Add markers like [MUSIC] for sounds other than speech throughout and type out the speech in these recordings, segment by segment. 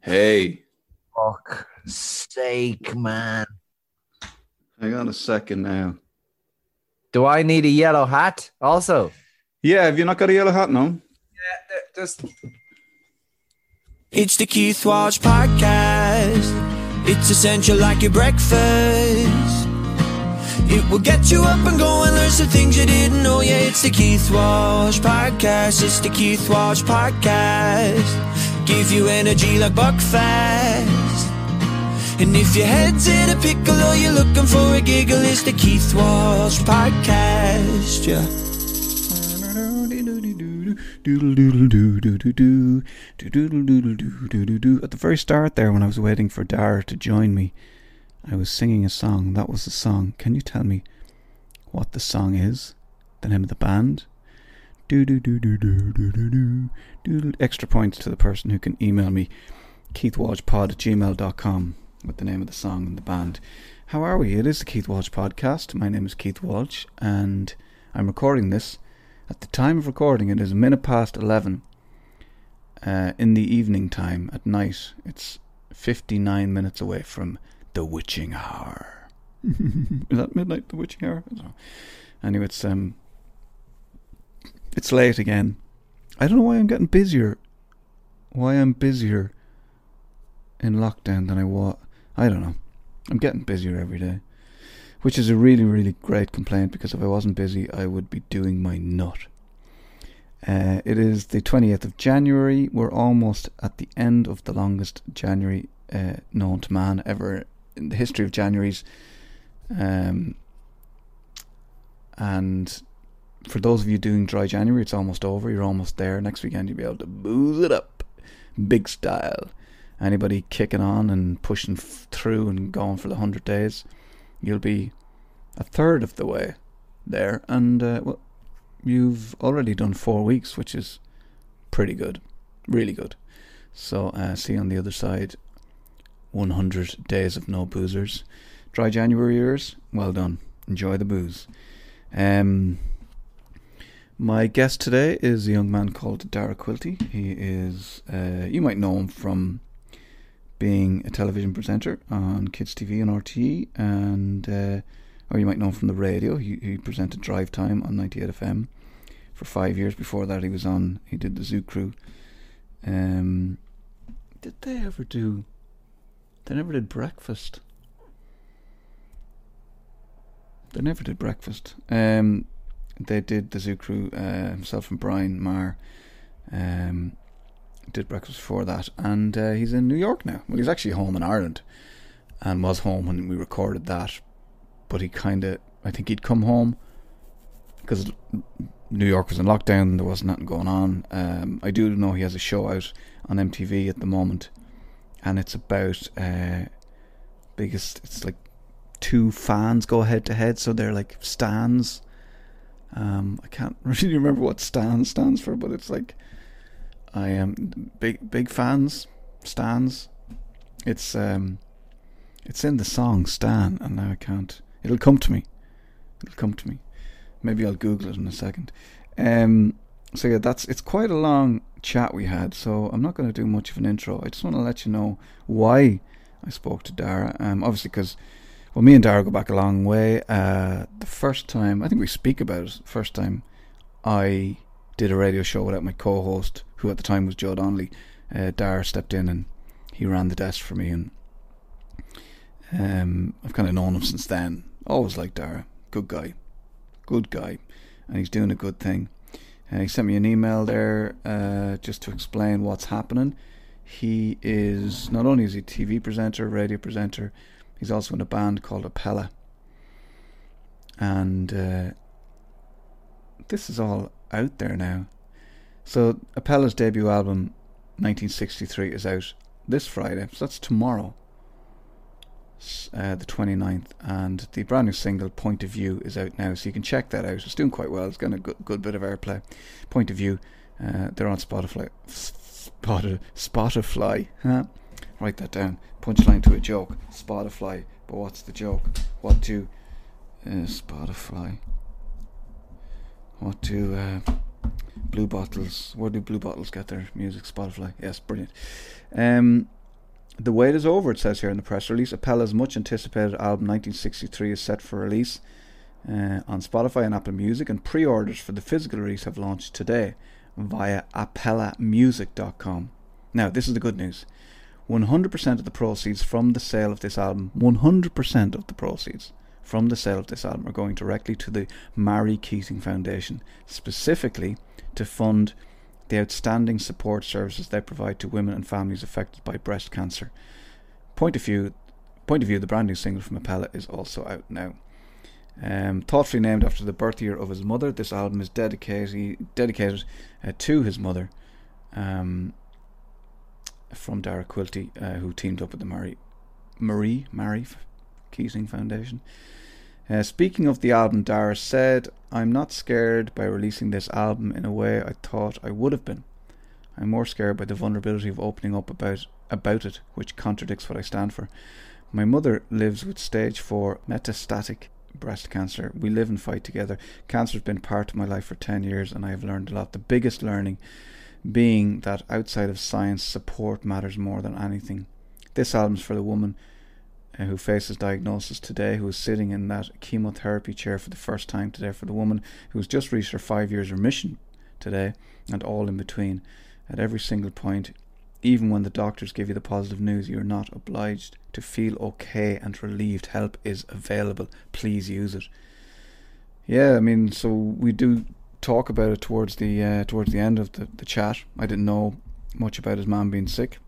Hey, Fuck sake, man. hang on a second now. Do I need a yellow hat also? Yeah, have you not got a yellow hat now? Just It's the Keith Walsh Podcast. It's essential like your breakfast. It will get you up and going, learn some things you didn't know. Yeah, it's the Keith Walsh Podcast. It's the Keith Walsh Podcast. Give you energy like Buckfast. And if your head's in a pickle or you're looking for a giggle, it's the Keith Walsh Podcast. Yeah. At the very start there, when I was waiting for Dara to join me, I was singing a song. That was the song. Can you tell me what the song is? The name of the band? Do do do do do do do do. do. Extra points to the person who can email me keithwalshpod at gmail.com with the name of the song and the band. How are we? It is the Keith Walsh podcast. My name is Keith Walsh, and I'm recording this. At the time of recording, it is a minute past 11 uh, in the evening time at night. It's 59 minutes away from the witching hour. [LAUGHS] is that midnight, the witching hour? I don't know. Anyway, it's, um, it's late again. I don't know why I'm getting busier. Why I'm busier in lockdown than I was. I don't know. I'm getting busier every day. Which is a really, really great complaint because if I wasn't busy, I would be doing my nut. Uh, it is the 20th of January. We're almost at the end of the longest January uh, known to man ever in the history of Januaries. Um, and for those of you doing dry January, it's almost over. You're almost there. Next weekend, you'll be able to booze it up, big style. Anybody kicking on and pushing f- through and going for the hundred days, you'll be a third of the way there. And uh, well, you've already done four weeks, which is pretty good, really good. So uh, see you on the other side. 100 days of no boozers. Dry January years, well done. Enjoy the booze. Um, my guest today is a young man called Dara Quilty. He is, uh, you might know him from being a television presenter on Kids TV and RTE, and uh, or you might know him from the radio. He, he presented Drive Time on 98 FM for five years. Before that, he was on. He did the Zoo Crew. Um, did they ever do? They never did breakfast. They never did breakfast. Um, they did the Zoo Crew. Uh, himself and Brian Marr. Um, did breakfast before that, and uh, he's in New York now. Well, he's actually home in Ireland, and was home when we recorded that. But he kind of, I think he'd come home because New York was in lockdown. There wasn't nothing going on. Um, I do know he has a show out on MTV at the moment, and it's about uh, biggest. It's like two fans go head to head, so they're like stands. Um, I can't [LAUGHS] really remember what stand stands for, but it's like I am big big fans stands. It's um, it's in the song Stan, and now I can't. It'll come to me. It'll come to me. Maybe I'll Google it in a second. Um, so yeah, that's it's quite a long chat we had. So I'm not going to do much of an intro. I just want to let you know why I spoke to Dara. Um, obviously because well, me and Dara go back a long way. Uh, the first time I think we speak about it. First time I did a radio show without my co-host, who at the time was Joe Donnelly. uh, Dar stepped in and he ran the desk for me, and um, I've kind of known him since then. Always liked Dara, good guy, good guy, and he's doing a good thing. He sent me an email there uh, just to explain what's happening. He is not only is he TV presenter, radio presenter, he's also in a band called Apella. And uh, this is all out there now. So Apella's debut album, 1963, is out this Friday. So that's tomorrow, uh, the 29th. And the brand new single, Point of View, is out now. So you can check that out. It's doing quite well. It's got a good, good bit of airplay. Point of View. Uh, they're on Spotify. Spotify. Spotify. Huh? Write that down. Punchline to a joke. Spotify. But what's the joke? What do uh, Spotify? What do uh, Blue Bottles? Where do Blue Bottles get their music? Spotify. Yes, brilliant. Um, the wait is over. It says here in the press release. Apella's much anticipated album 1963 is set for release uh, on Spotify and Apple Music, and pre-orders for the physical release have launched today via apellamusic.com. Now, this is the good news. 100% of the proceeds from the sale of this album, 100% of the proceeds from the sale of this album are going directly to the Marie Keating Foundation, specifically to fund the outstanding support services they provide to women and families affected by breast cancer. Point of view, point of view, the brand new single from Apella is also out now. Um, thoughtfully named after the birth year of his mother, this album is dedicated dedicated uh, to his mother, um, from Dara Quilty, uh, who teamed up with the Marie Marie Marie Keating Foundation. Uh, speaking of the album, Dara said, I'm not scared by releasing this album in a way I thought I would have been. I'm more scared by the vulnerability of opening up about, about it, which contradicts what I stand for. My mother lives with stage 4 metastatic breast cancer. We live and fight together. Cancer has been part of my life for 10 years, and I have learned a lot. The biggest learning being that outside of science, support matters more than anything. This album's for the woman uh, who faces diagnosis today, who is sitting in that chemotherapy chair for the first time today, for the woman who's just reached her five years remission today, and all in between. At every single point, even when the doctors give you the positive news, you're not obliged to feel okay and relieved. Help is available. Please use it. Yeah, I mean, so we do talk about it towards the uh, towards the end of the, the chat. I didn't know much about his man being sick.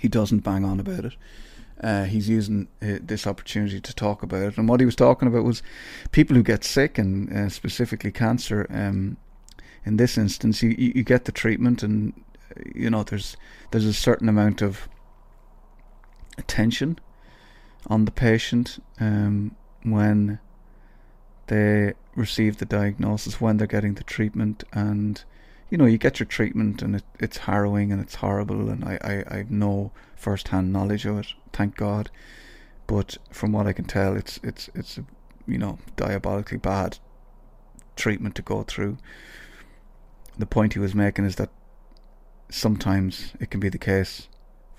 He doesn't bang on about it uh, he's using uh, this opportunity to talk about it. And what he was talking about was people who get sick, and uh, specifically cancer. Um, in this instance, you, you get the treatment, and uh, you know there's there's a certain amount of attention on the patient um, when they receive the diagnosis, when they're getting the treatment, and you know, you get your treatment and it, it's harrowing and it's horrible, and I, I, I have no first hand knowledge of it, thank God. But from what I can tell, it's it's it's a, you know diabolically bad treatment to go through. The point he was making is that sometimes it can be the case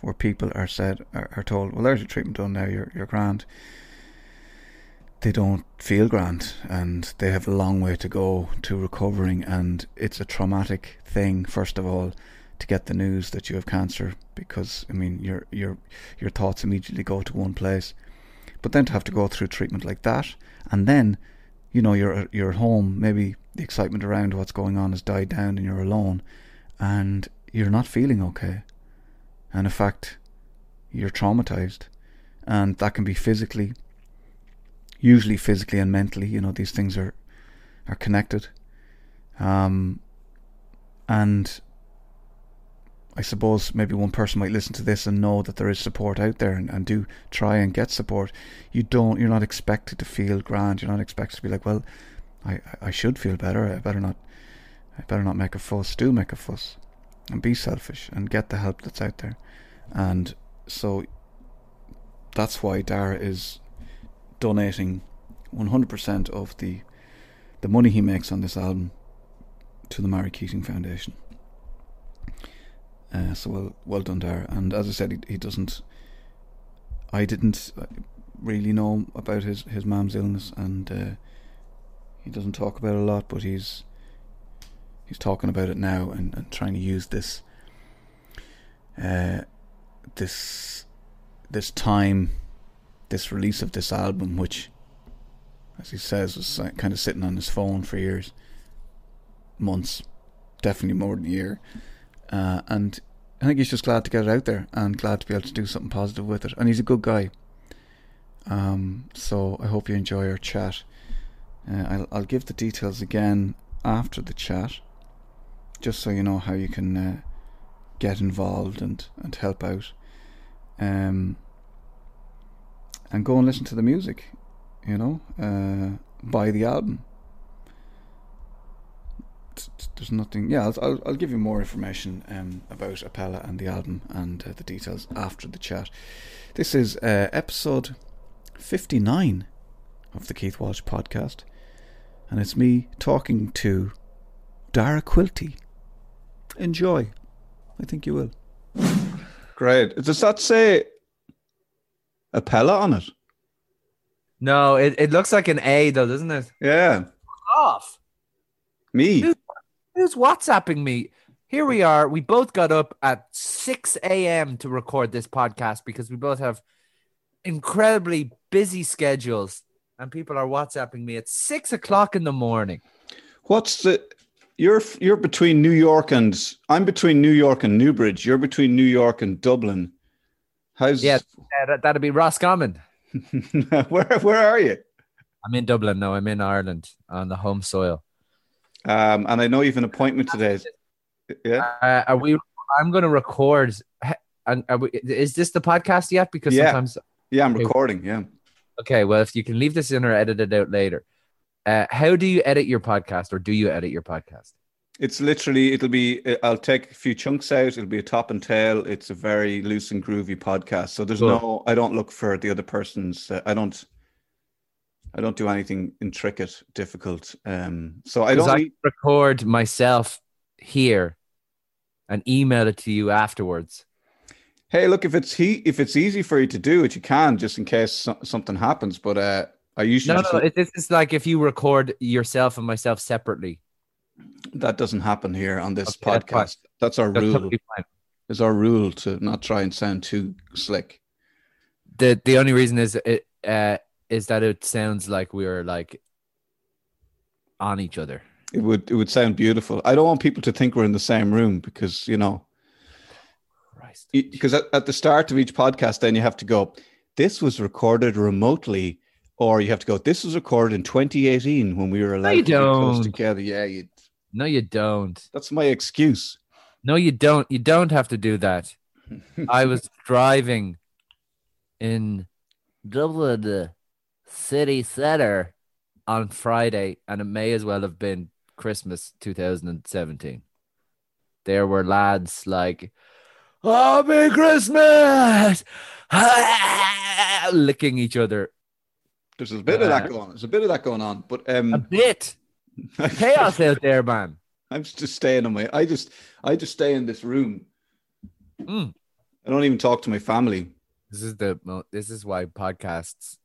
where people are said are, are told, "Well, there's your treatment done now. You're you're grand." They don't feel grand and they have a long way to go to recovering and it's a traumatic thing first of all to get the news that you have cancer because I mean your your your thoughts immediately go to one place. But then to have to go through treatment like that and then you know you're you're at home maybe the excitement around what's going on has died down and you're alone and you're not feeling okay. And in fact you're traumatized and that can be physically usually physically and mentally. You know, these things are are connected. Um, and I suppose maybe one person might listen to this and know that there is support out there and, and do try and get support. You don't you're not expected to feel grand. You're not expected to be like, well, I, I should feel better. I better not I better not make a fuss. Do make a fuss. And be selfish and get the help that's out there. And so that's why Dara is donating 100% of the the money he makes on this album to the Marie Keating Foundation. Uh, so well, well done, Dara. And as I said, he, he doesn't. I didn't really know about his his mom's illness, and uh, he doesn't talk about it a lot. But he's he's talking about it now and, and trying to use this uh, this this time, this release of this album, which, as he says, was kind of sitting on his phone for years, months, definitely more than a year, uh, and I think he's just glad to get it out there and glad to be able to do something positive with it. And he's a good guy. Um, so I hope you enjoy our chat. Uh, I'll, I'll give the details again after the chat, just so you know how you can uh, get involved and, and help out. Um, and go and listen to the music, you know, uh, buy the album. There's nothing. Yeah, I'll, I'll, I'll give you more information um, about Apella and the album and uh, the details after the chat. This is uh, episode 59 of the Keith Walsh podcast, and it's me talking to Dara Quilty. Enjoy. I think you will. Great. Does that say Apella on it? No, it, it looks like an A though, doesn't it? Yeah. Off. Me. Who- Who's WhatsApping me? Here we are. We both got up at 6 a.m. to record this podcast because we both have incredibly busy schedules. And people are WhatsApping me at six o'clock in the morning. What's the you're you're between New York and I'm between New York and Newbridge. You're between New York and Dublin. How's Yeah, that, that'd be Roscommon. [LAUGHS] where where are you? I'm in Dublin. No, I'm in Ireland on the home soil. Um, and I know you've an appointment today. Yeah. Uh, are we? I'm going to record. And are we, is this the podcast yet? Because Yeah. sometimes. Yeah, I'm Okay. recording. Yeah. Okay, well, if you can leave this in or edit it out later. Uh, how do you edit your podcast, or do you edit your podcast? It's literally, it'll be, uh, I'll take a few chunks out. It'll be a top and tail. It's a very loose and groovy podcast. So there's Cool. no, I don't look for the other person's, uh, I don't, I don't do anything intricate, difficult. Um, so I don't, I need- record myself here and email it to you afterwards. hey, look, if it's he, if it's easy for you to do it, you can just in case so- something happens. But, uh, I usually No, no, this is like if you record yourself and myself separately. That doesn't happen here on this Okay, podcast. That's our That's rule. totally. Is our rule to not try and sound too slick. The the only reason is it uh, is that it sounds like we're like on each other. It would it would sound beautiful. I don't want people to think we're in the same room because you know because at, at the start of each podcast, then you have to go. This was recorded remotely, or you have to go. This was recorded in 2018 when we were allowed to be close together. Yeah, you, No, you don't. that's my excuse. No, you don't. You don't have to do that. [LAUGHS] I was driving in Dublin uh, city center on Friday, and it may as well have been Christmas 2017. There were lads like, Happy Christmas! [LAUGHS] licking each other There's a bit of that Uh, going. on. There's a bit of that going on, but a um, bit. [LAUGHS] Chaos out there, man. I'm just staying on my. I just I just stay in this room. Mm. I don't even talk to my family. This is the this is why podcasts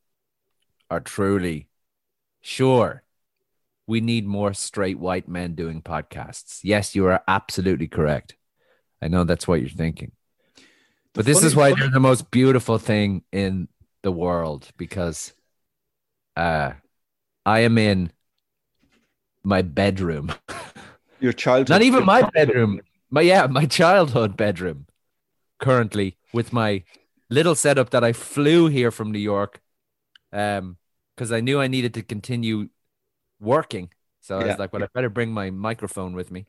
are truly sure. We need more straight white men doing podcasts. Yes, you are absolutely correct. I know that's what you're thinking. But this is why funny- they're the most beautiful thing in the world because uh I am in my bedroom. Your childhood. Not even my bedroom. My yeah, my childhood bedroom. Currently with my little setup that I flew here from New York, um, because I knew I needed to continue working. So I was like, well, I better bring my microphone with me.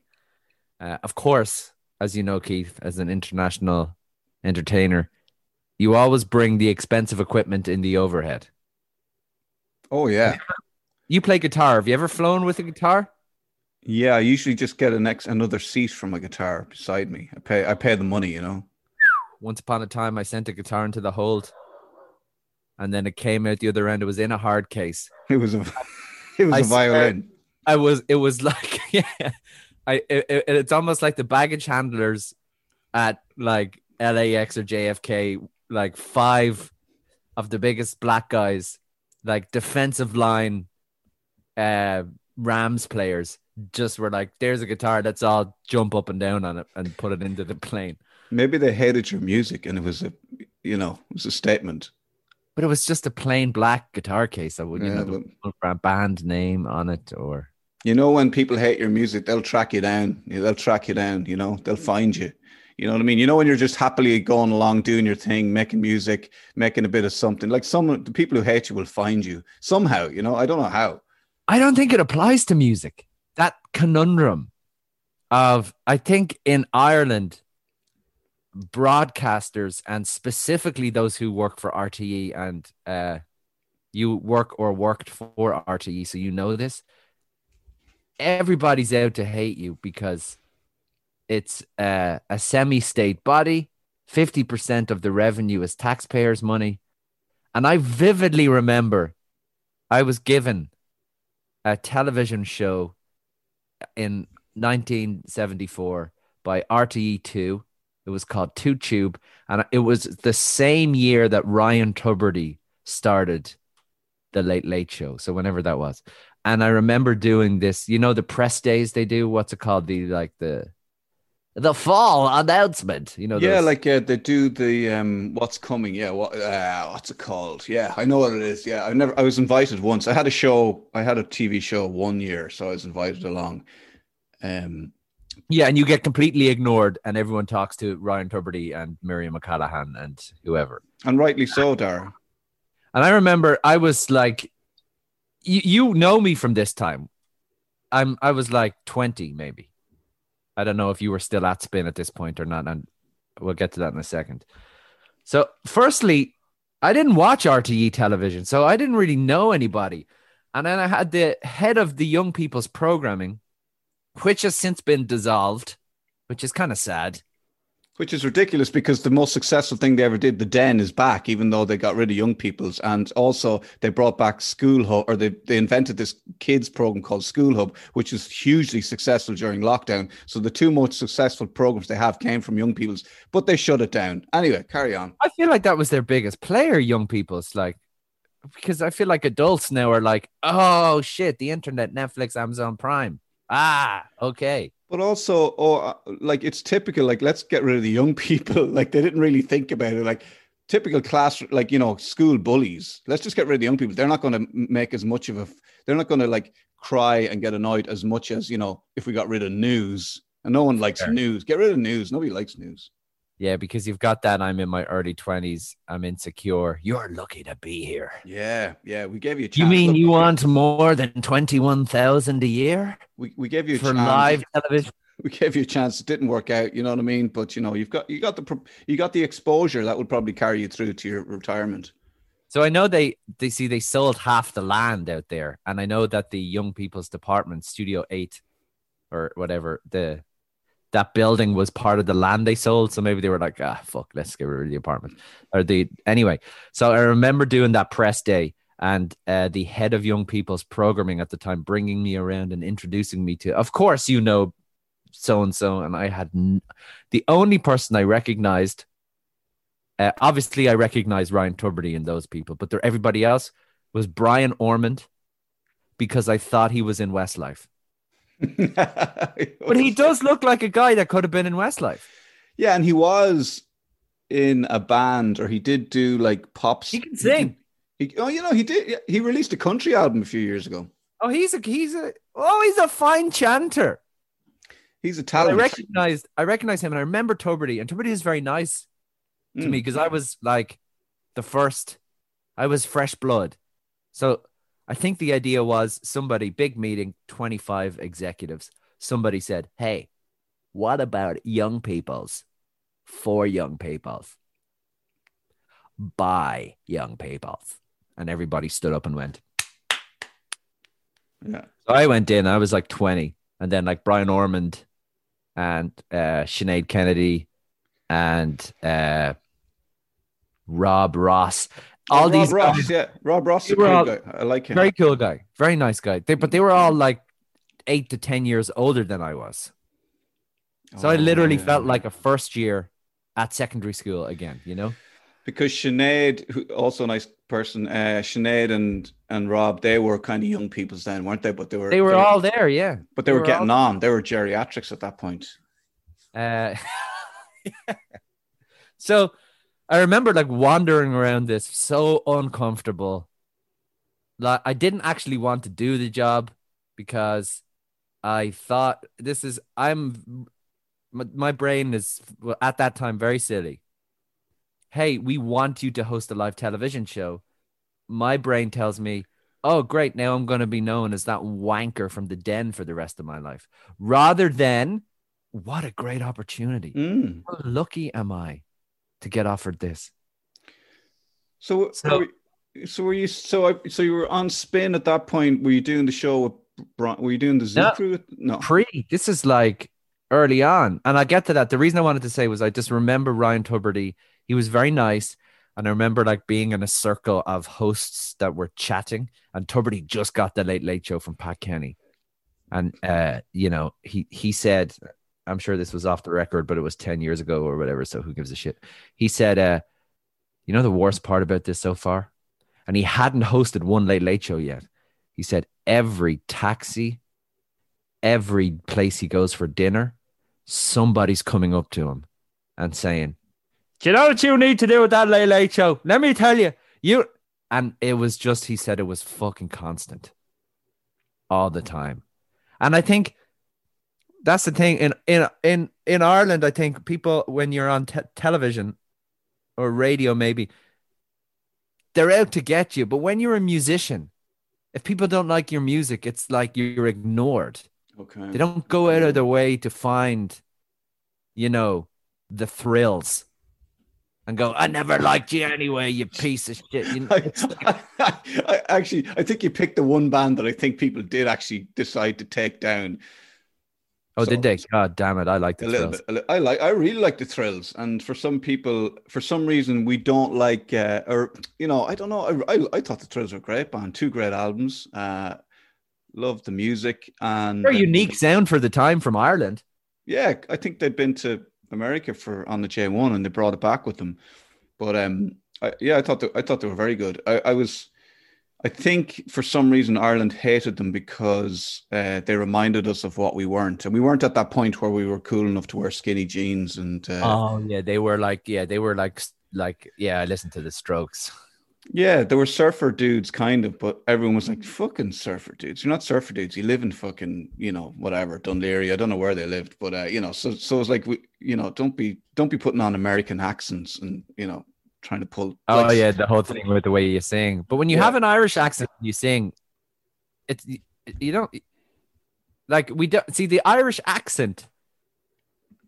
Uh, of course, as you know, Keith, as an international entertainer, you always bring the expensive equipment in the overhead. Oh yeah, You play guitar. Have you ever flown with a guitar? yeah. I usually just get an ex another seat for my guitar beside me. I pay I pay the money, you know. once upon a time I sent a guitar into the hold and then it came out the other end. It was in a hard case. [LAUGHS] It was a [LAUGHS] it was I a violin. I was it was like [LAUGHS] yeah. I it, it- it's almost like the baggage handlers at like LAX or JFK, like five of the biggest black guys, like defensive line uh Rams players just were like, there's a guitar, let's all jump up and down on it and put it into the plane. Maybe they hated your music and it was a, you know, it was a statement. But it was just a plain black guitar case. I wouldn't, Yeah, know, the a band name on it or. You know, when people hate your music, they'll track you down. They'll track you down. You know, they'll find you. You know what I mean? You know, when you're just happily going along, doing your thing, making music, making a bit of something. Like some the people who hate you will find you somehow. You know, I don't know how. I don't think it applies to music. That conundrum of, I think in Ireland, broadcasters and specifically those who work for RTE and uh, you work or worked for RTE, so you know this. Everybody's out to hate you because it's uh, a semi state body. 50% of the revenue is taxpayers' money. And I vividly remember I was given a television show in 1974 by RTE2. It was called Two Tube, and it was the same year that Ryan Tubridy started the Late Late Show. So whenever that was, and I remember doing this. You know the press days they do. What's it called? The like the the fall announcement. You know. yeah, those- like uh, they do the um, what's coming. Yeah, what uh, what's it called? Yeah, I know what it is. Yeah, I never. I was invited once. I had a show. I had a TV show one year, so I was invited along. Um, Yeah, and you get completely ignored, and everyone talks to Ryan Tubridy and Miriam McCallaghan and whoever. and rightly so, Dara. And I remember I was like, you, you know me from this time. I'm I was like 20 maybe. I don't know if you were still at spin at this point or not, and we'll get to that in a second. So, firstly, I didn't watch RTE television, so I didn't really know anybody. And then I had the head of the young people's programming, which has since been dissolved, which is kind of sad. Which is ridiculous because the most successful thing they ever did, the Den, is back, even though they got rid of young people's. And also, they brought back School Hub, or they, they invented this kids program called School Hub, which was hugely successful during lockdown. So, the two most successful programs they have came from young people's, but they shut it down. Anyway, carry on. I feel like that was their biggest player, young people's like because I feel like adults now are like, oh shit, the internet, Netflix, Amazon Prime. Ah, okay. But also, oh, uh, like it's typical. Like, let's get rid of the young [LAUGHS] people. Like, they didn't really think about it. Like, typical class, like you know, school bullies. Let's just get rid of the young people. They're not going to make as much of a. They're not going to like cry and get annoyed as much as you know if we got rid of news. And no one likes news. Get rid of news. Nobody likes news. Yeah, because you've got that. I'm in my early 20s. I'm insecure. You're lucky to be here. Yeah, yeah. We gave you a chance. You mean Look, you want more than 21,000 a year We, we gave you a for chance. live television? [LAUGHS] We gave you a chance. It didn't work out. You know what I mean? But you know, you've got you got the you got the exposure that would probably carry you through to your retirement. So I know they they see they sold half the land out there, and I know that the young people's department, Studio Eight, or whatever the that building was part of the land they sold. So maybe they were like, ah, fuck, let's get rid of the apartment or the anyway. So I remember doing that press day, and uh, the head of young people's programming at the time bringing me around and introducing me to, of course, you know, so and so, and I had n- the only person I recognized uh, obviously, I recognized Ryan Tubridy and those people, but there, everybody else was Brian Ormond because I thought he was in Westlife. [LAUGHS] But he does look like a guy that could have been in Westlife. Yeah, and he was in a band, or he did do like pops. He can sing. He, oh, you know, he did. He released a country album a few years ago. Oh, he's a he's a oh he's a fine chanter. He's a talent. I recognized I recognized him and I remember Tubridy and Tubridy is very nice to Mm. me because I was like the first I was fresh blood. So I think the idea was somebody big meeting 25 executives. Somebody said, "Hey, what about young people's for young people's by young people's?" And everybody stood up and went. Yeah. So I went in, I was like 20. And then like Brian Ormond and uh Sinead Kennedy and uh Rob Ross. All these Ross, guys, yeah, Rob Ross, cool all guy. I like him. very cool guy, very nice guy. They, but they were all like eight to ten years older than I was. So I Oh, literally yeah. felt like a first year at secondary school again, you know? because Sinead, who also a nice person, uh, Sinead and and Rob, they were kind of young people's then, weren't they? But they were They were all there, yeah. but they, were, getting all- on. They were geriatrics at that point. Uh, [LAUGHS] So I remember like wandering around this so uncomfortable. Like I didn't actually want to do the job because I thought this is I'm my, my brain is at that time very silly. Hey, we want you to host a live television show. My brain tells me, "Oh, great, now I'm going to be known as that wanker from the den for the rest of my life." Rather than what a great opportunity. Mm. How lucky am I to get offered this? So, So- were, so were you? So, I, so you were on spin at that point. Were you doing the show with? Bron- Were you doing the Zoo No. Crew? No. Pre, this is like early on. And I get to that. The reason I wanted to say was I just remember Ryan Tubridy. He was very nice. And I remember like being in a circle of hosts that were chatting. And Tubridy just got the late late show from Pat Kenny. And uh, you know, he he said, I'm sure this was off the record, but it was 10 years ago or whatever. So who gives a shit? He said, uh, you know the worst part about this so far? And he hadn't hosted one late late show yet. He said every taxi, every place he goes for dinner, somebody's coming up to him and saying, Do you know what you need to do with that late late show? Let me tell you. You and it was just he said it was fucking constant all the time. And I think that's the thing in in in in Ireland. I think people when you're on te- television or radio, maybe they're out to get you. But when you're a musician, if people don't like your music, it's like you're ignored. Okay. They don't go out of their way to find, you know, the thrills and go, I never liked you anyway, you piece of shit. You know, I, like- [LAUGHS] I, actually, I think you picked the one band that I think people did actually decide to take down oh, So- did they? God damn it. I like the a little thrills. bit. a li- I like. I really like the thrills, and for some people, for some reason, we don't like. Uh, or you know, I don't know. I, I, I thought the thrills were great band. Two great albums. Uh, loved the music and Very unique sound for the time from Ireland. Yeah, I think they'd been to America for on the J one, and they brought it back with them. But um, I, yeah, I thought they, I thought they were very good. I, I was, I think for some reason Ireland hated them because uh, they reminded us of what we weren't, and we weren't at that point where we were cool enough to wear skinny jeans and. Uh, Oh, yeah. They were like, yeah, they were like, like, yeah, I listened to the strokes. Yeah, there were surfer dudes, kind of, but everyone was like, "Fucking surfer dudes! You're not surfer dudes. You live in fucking, you know, whatever Dún Laoghaire. I don't know where they lived, but uh, you know, so so it's like, we, you know, don't be don't be putting on American accents and you know, trying to pull. Oh like, yeah, the whole thing with the way you sing. But when you Yeah. have an Irish accent, you sing. It's you don't like we don't see the Irish accent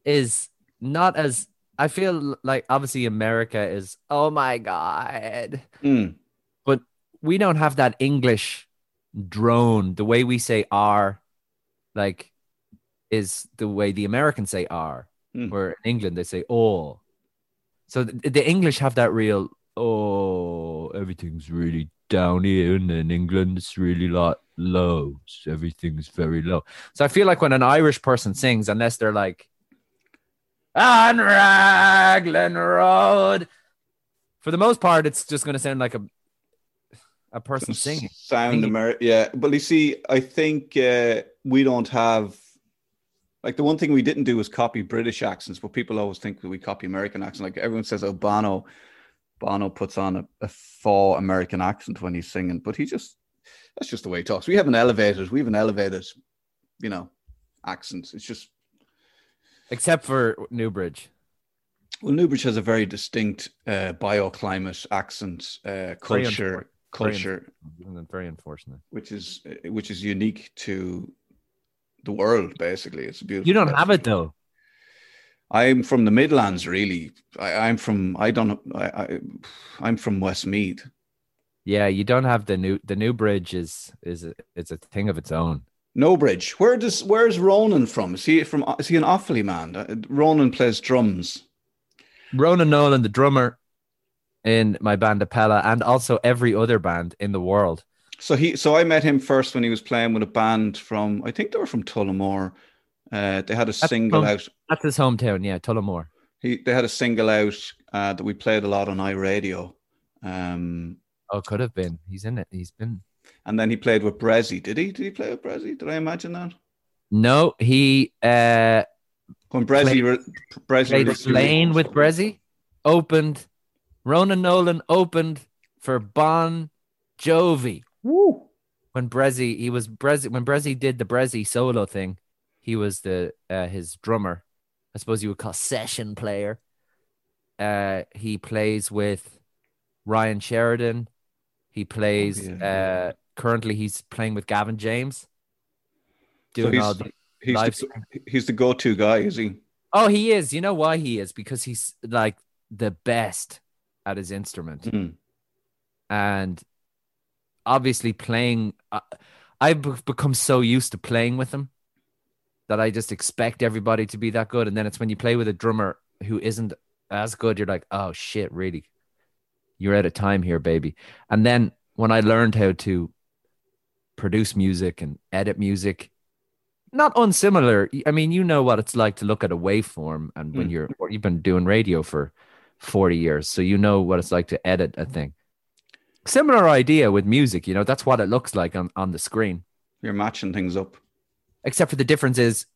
is not as I feel like obviously America is oh my god, Mm, but we don't have that English drone. The way we say R, like, is the way the Americans say R. Hmm. Where in England they say oh. So the, the English have that real oh everything's really down here, and in England it's really like low. So everything's very low. So I feel like when an Irish person sings, unless they're like on Raglan Road, for the most part, it's just going to sound like a a person singing. sound. American. Yeah, but you see, I think uh, we don't have. Like the one thing we didn't do was copy British accents, but people always think that we copy American accents. Like everyone says, "Oh, Bono, Bono puts on a, a faux American accent when he's singing," but he just that's just the way he talks. We have an elevated. We have an elevated, you know, accents. It's just Except for Newbridge. well, Newbridge has a very distinct uh, bioclimate accent, uh, Very culture, Very culture, Very unfortunate. which is uh, which is unique to the world. Basically, it's a beautiful. You don't place. have it though. I'm from the Midlands, really. I, I'm from. I don't. I, I. I'm from Westmeath. Yeah, you don't have the new the new bridge is is a, it's a thing of its own. No bridge. Where does where's Ronan from? Is he from? Is he an Offaly man? Uh, Ronan plays drums. Ronan Nolan, the drummer in my band Apella, and also every other band in the world. So he. So I met him first when he was playing with a band from. I think they were from Tullamore. Uh, they had a single from- out. That's his hometown, yeah, Tullamore. He. They had a single out uh, that we played a lot on iRadio. Um, Oh, could have been. He's in it. He's been. and then he played with Bressie. Did he? Did he play with Bressie? Did I imagine that? No, he uh When Bressie, re- Bressie played Slane with Bressie, opened. Ronan Nolan opened for Bon Jovi. Woo. When Bressie, he was Bressie. When Bressie did the Bressie solo thing, he was the uh, his drummer. I suppose you would call session player. Uh, he plays with Ryan Sheridan. He plays. Oh, yeah. uh, currently, he's playing with Gavin James. So Doing he's, all the he's, live the, he's the go-to guy, is he? Oh, he is. You know why he is? Because he's like the best at his instrument. Mm. And obviously playing uh, I've become so used to playing with them that I just expect everybody to be that good and then it's when you play with a drummer who isn't as good you're like, "Oh shit, really? You're out of time here, baby." And then when I learned how to produce music and edit music not unsimilar. I mean, you know what it's like to look at a waveform, and when Mm. you're or you've been doing radio for forty years, so you know what it's like to edit a thing. Similar idea with music, you know, that's what it looks like on, on the screen. You're matching things up. Except for the difference is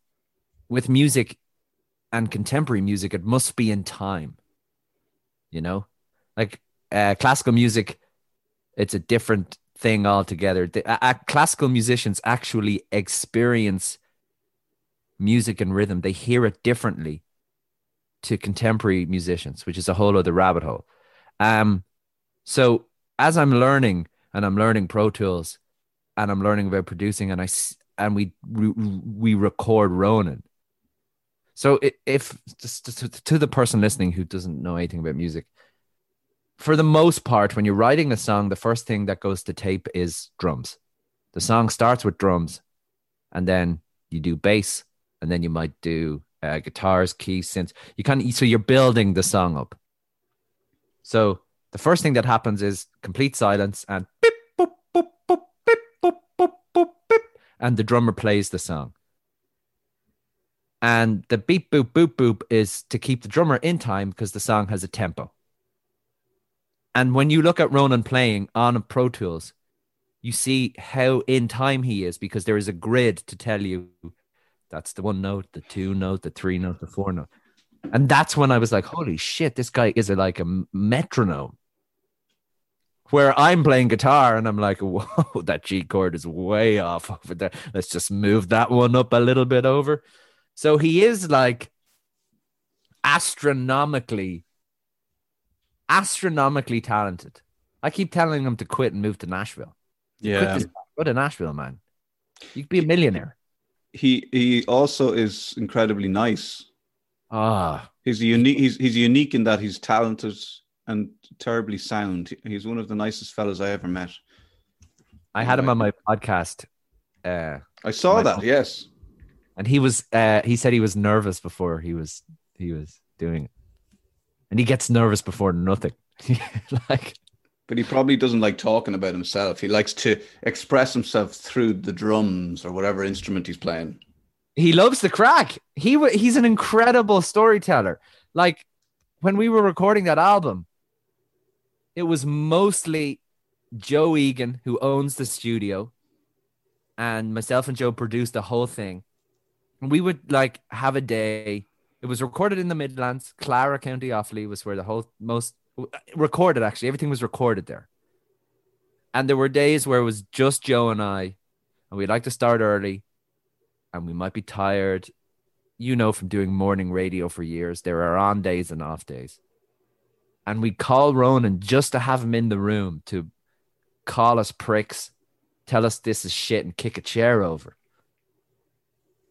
with music and contemporary music, it must be in time. You know, like uh, classical music, it's a different thing altogether. The, uh, classical musicians actually experience music and rhythm, they hear it differently to contemporary musicians, which is a whole other rabbit hole. Um, so as I'm learning and I'm learning Pro Tools and I'm learning about producing and I and we we, record Ronan. So if just to, the person listening who doesn't know anything about music, for the most part, when you're writing a song, the first thing that goes to tape is drums. The song starts with drums, and then you do bass, and then you might do uh, guitars, keys, synths. You kind so you're building the song up. So the first thing that happens is complete silence and beep, boop, boop, boop, beep, boop, boop, boop, beep, and the drummer plays the song. And the beep boop boop boop is to keep the drummer in time because the song has a tempo. And when you look at Ronan playing on Pro Tools, you see how in time he is because there is a grid to tell you that's the one note, the two note, the three note, the four note. And that's when I was like, holy shit, this guy is like a metronome. Where I'm playing guitar and I'm like, [LAUGHS] whoa, that G chord is way off over there. Let's just move that one up a little bit over. So he is like astronomically, astronomically talented. I keep telling him to quit and move to Nashville. Yeah. Go to Nashville, man. You'd be a millionaire. He he also is incredibly nice. Ah, He's unique. He's he's unique in that he's talented and terribly sound. He's one of the nicest fellows I ever met. I had him on my podcast, uh, I saw that. Yes. and he was uh, he said he was nervous before he was he was doing it, and he gets nervous before nothing. [LAUGHS] like But he probably doesn't like talking about himself. He likes to express himself through the drums or whatever instrument he's playing. he loves the crack. He he's an incredible storyteller. Like when we were recording that album, it was mostly Joe Egan who owns the studio, and myself and Joe produced the whole thing. And we would like have a day. It was recorded in the Midlands. Clara County Offaly was where the whole most recorded actually. Everything was recorded there. And there were days where it was just Joe and I, and we'd like to start early and we might be tired. You know, from doing morning radio for years, there are on days and off days. And we'd call Ronan just to have him in the room to call us pricks, tell us this is shit, and kick a chair over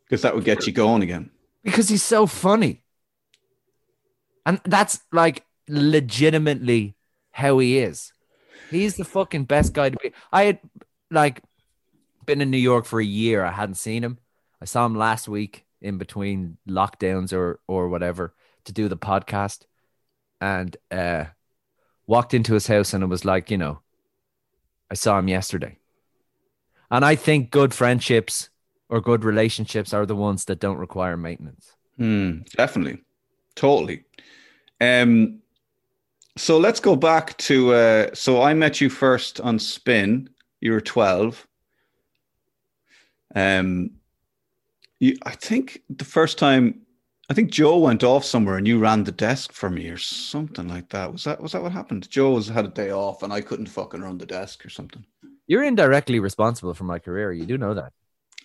Because that would get you going again. because he's so funny. And that's like legitimately how he is. He's the fucking best guy to be. I had like been in New York for a year. I hadn't seen him. I saw him last week in between lockdowns or or whatever to do the podcast, and uh, walked into his house and it was like you know, I saw him yesterday. And I think good friendships or good relationships are the ones that don't require maintenance. Hmm, definitely. Totally. Um, so let's go back to. Uh, so I met you first on Spin. You were 12. Um, you, I think the first time I think Joe went off somewhere and you ran the desk for me or something like that. Was that was that what happened? Joe was had a day off and I couldn't fucking run the desk or something. You're indirectly responsible for my career. You do know that.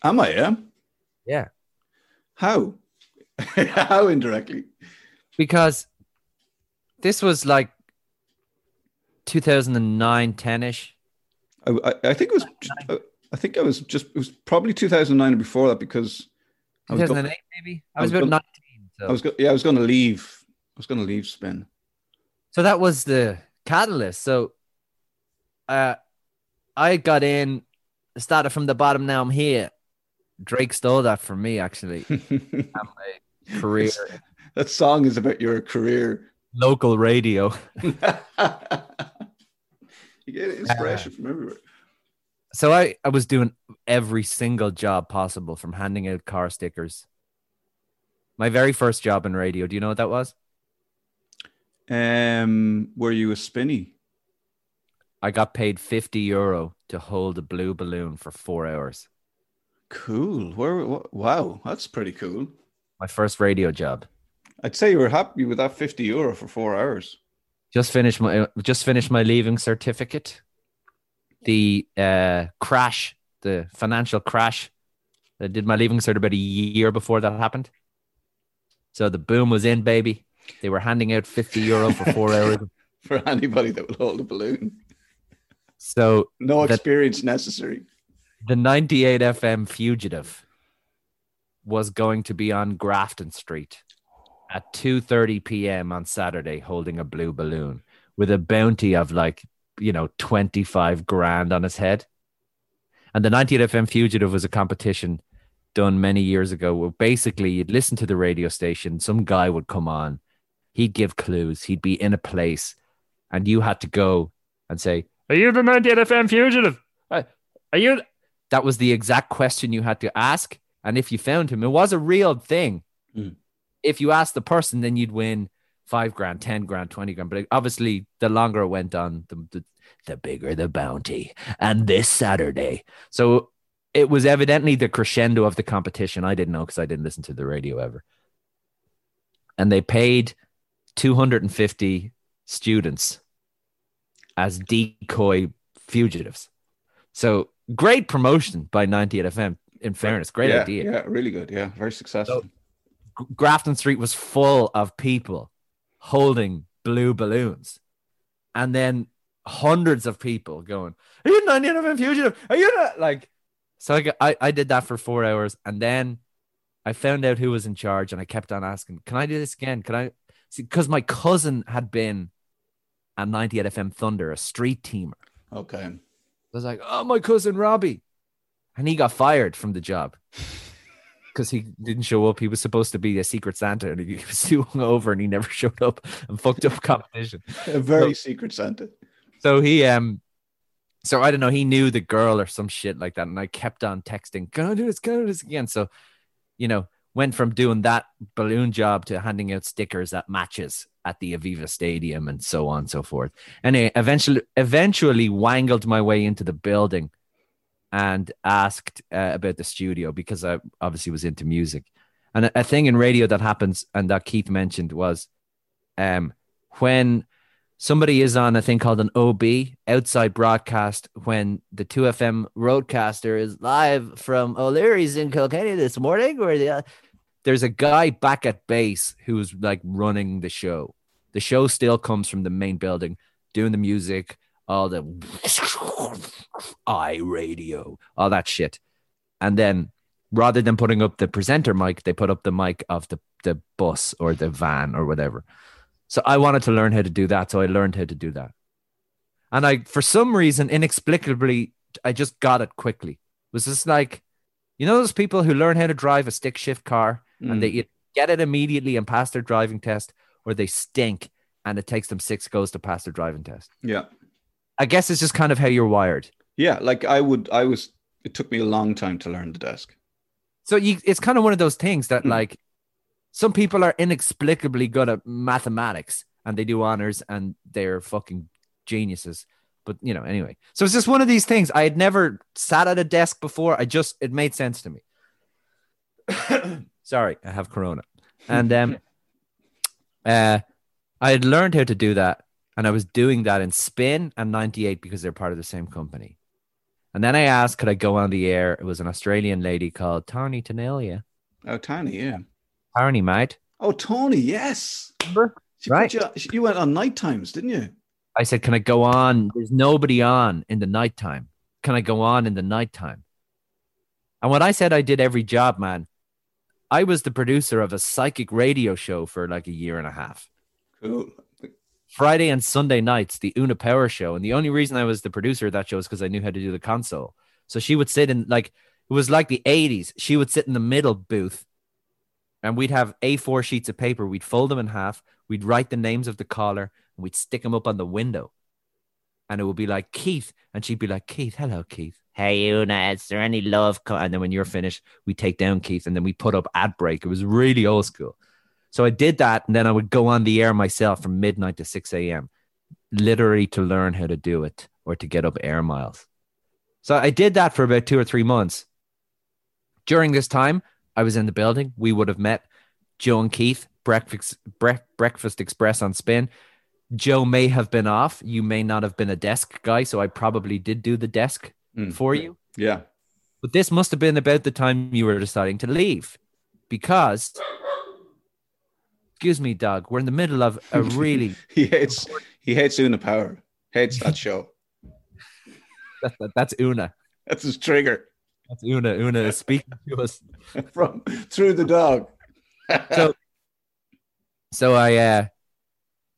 Am I? Yeah. Yeah. How? [LAUGHS] How indirectly? Because this was like 2009, 10 ish. I, I, I think it was. I think I was just. It was probably 2009 or before that because I was, 2008, maybe. I I was, was about gonna- 19. So. I was. Go, yeah, I was going to leave. I was going to leave spin. so that was the catalyst. So uh, I got in, started from the bottom. Now I'm here. Drake stole that from me, actually. [LAUGHS] My career, that song is about your career. local radio. [LAUGHS] you get inspiration from everywhere. So I, I was doing every single job possible from handing out car stickers. My very first job in radio, do you know what that was? Um, were you a spinny? I got paid 50 euro to hold a blue balloon for four hours. Cool. Where? Wow, that's pretty cool. My first radio job. I'd say you were happy with that fifty euro for four hours. Just finished my just finished my leaving certificate. The uh, crash, the financial crash. I did my leaving cert about a year before that happened. So the boom was in, baby. They were handing out 50 euro for four [LAUGHS] hours. For anybody that would hold a balloon, So no That- experience necessary. the 98 FM fugitive was going to be on Grafton Street at 2:30 p.m. on Saturday holding a blue balloon with a bounty of like, you know, 25 grand on his head. And the 98 FM fugitive was a competition done many years ago where basically you'd listen to the radio station, some guy would come on, he'd give clues, he'd be in a place, and you had to go and say, Are you the 98 FM fugitive? Uh, Are you that was the exact question you had to ask. And if you found him, it was a real thing. Mm. If you asked the person, then you'd win five grand, 10 grand, 20 grand. But obviously, the longer it went on, the, the, the bigger the bounty. And this Saturday. So it was evidently the crescendo of the competition. I didn't know because I didn't listen to the radio ever. And they paid 250 students as decoy fugitives. So great promotion by 98 FM. In fairness, great yeah, idea. Yeah, really good. Yeah, very successful. G- Grafton Street was full of people holding blue balloons, and then hundreds of people going, "Are you 98 FM fugitive? Are you not like?" So I, I I did that for four hours, and then I found out who was in charge, and I kept on asking, "Can I do this again? Can I?" Because my cousin had been at 98 FM Thunder, a street teamer. Okay. I was like, oh, my cousin Robbie. And he got fired from the job [LAUGHS] because he didn't show up. He was supposed to be a secret Santa and he [LAUGHS] was too over and he never [LAUGHS] showed up and fucked up competition. A very No. secret Santa. So he, um, so I don't know, he knew the girl or some shit like that. And I kept on texting, I do this? I do this again? So, you know, went from doing that balloon job to handing out stickers at matches at the Aviva Stadium and so on and so forth. And I eventually, eventually wangled my way into the building and asked uh, about the studio because I obviously was into music. And a, a thing in radio that happens and that Keith mentioned was um, when somebody is on a thing called an OB, outside broadcast, when the 2FM roadcaster is live from O'Leary's in Kilkenny this morning, or the, uh, there's a guy back at base who's like running the show. The show still comes from the main building, doing the music, all the i radio, all that shit. And then rather than putting up the presenter mic, they put up the mic of the, the bus or the van or whatever. So I wanted to learn how to do that. So I learned how to do that. And I, for some reason, inexplicably, I just got it quickly. It was just like, you know, those people who learn how to drive a stick shift car and they get it immediately and pass their driving test or they stink and it takes them six goes to pass their driving test. Yeah. I guess it's just kind of how you're wired. Yeah. Like I would, I was, it took me a long time to learn the desk. So you, it's kind of one of those things that Hmm. like some people are inexplicably good at mathematics and they do honors and they're fucking geniuses. But you know, anyway. So it's just one of these things. I had never sat at a desk before. I just it made sense to me. [COUGHS] Sorry, I have corona. and um, [LAUGHS] uh, I had learned how to do that, and I was doing that in Spin and 98 because they're part of the same company. And then I asked, could I go on the air? It was an Australian lady called Tony Tanelia. Oh, Tony, yeah. Tony, mate. Oh, Tony, yes. Remember? She Right. you, you went on night times, didn't you? I said, can I go on? There's nobody on in the nighttime. Can I go on in the nighttime? And when I said I did every job, man, I was the producer of a psychic radio show for like a year and a half. Cool. Friday and Sunday nights, the Una Power show. And the only reason I was the producer of that show is because I knew how to do the console. So she would sit in like it was like the 80s. She would sit in the middle booth and we'd have A4 sheets of paper. We'd fold them in half. We'd write the names of the caller and we'd stick them up on the window. And it would be like Keith. And she'd be like, Keith, hello, Keith. Hey, Una, is there any love? Co-? And then when you're finished, we take down Keith and then we put up ad break. It was really old school. So I did that, and then I would go on the air myself from midnight to 6 a.m., literally to learn how to do it or to get up air miles. So I did that for about two or three months. During this time, I was in the building. We would have met Joe and Keith, Breakfast, Bre- Breakfast Express on Spin. Joe may have been off. You may not have been a desk guy, so I probably did do the desk Mm. for you. Yeah. But this must have been about the time you were deciding to leave because, excuse me, Doug, we're in the middle of a really, [LAUGHS] He hates he hates Una Power. Hates that [LAUGHS] show. that, that- that's Una. That's his trigger. That's Una. Una is speaking to us. [LAUGHS] From through the dog. So, so I, uh,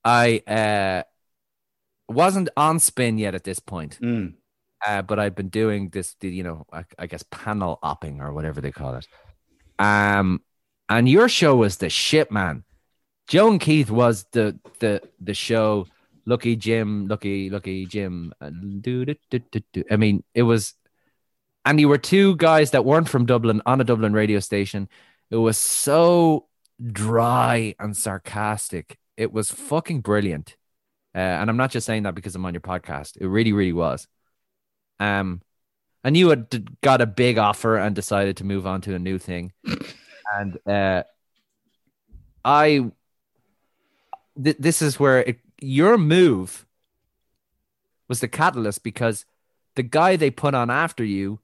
I, uh, wasn't on spin yet at this point, Mm. uh, but I've been doing this, the, you know, I, I guess panel opping or whatever they call it. Um, and your show was the shit, man. Joe and Keith was the the the show. Lucky Jim, lucky lucky Jim. I mean, it was, and you were two guys that weren't from Dublin on a Dublin radio station. It was so dry and sarcastic. It was fucking brilliant. Uh, and I'm not just saying that because I'm on your podcast. It really, really was. Um, and you had got a big offer and decided to move on to a new thing. [LAUGHS] and uh, I, th- this is where it, your move was the catalyst because the guy they put on after you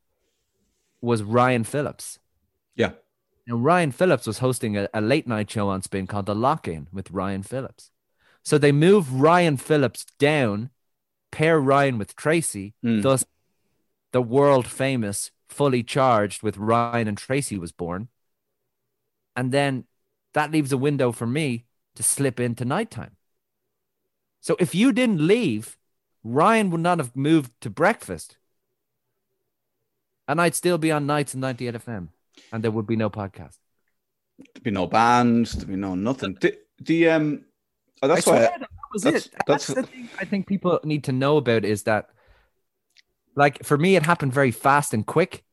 was Ryan Phillips. Yeah. And Ryan Phillips was hosting a, a late night show on Spin called The Lock In with Ryan Phillips. So they move Ryan Phillips down, pair Ryan with Tracy, Mm. thus the world famous fully charged with Ryan and Tracy was born. And then that leaves a window for me to slip into nighttime. So if you didn't leave, Ryan would not have moved to breakfast. And I'd still be on nights in 98 FM and there would be no podcast. There'd be no bands, there'd be no nothing. The, the um oh, that's I why I- that was that's- it. That's, that's- the thing I think people need to know about is that, like, for me, it happened very fast and quick,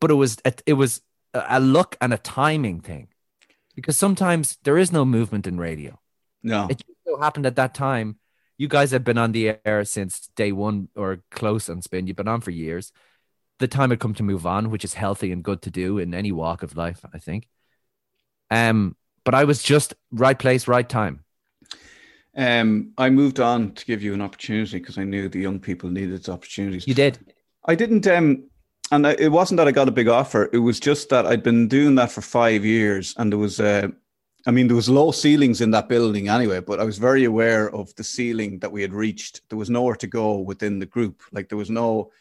but it was it, it was a a look and a timing thing, because sometimes there is no movement in radio. no. It just so happened at that time. You guys have been on the air since day one or close on spin. You've been on for years. The time had come to move on, which is healthy and good to do in any walk of life, I think. Um, but I was just right place, right time. Um, I moved on to give you an opportunity because I knew the young people needed opportunities. You did. I didn't, um, and I, it wasn't that I got a big offer. It was just that I'd been doing that for five years, and there was, uh, I mean, there was low ceilings in that building anyway. But I was very aware of the ceiling that we had reached. There was nowhere to go within the group. Like there was no,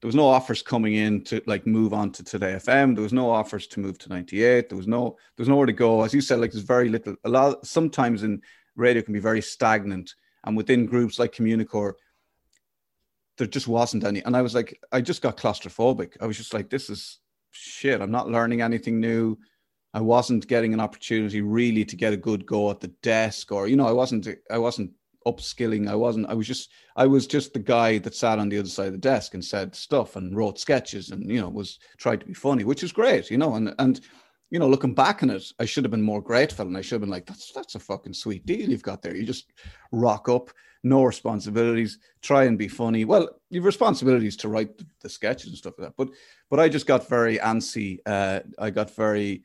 there was no offers coming in to like move on to Today FM. There was no offers to move to ninety eight. There was no, there was nowhere to go. As you said, like there's very little. A lot sometimes in radio can be very stagnant, and within groups like Communicorp there just wasn't any. And I was like, I just got claustrophobic. I was just like, this is shit. I'm not learning anything new. I wasn't getting an opportunity really to get a good go at the desk, or you know, I wasn't. I wasn't upskilling. I wasn't. I was just. I was just the guy that sat on the other side of the desk and said stuff and wrote sketches and you know was tried to be funny, which is great, you know. And and you know, looking back on it, I should have been more grateful, and I should have been like, that's that's a fucking sweet deal you've got there. You just rock up, no responsibilities, try and be funny. Well, you've responsibilities to write the, sketches and stuff like that. But but I just got very antsy. Uh, I got very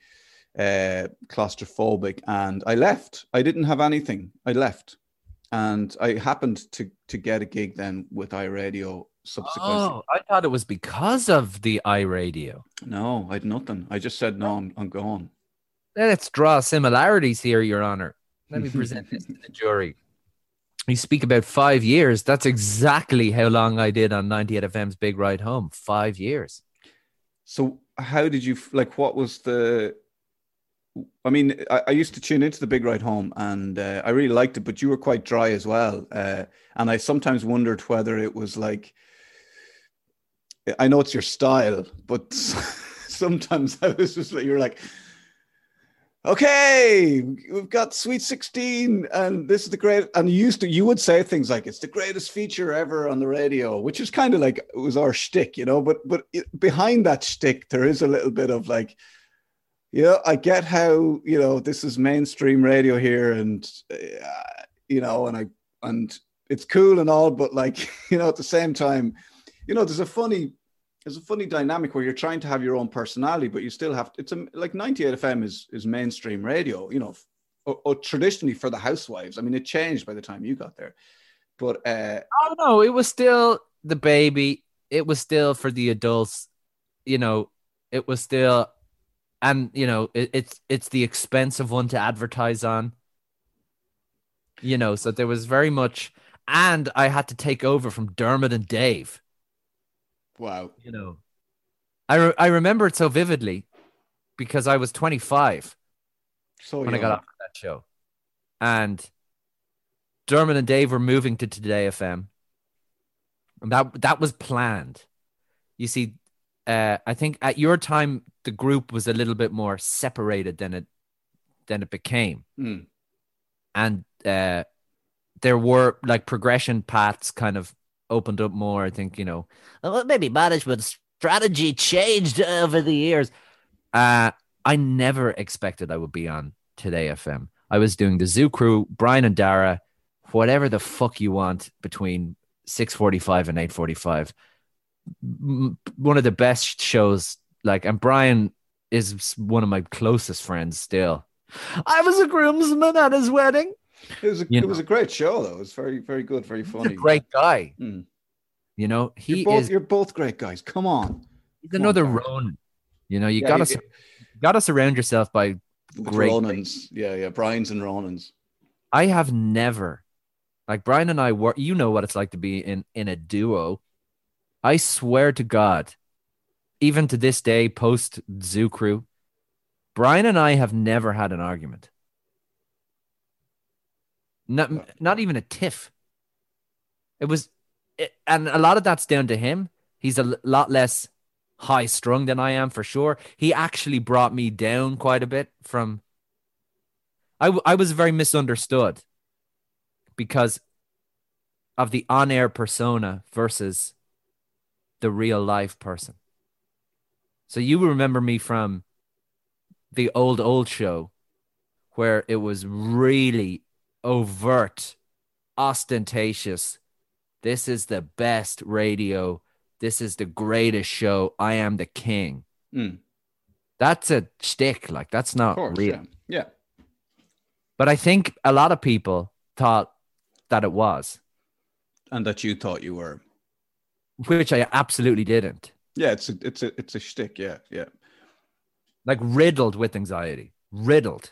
uh, claustrophobic, and I left. I didn't have anything. I left, and I happened to to get a gig then with iRadio subsequently. Oh, I thought it was because of the iRadio. No, I had nothing. I just said no. I'm, I'm gone. Let's draw similarities here, Your Honor. Let me present this to the [LAUGHS] jury. You speak about five years. That's exactly how long I did on 98 FM's Big Ride Home. Five years. So how did you like? What was the? I mean, I, I used to tune into the Big Ride Home, and uh, I really liked it. But you were quite dry as well, uh, and I sometimes wondered whether it was like. I know it's your style, but [LAUGHS] sometimes I was just like, you're like, okay, we've got Sweet 16, and this is the great. And you used to, you would say things like, it's the greatest feature ever on the radio, which is kind of like it was our shtick, you know. But but it, behind that shtick, there is a little bit of like, yeah, I get how you know this is mainstream radio here, and uh, you know, and I and it's cool and all, but like [LAUGHS] you know, at the same time, you know, there's a funny there's a funny dynamic where you're trying to have your own personality, but you still have it's a, like 98 FM is is mainstream radio, you know, or, or, traditionally for the housewives. I mean, it changed by the time you got there, but uh, oh no, it was still the baby. It was still for the adults, you know. It was still, and you know, it, it's it's the expensive one to advertise on. You know, so there was very much, and I had to take over from Dermot and Dave Wow. You know, I, re- I remember it so vividly because I was 25 so when young. I got off that show. And Dermot and Dave were moving to Today FM. And that that was planned. You see, uh, I think at your time the group was a little bit more separated than it than it became. Mm. And uh, there were like progression paths kind of opened up more. I think you know, well, maybe management strategy changed over the years. Uh, I never expected I would be on Today FM. I was doing the Zoo Crew, Brian and Dara, whatever the fuck you want between six forty-five and eight forty-five. One of the best shows. Like, and Brian is one of my closest friends still. I was a groomsman at his wedding. It was a, You it was a great show though. It was very very good, very He's funny. a great guy. Mm. You know, he you're both is you're both great guys. Come on, he's come another. Ronan. You know, you Yeah, gotta sur- gotta surround yourself by great. Ronans. Yeah, yeah, Brian's and Ronans. I have never, like Brian and I were. You know what it's like to be in in a duo. I swear to God, even to this day, post Zoo Crew, Brian and I have never had an argument. Not not even a tiff. It was, it, and a lot of that's down to him. He's a lot less high strung than I am for sure. He actually brought me down quite a bit from. I, w- I was very misunderstood because of the on air persona versus the real life person. So you remember me from the old, old show where it was really overt, ostentatious. This is the best radio. This is the greatest show. I am the king. Mm, That's a shtick. Like that's not course, real. yeah, yeah. But I think a lot of people thought that it was, And that you thought you were. which I absolutely didn't. Yeah, it's a it's a it's a shtick. Yeah, yeah. Like riddled with anxiety, riddled.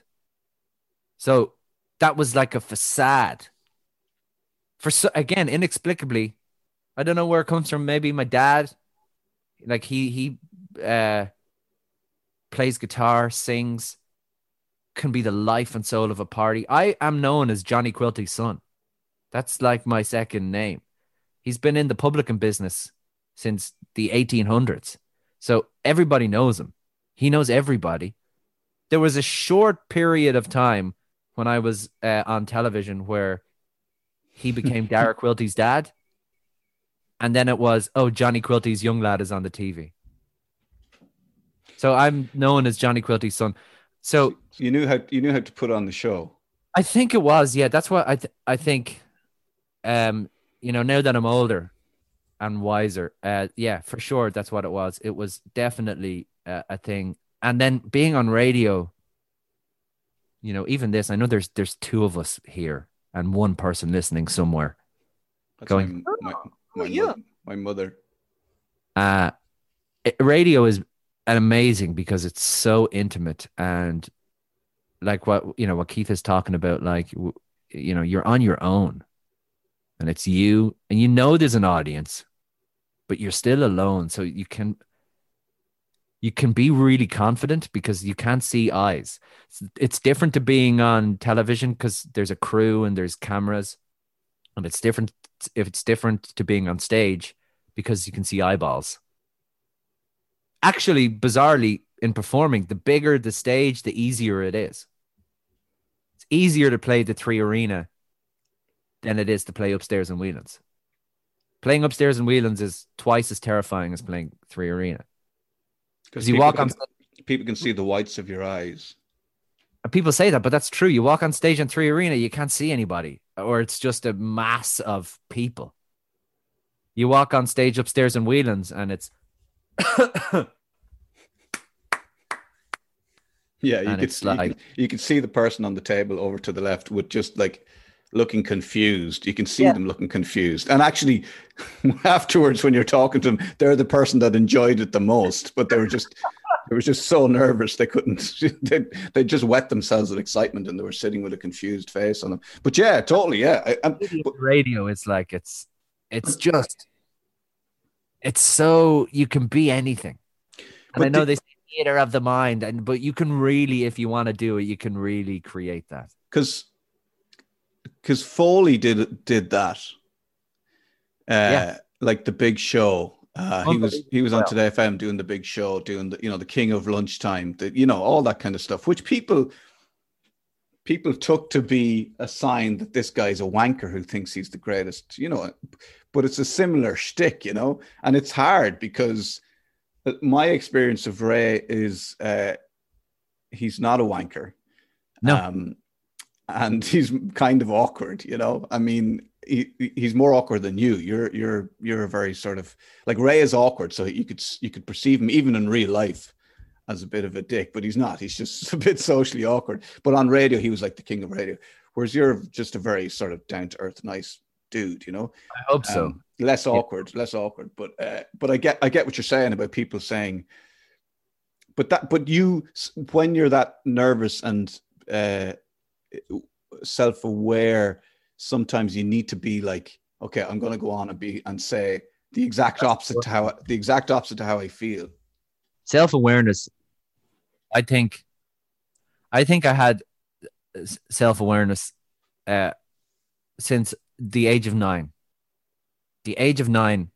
So that was like a facade. For so, again, inexplicably, I don't know where it comes from. Maybe my dad, like he he uh, plays guitar, sings, can be the life and soul of a party. I am known as Johnny Quilty's son. That's like my second name. He's been in the publican business since the 1800s. So everybody knows him. He knows everybody. There was a short period of time when I was uh, on television where he [LAUGHS] became Dara Quilty's dad. And then it was, oh, Johnny Quilty's young lad is on the TV. So I'm known as Johnny Quilty's son. So You knew how you knew how to put on the show. I think it was, yeah. That's what I th- I think. Um, you know, now that I'm older and wiser, uh, yeah, for sure, that's what it was. It was definitely uh, a thing. And then being on radio, you know, even this, I know there's there's two of us here and one person listening somewhere. That's Going, my, my, my, yeah. my mother. Uh it- radio is an amazing because it's so intimate and like what you know what Keith is talking about like you know you're on your own and it's you and you know there's an audience but you're still alone. So you can you can be really confident because you can't see eyes. It's, different to being on television because there's a crew and there's cameras. And it's different if it's different to being on stage because you can see eyeballs. Actually bizarrely in performing the bigger the stage the easier it is. It's easier to play the three arena than it is to play upstairs in whelan's playing upstairs in whelan's is twice as terrifying as playing three arena. Because you walk can, on people can see the whites of your eyes. people say that but that's true. You walk on stage in three arena you can't see anybody or it's just a mass of people. You walk on stage upstairs in whelan's and it's [COUGHS] Yeah, you And could, you, like- could, you could see the person on the table over to the left with just like looking confused. You can see them looking confused. And actually, [LAUGHS] afterwards, when you're talking to them, they're the person that enjoyed it the most, but they were just. They were just so nervous they couldn't. [LAUGHS] They they just wet themselves with excitement, and they were sitting with a confused face on them. But yeah, totally, yeah. I, I'm, but- radio is like it's it's just it's so you can be anything and i know the- they say theater of the mind and but you can really if you want to do it you can really create that because because Foley did did that. Uh, Yeah. like the big show. Uh, he was he was on. Today FM doing the big show, doing the you know the King of Lunchtime, the, you know all that kind of stuff, which people people took to be a sign that this guy's a wanker who thinks he's the greatest, you know. But it's a similar shtick, you know, and it's hard because uh, my experience of Ray is uh, he's not a wanker. No. Um, and he's kind of awkward, you know. I mean, he, he's more awkward than you. You're you're you're a very sort of like Ray is awkward, so you could you could perceive him even in real life as a bit of a dick, but he's not. He's just [LAUGHS] a bit socially awkward. But on radio, he was like the king of radio. Whereas you're just a very sort of down to earth, nice dude, you know. i hope so Um, less awkward, less awkward. But uh, but I get I get what you're saying about people saying. But that but you when you're that nervous and uh, self aware, sometimes you need to be like, okay, I'm going to go on and be and say the exact opposite to how the exact opposite to how I feel. self-awareness i think i think i had self-awareness uh, since the age of nine. The age of nine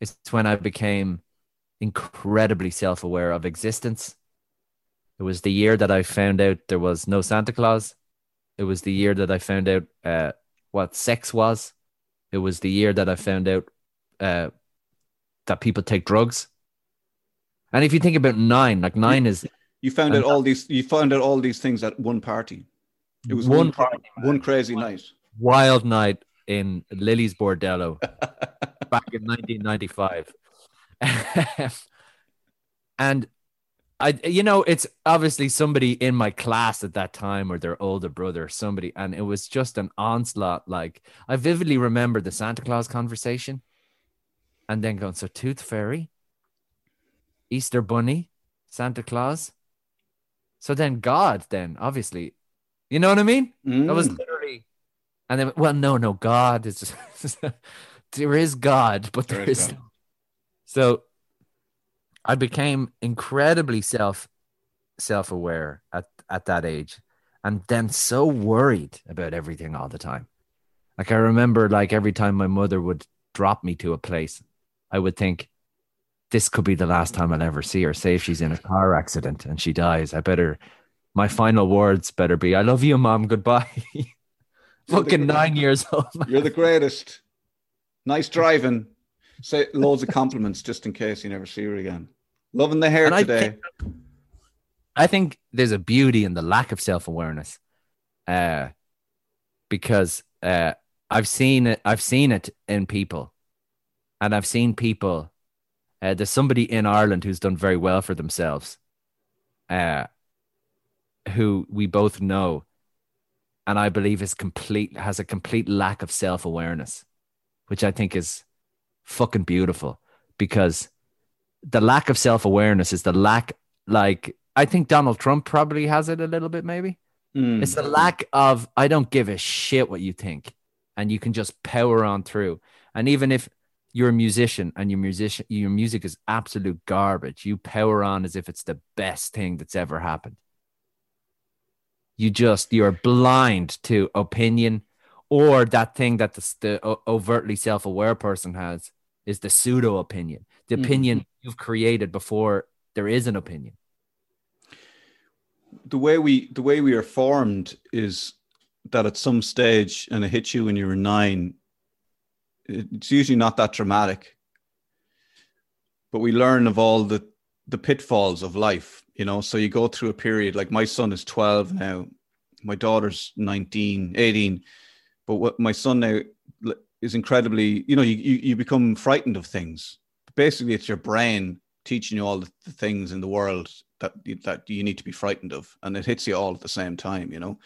is when i became incredibly self-aware of existence. It was the year that i found out there was no santa claus it was the year that i found out uh, what sex was it was the year that i found out uh, that people take drugs and if you think about nine, like nine is You found out all these. You found out all these things at one party. It was One one party, one crazy night. wild night in Lily's Bordello [LAUGHS] back in 1995. [LAUGHS] and I, you know, it's obviously somebody in my class at that time or their older brother, somebody, and it was just an onslaught. Like I vividly remember the Santa Claus conversation and then going, so Tooth Fairy, Easter Bunny, Santa Claus. So then God, then obviously, you know what I mean? That was Mm. literally, and then well, no, no, God is just, [LAUGHS] there is God, but There there is. God. So, I became incredibly self self aware at at that age, and then so worried about everything all the time. Like I remember, like every time my mother would drop me to a place, I would think, this could be the last time I'll ever see her. Say if she's in a car accident and she dies, I better. My final words better be, "I love you, mom. Goodbye." [LAUGHS] Fucking nine years old. You're the greatest. Nice driving. Say loads of compliments just in case you never see her again. Loving the hair And I today. I think there's a beauty in the lack of self awareness, uh, because uh, I've seen it. I've seen it in people, and I've seen people. Uh, there's somebody in Ireland who's done very well for themselves, uh, who we both know, and I believe is complete has a complete lack of self awareness, which I think is fucking beautiful because the lack of self awareness is the lack like I think Donald Trump probably has it a little bit maybe. Mm. It's the lack of I don't give a shit what you think, and you can just power on through. And even if you're a musician and your musician your music is absolute garbage, you power on as if it's the best thing that's ever happened. You just you're blind to opinion or that thing that the, the overtly self-aware person has is the pseudo opinion, the Mhm. opinion you've created before there is an opinion. the way we the way we are formed is that at some stage and it hits you when you were nine it's usually not that dramatic but we learn of all the the pitfalls of life you know so you go through a period like my son is 12 now my daughter's 19 18 but what my son now l- is incredibly you know you, you, you become frightened of things. Basically it's your brain teaching you all the, things in the world that you- that you need to be frightened of and it hits you all at the same time you know?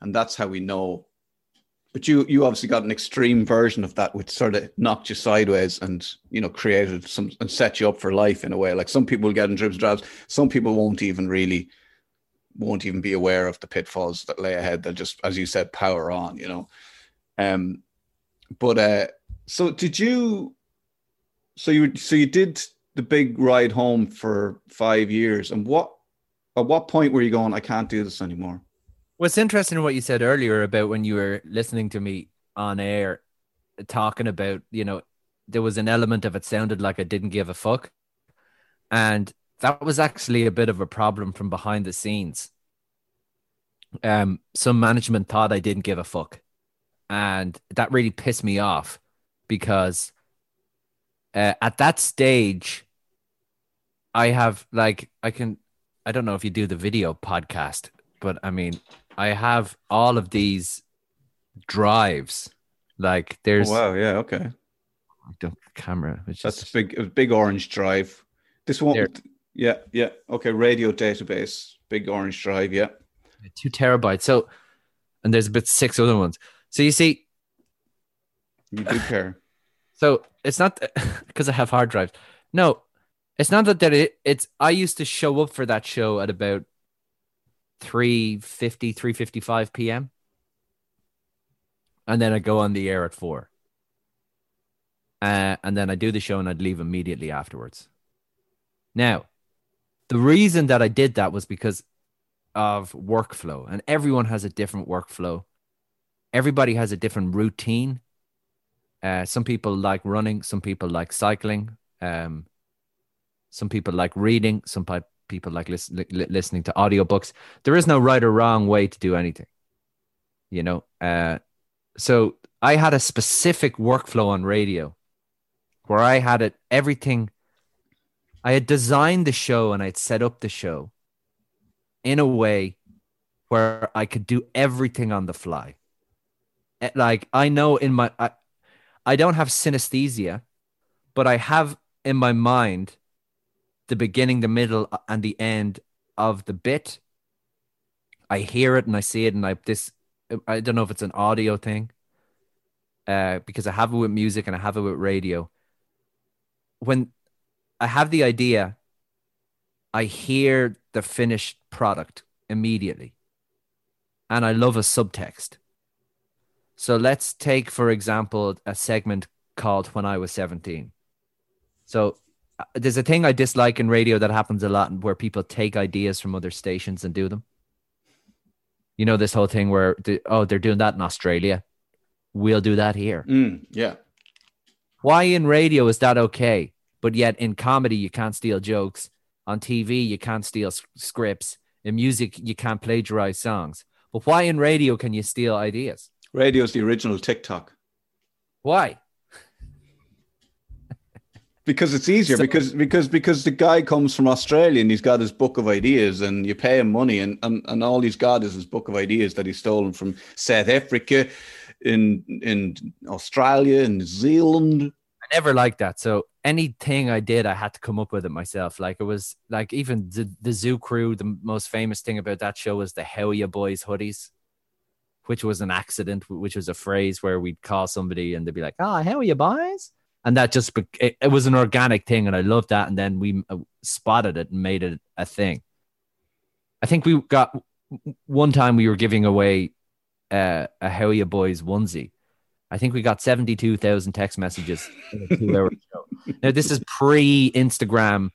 And that's how we know. But you you obviously got an extreme version of that which sort of knocked you sideways and you know created some and set you up for life in a way. Like some people will get in dribs and drabs. Some people won't even really won't even be aware of the pitfalls that lay ahead. They'll just as you said power on you know? Um but uh so did you so you so you did the big ride home for five years and what at what point were you going i can't do this anymore What's interesting in what you said earlier about when you were listening to me on air talking about, you know, there was an element of it sounded like I didn't give a fuck. And that was actually a bit of a problem from behind the scenes. Um, some management thought I didn't give a fuck. And that really pissed me off because uh, at that stage, I have like, I can, I don't know if you do the video podcast, but I mean, I have all of these drives. Like there's oh, wow yeah okay the camera, which that's is a big a big orange drive this one There. yeah yeah okay radio database big orange drive yeah two terabytes. So, and there's about six other ones. So you see, you do care [LAUGHS] so it's not because [LAUGHS] I have hard drives. No, it's not that, that it, it's. I used to show up for that show at about 350, 355 p.m. And then I go on the air at four. Uh, and then I do the show and I'd leave immediately afterwards. Now, the reason that I did that was because of workflow, and everyone has a different workflow. Everybody has a different routine. Uh, some people like running, some people like cycling, um, some people like reading, some pe- people like li- li- listening to audiobooks. There is no right or wrong way to do anything, you know. Uh, so I had a specific workflow on radio where I had it everything. I had designed the show and I had set up the show in a way where I could do everything on the fly. Eh, Like I know in my I, I don't have synesthesia, but I have in my mind the beginning, the middle, uh, and the end of the bit. I hear it and I see it, and I this I don't know if it's an audio thing, uh, because I have it with music and I have it with radio. When I have the idea, I hear the finished product immediately, and I love a subtext. So let's take, for example, a segment called When I Was 17. So uh, there's a thing I dislike in radio that happens a lot where people take ideas from other stations and do them. You know, this whole thing where, the, oh, they're doing that in Australia. We'll do that here. Mm, yeah Why in radio is that okay? But yet in comedy, you can't steal jokes. On TV, you can't steal s- scripts. In music, you can't plagiarize songs. But why in radio can you steal ideas? Radio's the original tiktok Why? [LAUGHS] because it's easier So- because because because the guy comes from australia and he's got his book of ideas and you pay him money and and, and all he's got is his book of ideas that he's stolen from south africa in in australia and new zealand I never liked that. So anything I did, I had to come up with it myself. Like it was like even the, the Zoo Crew, the most famous thing about that show was the Ya Boys hoodies, which was an accident, which was a phrase where we'd call somebody and they'd be like, "Oh, how are you boys?" And that just it, it was an organic thing, and I loved that. And then we uh, spotted it and made it a thing. I think we got one time we were giving away uh, a How You Boys onesie. I think we got 72,000 text messages in a show. Now, this is pre Instagram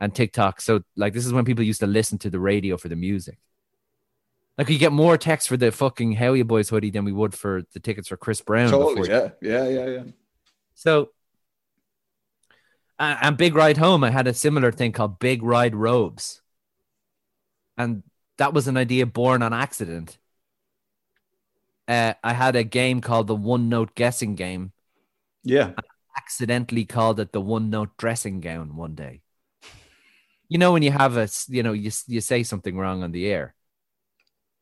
and TikTok. So, like, this is when people used to listen to the radio for the music. Like, you get more text for the fucking How Ya Boys hoodie than we would for the tickets for Chris Brown. Totally, yeah, yeah, yeah, yeah. So, and Big Ride Home, I had a similar thing called Big Ride Robes. And that was an idea born on accident uh, I had a game called the One Note Guessing Game. Yeah. accidentally called it the One Note Dressing Gown one day. You know when you have a, you know, you you say something wrong on the air.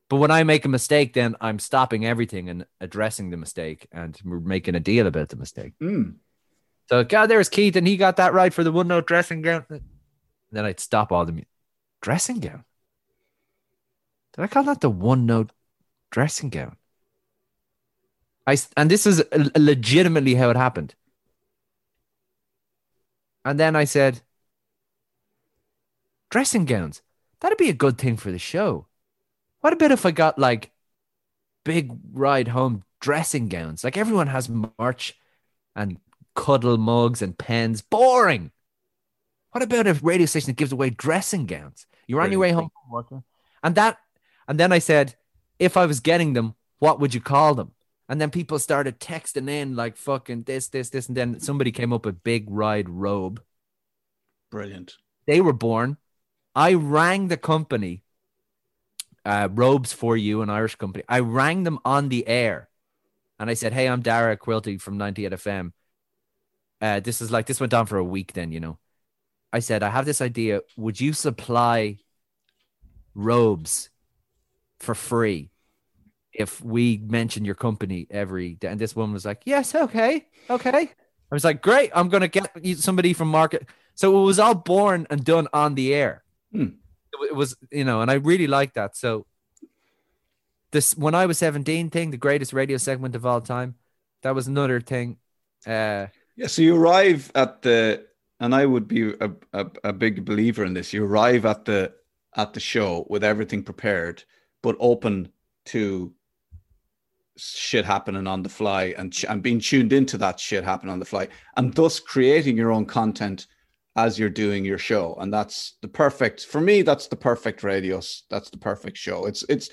But when I make a mistake, then I'm stopping everything and addressing the mistake, and we're making a deal about the mistake. Mm. So, God, there's Keith, and he got that right for the one note dressing gown. Then I'd stop all the mu- dressing gown. Did I call that the one note dressing gown? I and this is legitimately how it happened. And then I said, dressing gowns. That'd be a good thing for the show. What about if I got like big ride home dressing gowns? Like everyone has merch and cuddle mugs and pens. Boring. What about a radio station that gives away dressing gowns? You're on your way home from work. And that and then I said, if I was getting them, what would you call them? And then people started texting in like fucking this, this, this. And then somebody came up with Big Ride Robe. Brilliant. They were born. I rang the company, uh, Robes for You, an Irish company. I rang them on the air and I said, Hey, I'm Dara Quilty from 98 FM. Uh, this is like, this went on for a week then, you know. I said, I have this idea. Would you supply robes for free if we mention your company every day. And this woman was like, yes, okay, okay. I was like, great, I'm going to get somebody from market. So it was all born and done on the air. Hmm. It was, you know, and I really like that. So this, when I was 17 thing, the greatest radio segment of all time, that was another thing. Uh, yeah. So you arrive at the, and I would be a, a, a big believer in this. You arrive at the, at the show with everything prepared, but open to shit happening on the fly and, and being tuned into that shit happening on the fly and thus creating your own content as you're doing your show and that's the perfect for me that's the perfect radio that's the perfect show. It's it's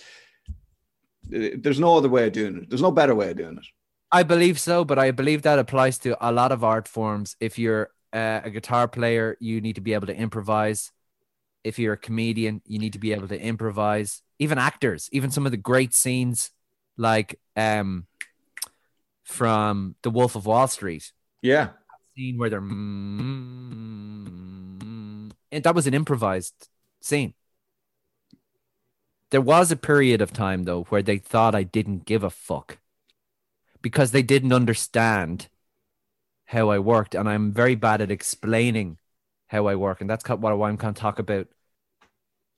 there's no other way of doing it. There's no better way of doing it. I believe so but i believe that applies to a lot of art forms. If you're uh, a guitar player you need to be able to improvise. If you're a comedian you need to be able to improvise. Even actors even some of the great scenes like um from The Wolf of Wall Street. Yeah. Scene where they're mm, and that was an improvised scene. There was a period of time though where they thought I didn't give a fuck because they didn't understand how I worked, and I'm very bad at explaining how I work, and that's what why I'm going to talk about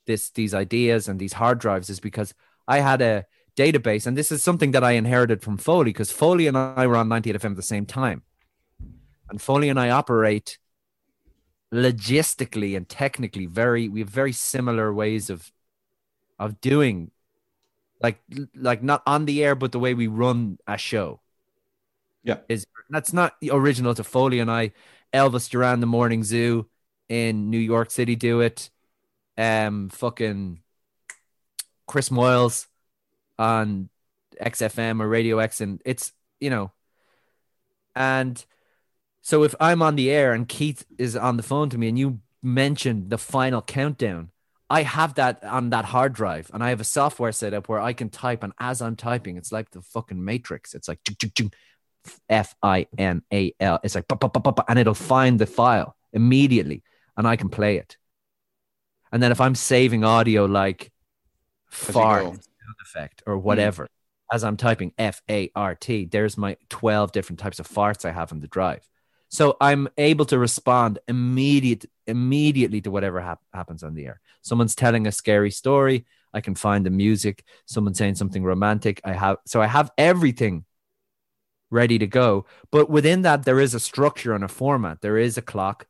this these ideas and these hard drives is because I had a database. And this is something that I inherited from Foley because Foley and I were on 98 FM at the same time. And Foley and I operate logistically and technically very we have very similar ways of of doing like like not on the air but the way we run a show. Yeah. Is that's not original to foley and i. Elvis duran the morning zoo in new york city do it. Um fucking chris moyles on XFM or Radio X, and it's you know, and so if I'm on the air and Keith is on the phone to me, and you mentioned the final countdown, I have that on that hard drive, and I have a software set up where I can type, and as I'm typing, it's like the fucking Matrix. It's like F I N A L. It's like and it'll find the file immediately, and I can play it. And then if I'm saving audio like far effect or whatever. Mm. As I'm typing F A R T, there's my 12 different types of farts I have on the drive. So I'm able to respond immediate immediately to whatever hap- happens on the air. Someone's telling a scary story, I can find the music. Someone saying something romantic, I have so I have everything ready to go. But within that, there is a structure and a format. There is a clock.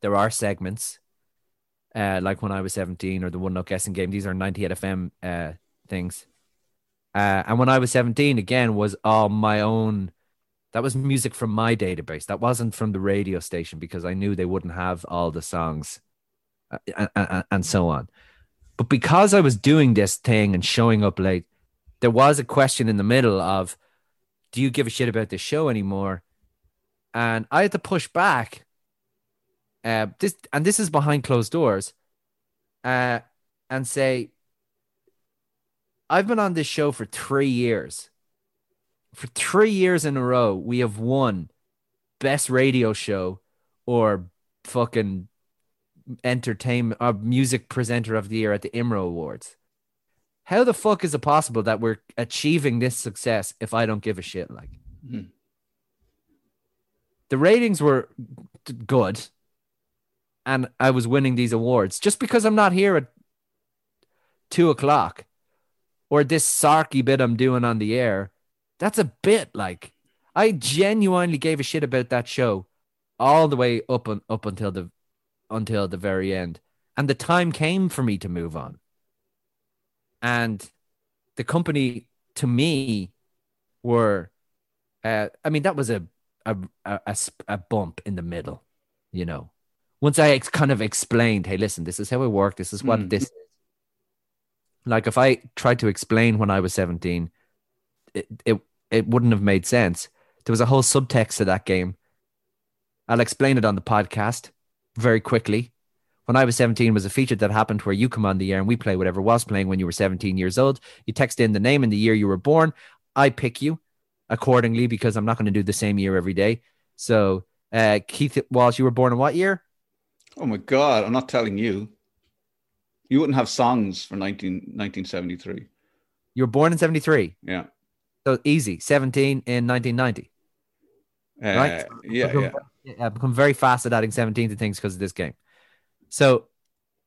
There are segments, uh, like when I was 17 or the One Note Guessing Game. These are 98 FM uh, things. Uh, and when I was 17, again, was all my own. That was music from my database. That wasn't from the radio station because I knew they wouldn't have all the songs uh, and, and, and so on. But because I was doing this thing and showing up late, there was a question in the middle of, do you give a shit about this show anymore? And I had to push back. Uh, this and this is behind closed doors, uh, and say, I've been on this show for three years. For three years in a row, we have won best radio show or fucking entertainment or music presenter of the year at the IMRO Awards. How the fuck is it possible that we're achieving this success if I don't give a shit? Like, Hmm. the ratings were good, and I was winning these awards just because I'm not here at two o'clock or this sarky bit I'm doing on the air. That's a bit like I genuinely gave a shit about that show all the way up and up until the until the very end. And the time came for me to move on. And the company to me were uh, I mean that was a a, a a bump in the middle, you know. Once I ex- kind of explained, hey, listen, this is how it worked. This is what Mm. this is. Like if I tried to explain when I was 17, it, it it wouldn't have made sense. There was a whole subtext to that game. I'll explain it on the podcast very quickly. When I was 17 was a feature that happened where you come on the air and we play whatever was playing when you were 17 years old. You text in the name and the year you were born. I pick you accordingly because I'm not going to do the same year every day. So, uh, Keith Walsh, you were born in what year? Oh my God, I'm not telling you. You wouldn't have songs for 19, 1973. You were born in 73. Yeah. So easy. 17 in 1990. Uh, Right. Yeah, become, yeah. yeah, I've become very fast at adding 17 to things because of this game. So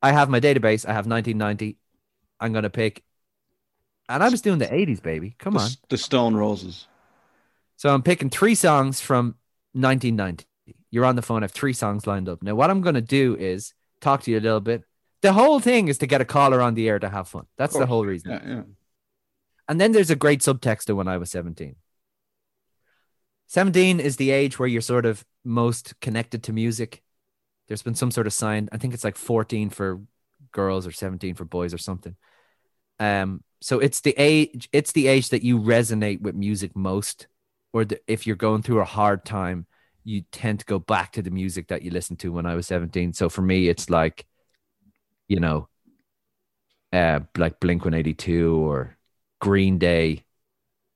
I have my database. I have 1990. I'm going to pick, and I was doing the 80s, baby. Come The, on. The Stone Roses. So I'm picking three songs from 1990. You're on the phone. I have three songs lined up. Now, what I'm going to do is talk to you a little bit. The whole thing is to get a caller on the air to have fun. That's the whole reason. Yeah, yeah. And then there's a great subtext to when I was 17. 17 is the age where you're sort of most connected to music. There's been some sort of sign. I think it's like 14 for girls or 17 for boys or something. Um, so it's the age, it's the age that you resonate with music most, or the, if you're going through a hard time, you tend to go back to the music that you listened to when I was 17. So for me, it's like, you know, uh, like Blink 182 or Green Day,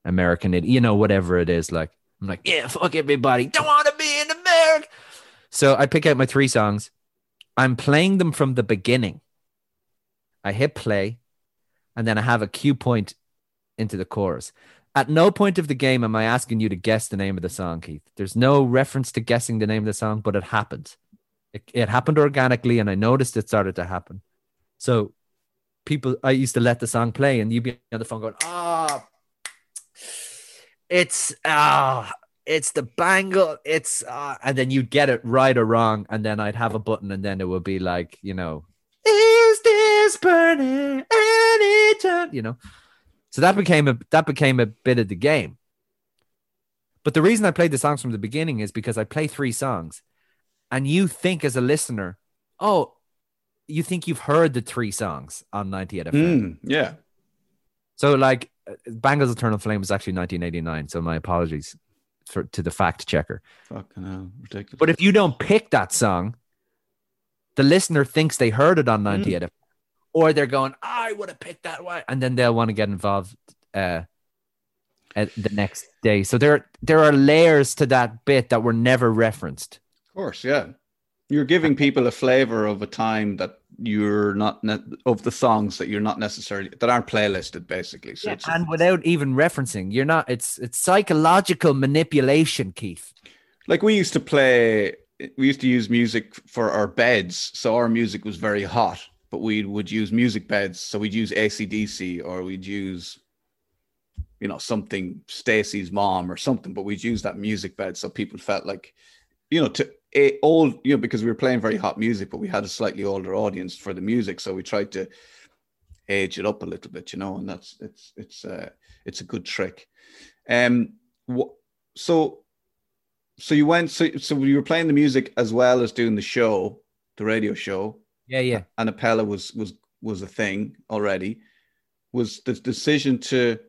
American, you know, whatever it is. Like, I'm like, yeah, fuck everybody. Don't want to be in America. So I pick out my three songs. I'm playing them from the beginning. I hit play, and then I have a cue point into the chorus. At no point of the game am I asking you to guess the name of the song, Keith. There's no reference to guessing the name of the song, but it happened. It, it happened organically, and I noticed it started to happen. So people, I used to let the song play, and you'd be on the phone going, "Ah, it's ah, it's the bangle, it's," ah, and then you'd get it right or wrong, and then I'd have a button, and then it would be like, you know, "Is this burning any time?" You know. So that became a that became a bit of the game. But the reason I played the songs from the beginning is because I play three songs, and you think as a listener, oh, you think you've heard the three songs on 98 FM. Mm, yeah. So like uh, Bangles Eternal Flame was actually 1989. So my apologies for to the fact checker. Fucking hell. Ridiculous. But if you don't pick that song, the listener thinks they heard it on 98 FM. Or they're going, I would have picked that one. And then they'll want to get involved uh, at the next day. So there there are layers to that bit that were never referenced. Of course, yeah. You're giving people a flavor of a time that you're not ne- of the songs that you're not necessarily that aren't playlisted, basically. So it's, and without even referencing, you're not it's it's psychological manipulation, Keith. like we used to play we used to use music for our beds so our music was very hot but we would use music beds so we'd use acdc or we'd use you know something stacy's mom or something but we'd use that music bed so people felt like you know to a old you know because we were playing very hot music but we had a slightly older audience for the music so we tried to age it up a little bit you know and that's it's it's uh it's a good trick. Um wh- so so you went so so you were playing the music as well as doing the show the radio show. Yeah, yeah. and Apella was was was a thing already. Was the decision to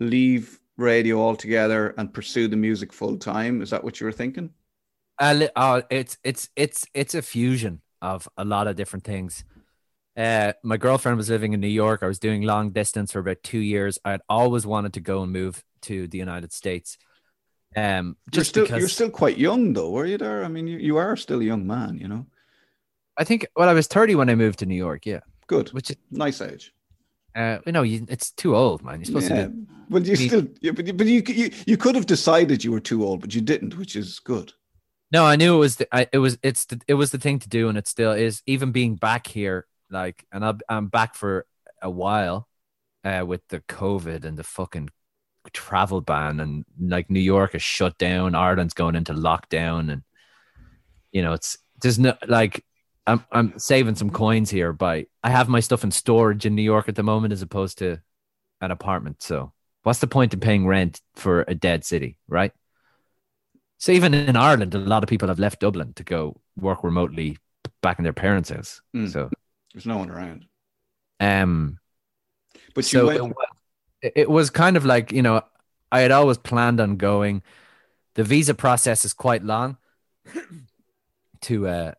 leave radio altogether and pursue the music full time is that what you were thinking Uh, uh, it's it's it's it's a fusion of a lot of different things. Uh, my girlfriend was living in New York. I was doing long distance for about two years. I had always wanted to go and move to the United States. Um, you're still because you're still quite young though were you there i mean you, you are still a young man you know I think well, I was thirty when I moved to New York. Yeah, good which is nice age uh, you know, you, it's too old, man. You're supposed yeah to. Be, but you still yeah, but, but you, you you could have decided you were too old but you didn't which is good no, I knew it was. The, I, it was. It's. The, it was the thing to do, and it still is. Even being back here, like, and I'll, I'm back for a while, uh, with the COVID and the fucking travel ban, and like New York is shut down, Ireland's going into lockdown, and you know, it's there's no like. I'm I'm saving some coins here by I have my stuff in storage in New York at the moment as opposed to an apartment. So what's the point in paying rent for a dead city, right? So even in Ireland, a lot of people have left Dublin to go work remotely back in their parents' house. Mm. So, there's no one around um, but so you it, went was, it was kind of like you know I had always planned on going. The visa process is quite long. [CLEARS THROAT] to uh,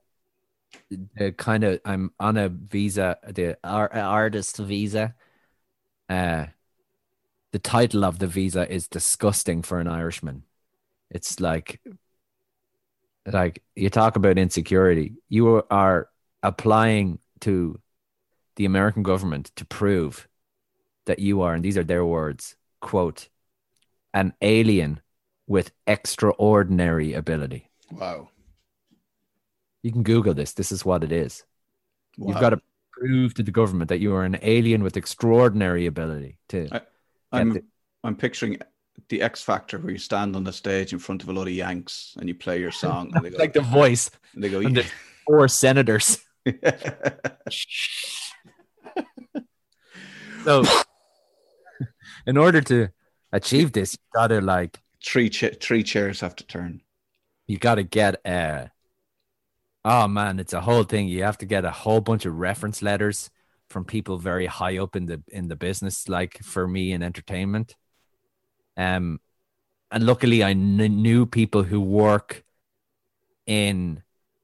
the kind of I'm on a visa, the ar- artist visa. Uh, the title of the visa is disgusting for an Irishman. It's like, like you talk about insecurity. You are applying to the American government to prove that you are, and these are their words, quote, an alien with extraordinary ability. wow You can Google this. This is what it is. You've got to prove to the government that you are an alien with extraordinary ability to. I- I'm the- I'm picturing the X Factor where you stand on the stage in front of a lot of Yanks and you play your song and they [LAUGHS] go, like the voice [LAUGHS] and they go and four senators. [LAUGHS] So, in order to achieve this, you gotta like three cha- three chairs have to turn. you gotta get a. Oh man, it's a whole thing. You have to get a whole bunch of reference letters from people very high up in the in the business, like for me in entertainment. Um, and luckily, I kn- knew people who work in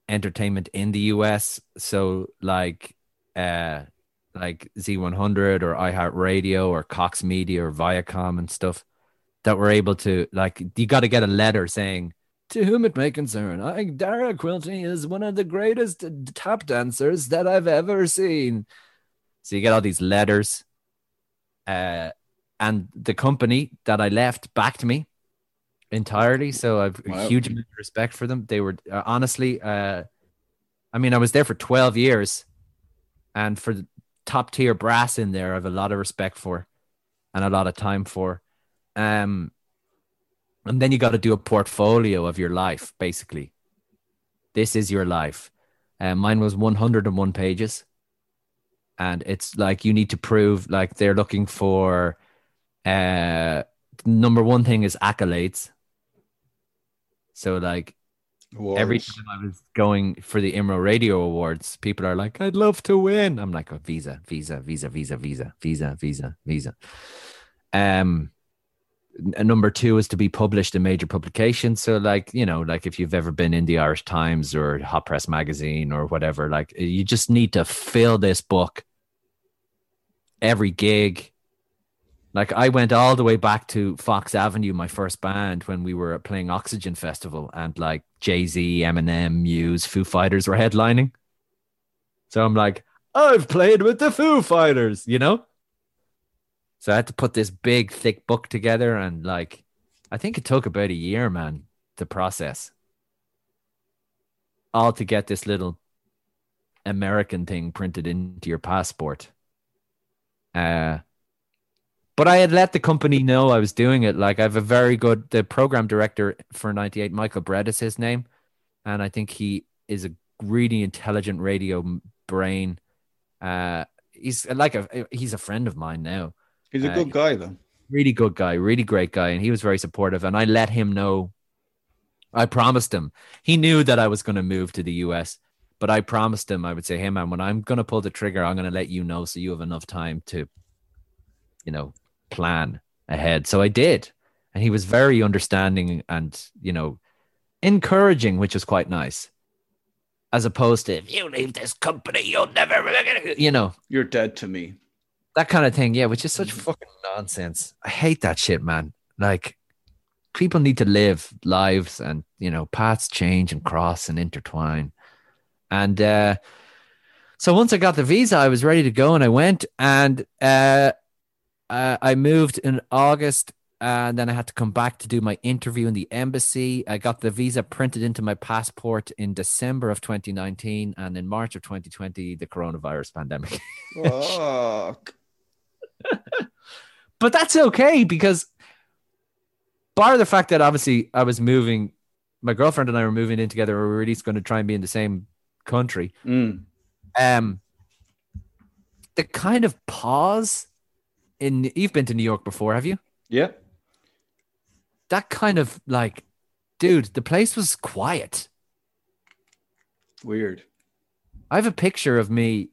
entertainment in the US. So like, uh, like Z100 or iHeartRadio or Cox Media or Viacom and stuff that were able to like. You got to get a letter saying, "To whom it may concern, I Dara Quilty is one of the greatest tap dancers that I've ever seen." So you get all these letters. Uh, and the company that I left backed me entirely. So I've Wow. a huge amount of respect for them. They were uh, honestly, uh, I mean, I was there for 12 years, and for the top tier brass in there, I have a lot of respect for and a lot of time for. Um, and then you got to do a portfolio of your life, basically. This is your life. Uh, mine was 101 pages. And it's like you need to prove, like, they're looking for uh number one thing is accolades. So like every time I was going for the IMRO Radio Awards, people are like, "I'd love to win." I'm like, oh, "Visa, visa, visa, visa, visa, visa, visa, visa." Um, number two is to be published in major publications. So, like you know, like if you've ever been in the Irish Times or Hot Press Magazine or whatever, like you just need to fill this book. Every gig, like I went all the way back to Fox Avenue, my first band, when we were playing Oxygen Festival, and like Jay Z, Eminem, Muse, Foo Fighters were headlining. So I'm like, I've played with the Foo Fighters, you know. So I had to put this big, thick book together, and like, I think it took about a year, man. the process. All to get this little American thing printed into your passport. Uh, but I had let the company know I was doing it. Like I have a very good the program director for 98, Michael Brett is his name. And I think he is a really intelligent radio brain. Uh he's like a he's a friend of mine now. He's a Uh, good guy, though. Really good guy, really great guy, and he was very supportive. And I let him know. I promised him. He knew that I was going to move to the US, but I promised him I would say, "Hey man, when I'm going to pull the trigger, I'm going to let you know so you have enough time to, you know, plan ahead." So I did, and he was very understanding and you know, encouraging, which was quite nice. As opposed to, if you leave this company, you'll never, you know, You're dead to me. that kind of thing. Yeah, which is such fucking nonsense. I hate that shit, man. Like, people need to live lives, and you know, paths change and cross and intertwine. And uh, so once I got the visa, I was ready to go, and I went, and uh, uh, I moved in August. And then I had to come back to do my interview in the embassy. I got the visa printed into my passport in December of 2019. And in March of 2020, the coronavirus pandemic. Fuck. [LAUGHS] but that's okay because bar the fact that obviously I was moving, my girlfriend and I were moving in together. We were at least going to try and be in the same country. Mm. Um, the kind of pause in you've been to New York before, have you? Yeah. That kind of like, dude, the place was quiet. Weird. I have a picture of me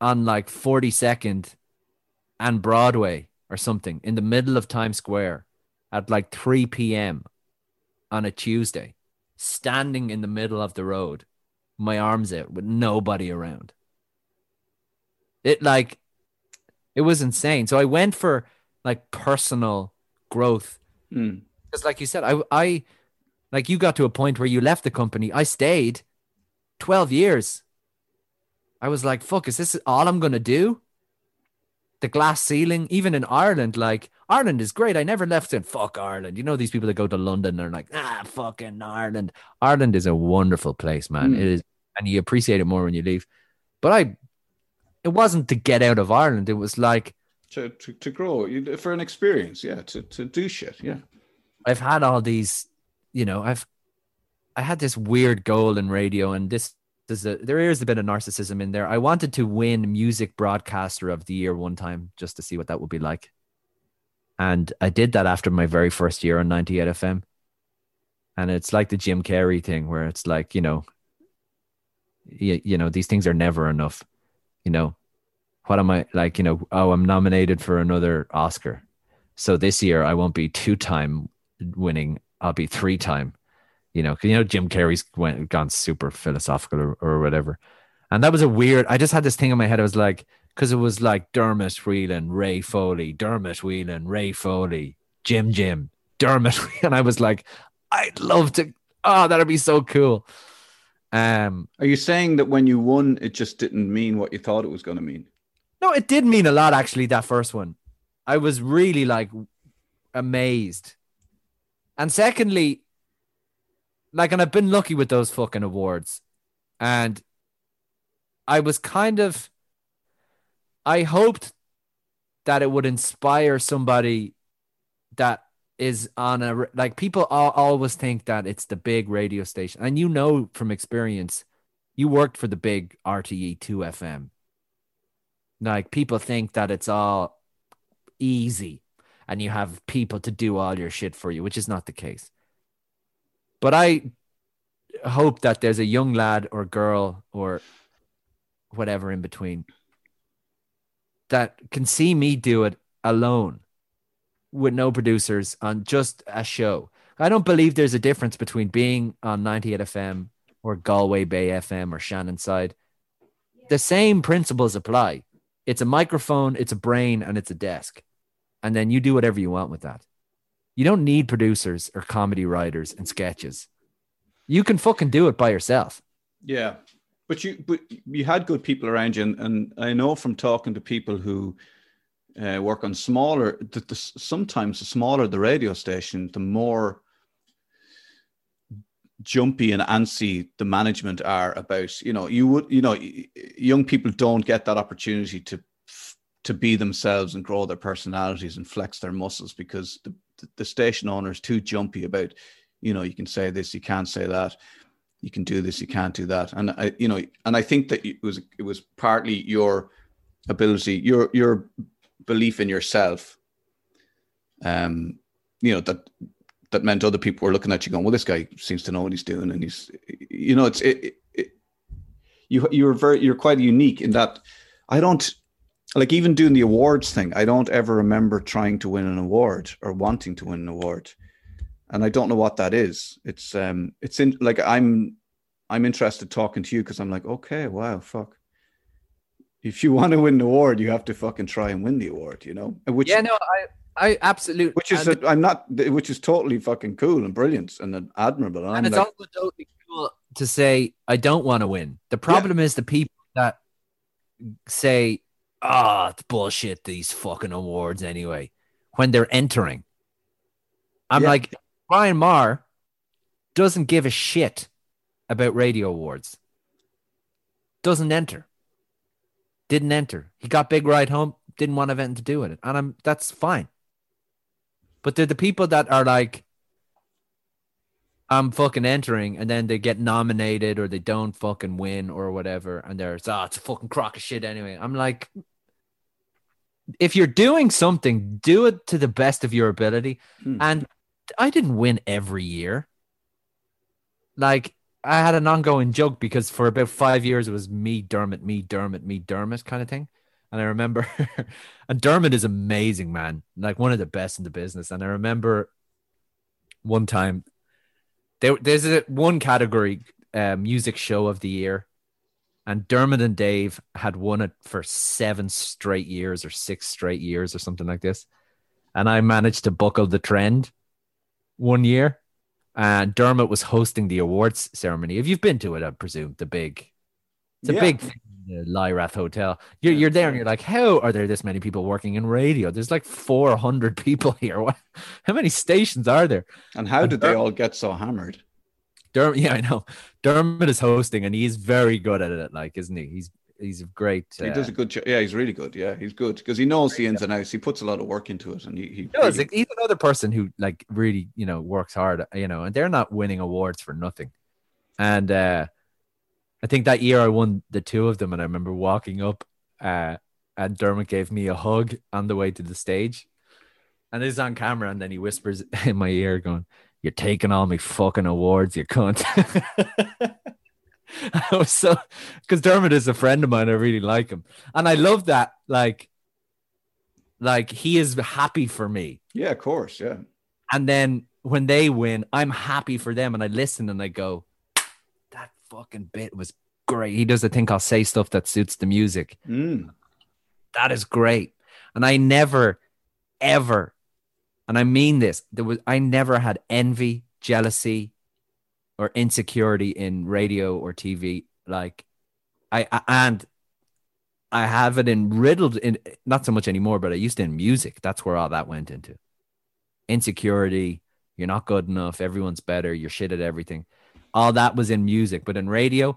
on like 42nd and Broadway or something in the middle of Times Square at like 3 p.m. on a Tuesday, standing in the middle of the road, my arms out with nobody around. It like, it was insane. So I went for like personal growth. Mm. because like you said I I like you got to a point where you left the company. I stayed 12 years. I was like fuck is this all I'm going to do? The glass ceiling even in Ireland like Ireland is great. I never left it fuck Ireland. You know these people that go to London are like ah fucking Ireland. Ireland is a wonderful place man. Mm. it is and you appreciate it more when you leave. But I it wasn't to get out of Ireland it was like To, to, to grow for an experience, yeah. To, to do shit, yeah. I've had all these, you know, I've I had this weird goal in radio, and this there's a there is a bit of narcissism in there. I wanted to win music broadcaster of the year one time just to see what that would be like. And I did that after my very first year on 98 FM. And it's like the Jim Carrey thing where it's like, you know, you, you know, these things are never enough. You know, what am I like, you know, oh, I'm nominated for another Oscar. So this year I won't be two time winning, I'll be three time. You know, you know Jim Carrey's went gone super philosophical or, or whatever. And that was a weird I just had this thing in my head. I was like, because it was like Dermot Whelan, Ray Foley, Dermot Whelan, Ray Foley, Jim Jim, Dermot. [LAUGHS] And I was like, I'd love to. Oh, that'd be so cool. Um, Are you saying that when you won, it just didn't mean what you thought it was going to mean? No, it did mean a lot actually. That first one, I was really like amazed. And secondly, like, and I've been lucky with those fucking awards, and I was kind of, I hoped that it would inspire somebody that is on a like people al- always think that it's the big radio station, and you know from experience, you worked for the big RTE two FM like people think that it's all easy and you have people to do all your shit for you, which is not the case. But I hope that there's a young lad or girl or whatever in between that can see me do it alone with no producers on just a show. I don't believe there's a difference between being on 98 FM or Galway Bay FM or Shannonside. The same principles apply it's a microphone, it's a brain, and it's a desk. And then you do whatever you want with that. You don't need producers or comedy writers and sketches. You can fucking do it by yourself. Yeah, but you but you had good people around you, and, and I know from talking to people who uh, work on smaller that the, sometimes the smaller the radio station, the more jumpy and antsy the management are about you know you would you know young people don't get that opportunity to to be themselves and grow their personalities and flex their muscles because the, the station owner is too jumpy about you know you can say this you can't say that you can do this you can't do that. And i you know and i think that it was it was partly your ability your your belief in yourself um you know that that meant other people were looking at you going well this guy seems to know what he's doing and he's you know it's it, it you you're very you're quite unique in that i don't like even doing the awards thing i don't ever remember trying to win an award or wanting to win an award and I don't know what that is. It's um, it's in like I'm I'm interested talking to you because I'm like, okay, wow, fuck. If you want to win the award, you have to fucking try and win the award, you know. Which yeah, no, I I absolutely. Which is i am not, which is totally fucking cool and brilliant and admirable. And, and it's like, also totally cool to say I don't want to win. The problem yeah. is the people that say, "Ah, oh, it's bullshit." These fucking awards anyway. When they're entering, I'm yeah. like, Brian Maher doesn't give a shit about radio awards. Doesn't enter. Didn't enter. He got big ride home. Didn't want anything to do with it, and I'm that's fine. But they're the people that are like, I'm fucking entering, and then they get nominated or they don't fucking win or whatever, and they're oh, it's a fucking crock of shit anyway. I'm like, if you're doing something, do it to the best of your ability, hmm. and I didn't win every year. Like I had an ongoing joke because for about five years it was me, Dermot, me, Dermot, me, Dermot kind of thing. And I remember, [LAUGHS] and Dermot is amazing, man, like one of the best in the business. And I remember one time there, there's a one category uh, music show of the year, and Dermot and Dave had won it for seven straight years or six straight years or something like this. And I managed to buckle the trend one year, and Dermot was hosting the awards ceremony. If you've been to it, I presume the big, it's a yeah. big thing, the Lyrath Hotel. You're you're there, and you're like, how are there this many people working in radio? There's like 400 [LAUGHS] people here. What? How many stations are there? And how and did they all get so hammered? Dermot, [LAUGHS] yeah, I know. Dermot is hosting, and he's very good at it. Like, isn't he? He's he's a great. Uh, he does a good job. Yeah, he's really good. Yeah, he's good because he knows the ins and outs. He puts a lot of work into it, and he, he does. Really... He's another person who like really you know works hard. You know, and they're not winning awards for nothing. And uh I think that year I won the two of them, and I remember walking up, uh, and Dermot gave me a hug on the way to the stage, and is on camera, and then he whispers [LAUGHS] in my ear, going. You're taking all my fucking awards, you cunt. [LAUGHS] [LAUGHS] I was so because Dermot is a friend of mine. I really like him, and I love that. Like, like he is happy for me. Yeah, of course. Yeah. And then when they win, I'm happy for them, and I listen and I go, "That fucking bit was great." He does a thing called "say stuff that suits the music." Mm. That is great, and I never, ever, and I mean this. There was I never had envy, jealousy, or insecurity in radio or TV. Like I, I and I have it in riddled in not so much anymore, but I used to in music. That's where all that went into. Insecurity, you're not good enough, everyone's better, you're shit at everything. All that was in music, but in radio,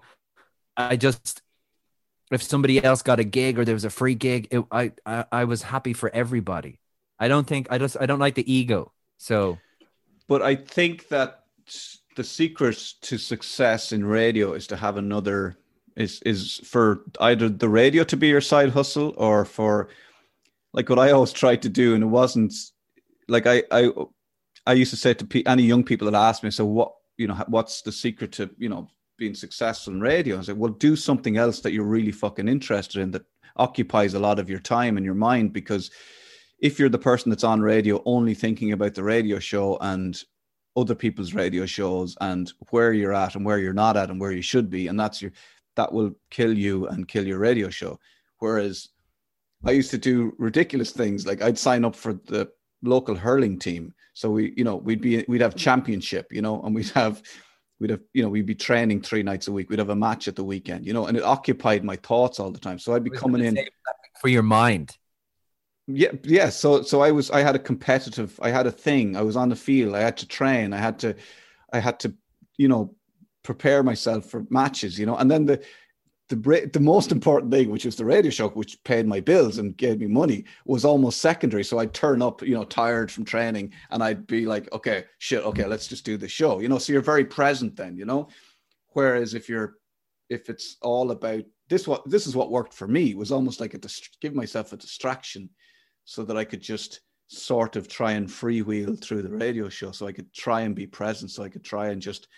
I just if somebody else got a gig or there was a free gig, it, I, I I was happy for everybody. I don't think I just I don't like the ego. So, but I think that the secret to success in radio is to have another is is for either the radio to be your side hustle or for like what I always tried to do, and it wasn't like I I I used to say to any young people that asked me, so what you know, what's the secret to you know being successful in radio? I said, well, do something else that you're really fucking interested in that occupies a lot of your time and your mind because if you're the person that's on radio only thinking about the radio show and other people's radio shows and where you're at and where you're not at and where you should be and that's your that will kill you and kill your radio show. Whereas i used to do ridiculous things like i'd sign up for the local hurling team. So we you know we'd be we'd have championship you know and we'd have we'd have you know we'd be training three nights a week. We'd have a match at the weekend you know and it occupied my thoughts all the time. So i'd be coming in for your mind yeah yeah so so i was i had a competitive i had a thing i was on the field i had to train i had to i had to you know, prepare myself for matches, you know, and then the the the most important thing, which was the radio show, which paid my bills and gave me money, was almost secondary. So I'd turn up, you know, tired from training, and I'd be like, okay, shit, okay, let's just do the show, you know. So you're very present then, you know. Whereas if you're, if it's all about this, what this is what worked for me was almost like a dist- give myself a distraction, so that I could just sort of try and freewheel through the radio show, so I could try and be present, so I could try and just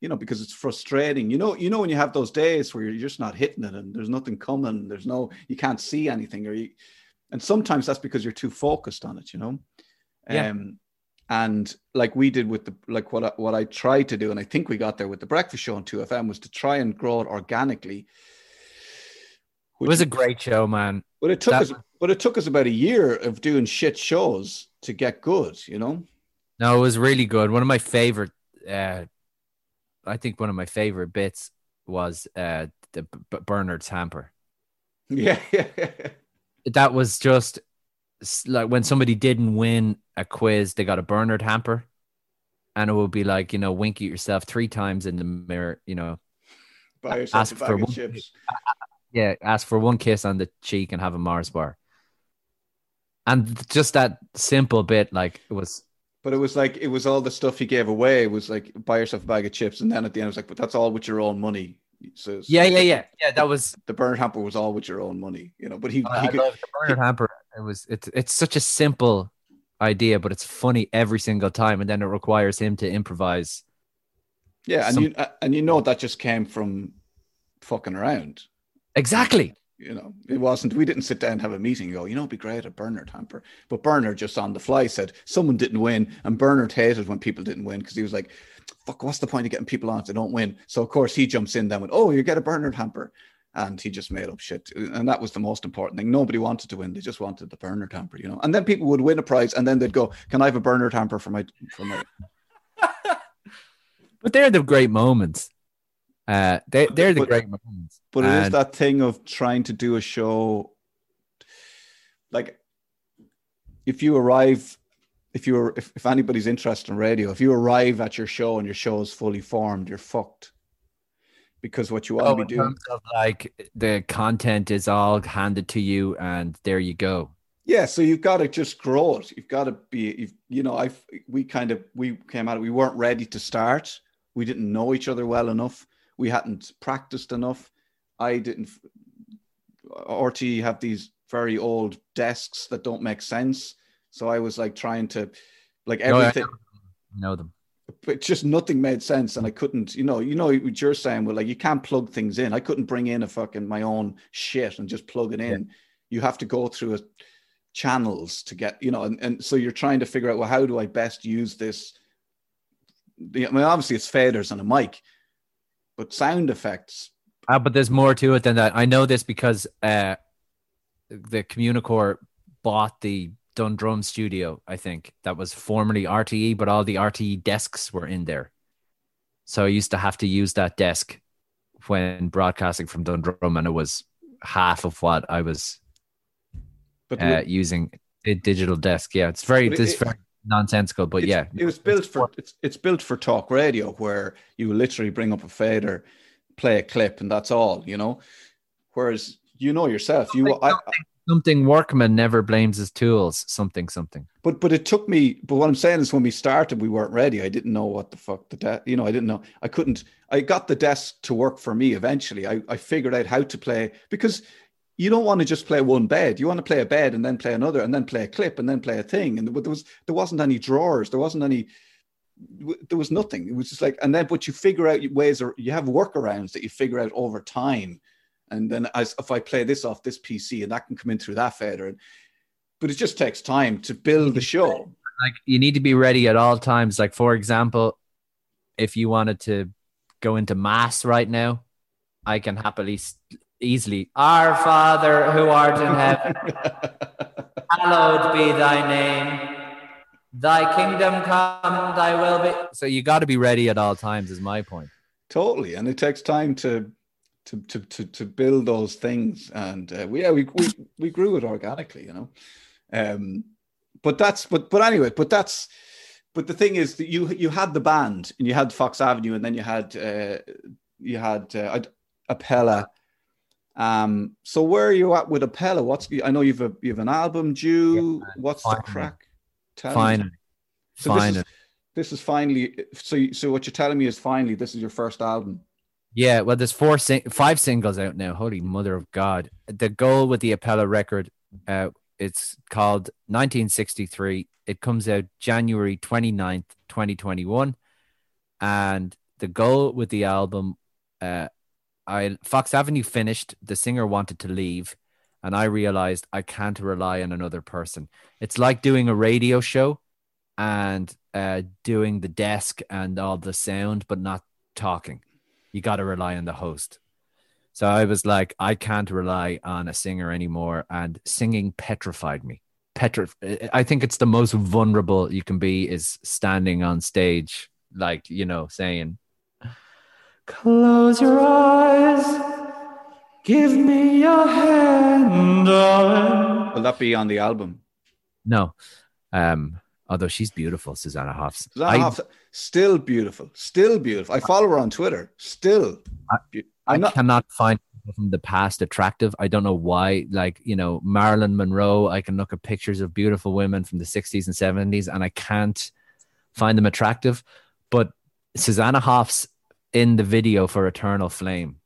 you know, because it's frustrating. You know, you know when you have those days where you're just not hitting it and there's nothing coming, there's no, you can't see anything, or you, and sometimes that's because you're too focused on it. You know, Yeah. um, and like we did with the like what I, what I tried to do, and I think we got there with the breakfast show on Two FM was to try and grow it organically. It was a great show, man. but it took that- us, but it took us about a year of doing shit shows to get good. You know. No, it was really good. One of my favorite, uh, I think one of my favorite bits was uh, the B- Bernard's hamper. [LAUGHS] Yeah. That was just like when somebody didn't win a quiz, they got a Bernard hamper, and it would be like you know, wink at yourself three times in the mirror. You know, Buy yourself Ask for one- chips. yeah, ask for one kiss on the cheek and have a Mars bar. And just that simple bit, like it was But it was like it was all the stuff he gave away. It was like buy yourself a bag of chips, and then at the end it was like, but that's all with your own money. So yeah, yeah, yeah, yeah. That was The Bernard hamper was all with your own money, you know. But he, I, he could, love the Bernard hamper. It was it's it's such a simple idea, but it's funny every single time, and then it requires him to improvise. yeah, and some- you uh, and you know that just came from fucking around. Exactly. You know, it wasn't. We didn't sit down and have a meeting. And go, you know, it'd be great a Bernard hamper. But Bernard just on the fly said someone didn't win, and Bernard hated when people didn't win because he was like, "Fuck, what's the point of getting people on if they don't win?" So of course he jumps in then with, "Oh, you get a Bernard hamper," and he just made up shit. And that was the most important thing. Nobody wanted to win; they just wanted the Bernard hamper, you know. And then people would win a prize, and then they'd go, "Can I have a Bernard hamper for my for my?" [LAUGHS] But they're the great moments. Uh, they they're the But- great moments. But it is that thing of trying to do a show. Like, if you arrive, if you're, if, if anybody's interested in radio, if you arrive at your show and your show is fully formed, you're fucked. Because what you want Oh, to be doing, terms of like the content is all handed to you, and there you go. yeah. So you've got to just grow it. You've got to be, you've, you know, I've, we kind of, we came out, we weren't ready to start. We didn't know each other well enough. We hadn't practiced enough. I didn't. RT have these very old desks that don't make sense. So I was like trying to, like No, I everything, You know them. but just nothing made sense, and I couldn't. You know, you know what you're saying. Well, like you can't plug things in. I couldn't bring in a fucking my own shit and just plug it in. You have to go through a, channels to get, you know, and, and so you're trying to figure out well, how do I best use this? I mean, obviously it's faders and a mic, but sound effects Uh, but there's more to it than that. I know this because uh, the Communicorp bought the Dundrum studio, I think, that was formerly RTE, but all the RTE desks were in there. So I used to have to use that desk when broadcasting from Dundrum, and it was half of what I was but uh, using a digital desk. Yeah, it's very, it- it's very nonsensical, but it's- yeah, it was built for it's it's built for talk radio where you literally bring up a fader, play a clip, and that's all, you know. Whereas you know yourself, you I, something workman never blames his tools. Something, something. but but it took me. But what I'm saying is, when we started, we weren't ready. I didn't know what the fuck the de- you know. I didn't know. I couldn't. I got the desk to work for me eventually. I I figured out how to play because you don't want to just play one bed. You want to play a bed and then play another and then play a clip and then play a thing. And there was there wasn't any drawers. There wasn't any. There was nothing. It was just like and then but you figure out ways or you have workarounds that you figure out over time. And then as if I play this off this PC and that can come in through that fader. But it just takes time to build the show. like you need to be ready at all times. Like for example, if you wanted to go into mass right now, I can happily easily Our Father who art in heaven, [LAUGHS] hallowed be thy name. Thy kingdom come, thy will be. So you got to be ready at all times. Is my point. totally, and it takes time to to to to, to build those things. And uh, we, yeah, we we we grew it organically, you know. Um, but that's but but anyway, but that's but the thing is that you you had the band and you had Fox Avenue and then you had uh, you had uh, Apella. Um, so where are you at with Apella? What's I know you've a you have an album due. Yeah, What's finally. the crack? Tell. Finally, So this is, finally. this is finally. So you- so what you're telling me is finally this is your first album. Yeah, well, there's four, sing- five singles out now. Holy mother of God! The goal with the Apella record, uh, it's called 1963. It comes out January 29th, 2021, and the goal with the album, uh, I Fox Avenue finished. The singer wanted to leave, and I realized I can't rely on another person. It's like doing a radio show and uh, doing the desk and all the sound, but not talking you got to rely on the host. So I was like, I can't rely on a singer anymore, and singing petrified me. Petri- I think it's the most vulnerable you can be is standing on stage, like you know, saying, "Close your eyes, give me your hand." darling." Will that be on the album? No, um, although she's beautiful, Susanna Hoffs. Susanna I- Hoffs, still beautiful, still beautiful. I follow her on Twitter. Still, be- I I'm not. cannot find from the past attractive. I don't know why. Like, you know, Marilyn Monroe, I can look at pictures of beautiful women from the 60s and 70s and I can't find them attractive. But Susanna Hoffs in the video for Eternal Flame.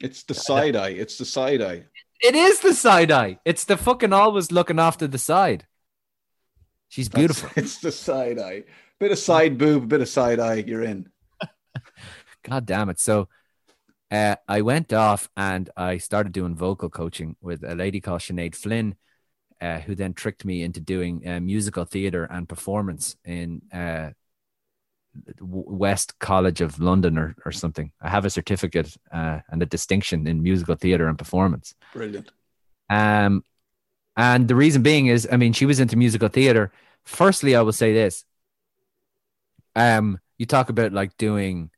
It's the side eye. It's the side eye. It is the side eye. It's the fucking always looking off to the side. She's That's- beautiful. [LAUGHS] It's the side eye. Bit of side boob, bit of side eye. You're in. [LAUGHS] God damn it. So uh, I went off and I started doing vocal coaching with a lady called Sinead Flynn, uh, who then tricked me into doing uh, musical theatre and performance in uh, West College of London or, or something. I have a certificate uh, and a distinction in musical theatre and performance. Brilliant. Um, and the reason being is, I mean, she was into musical theater. Firstly, I will say this. Um, you talk about like doing,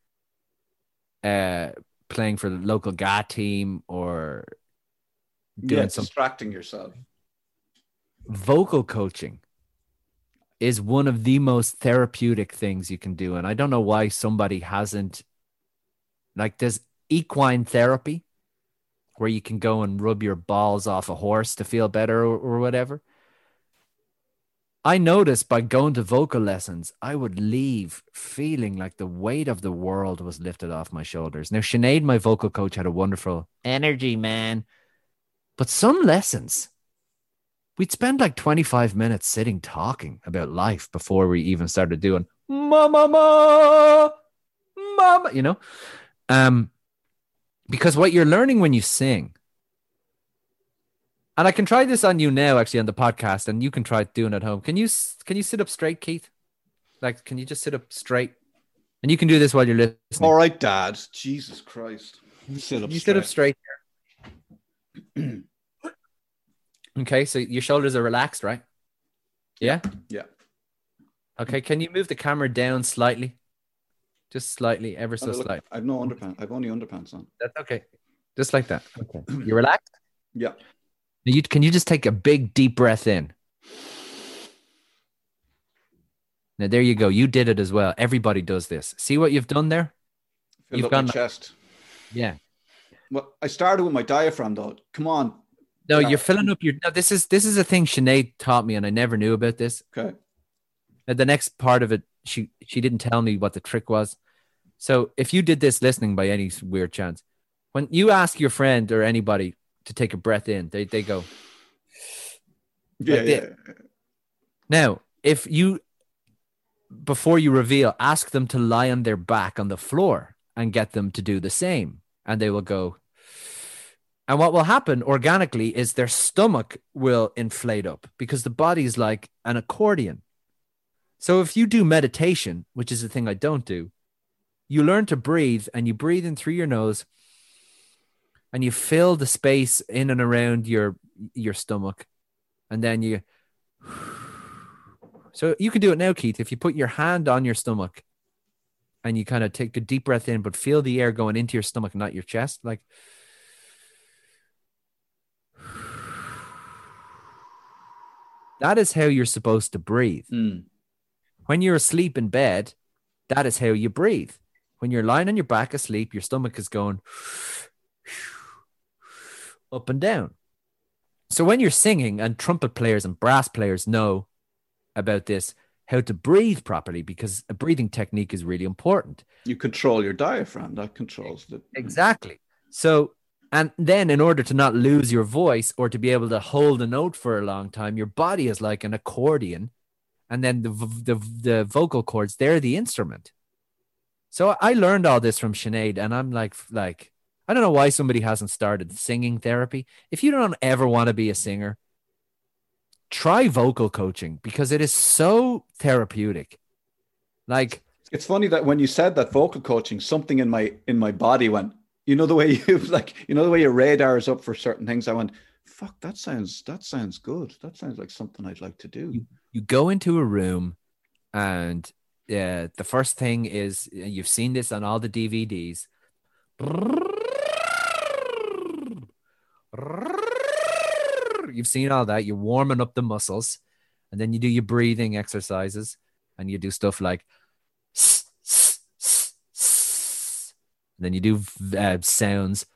uh, playing for the local GA team or doing yeah, some distracting yourself. vocal coaching is one of the most therapeutic things you can do. And I don't know why somebody hasn't, like, there's equine therapy where you can go and rub your balls off a horse to feel better or, or whatever. I noticed by going to vocal lessons, I would leave feeling like the weight of the world was lifted off my shoulders. Now, Sinead, my vocal coach, had a wonderful energy, man. But some lessons, we'd spend like 25 minutes sitting talking about life before we even started doing mama mama mama you know um because what you're learning when you sing and i can try this on you now actually on the podcast and you can try doing it at home can you can you sit up straight keith like can you just sit up straight and you can do this while you're listening All right, Dad. Jesus Christ. Sit up you sit up straight. [CLEARS THROAT] straight okay so your shoulders are relaxed right yeah Yeah. Okay, can you move the camera down slightly? Just slightly, ever so Oh, look, slightly. I've no underpants. I've only underpants on. That's okay. Just like that. Okay. [CLEARS THROAT] You relaxed? Yeah. You can you just take a big deep breath in? Now there you go. You did it as well. Everybody does this. See what you've done there? Fill You've up my gone- chest. Yeah. Well, I started with my diaphragm though. Come on. No, you're filling up your. No, this is this is a thing Sinead taught me, and I never knew about this. Okay. And the next part of it, she she didn't tell me what the trick was. So if you did this listening by any weird chance, when you ask your friend or anybody to take a breath in, they they go. Yeah, Like yeah. Now, if you before you reveal, ask them to lie on their back on the floor and get them to do the same, and they will go. And what will happen organically is their stomach will inflate up because the body is like an accordion. So if you do meditation, which is the thing I don't do, you learn to breathe and you breathe in through your nose and you fill the space in and around your your stomach and then you [SIGHS] so you can do it now keith if you put your hand on your stomach and you kind of take a deep breath in but feel the air going into your stomach not your chest like that is how you're supposed to breathe Mm. When you're asleep in bed, that is how you breathe. When you're lying on your back asleep, your stomach is going up and down. So when you're singing, and trumpet players and brass players know about this, how to breathe properly, because a breathing technique is really important. You control your diaphragm. That controls the Exactly. So, and then in order to not lose your voice or to be able to hold a note for a long time, your body is like an accordion, and then the the the vocal cords they're the instrument. So I learned all this from Sinead, and I'm like like I don't know why somebody hasn't started singing therapy. If you don't ever want to be a singer, try vocal coaching because it is so therapeutic. Like It's funny that when you said that vocal coaching, something in my in my body went. You know the way [LAUGHS] you like. You know the way your radar is up for certain things. I went. Fuck. That sounds. That sounds good. That sounds like something I'd like to do. you go into a room and uh, the first thing is you've seen this on all the DVDs. You've seen all that. You're warming up the muscles, and then you do your breathing exercises, and you do stuff like, and then you do uh, sounds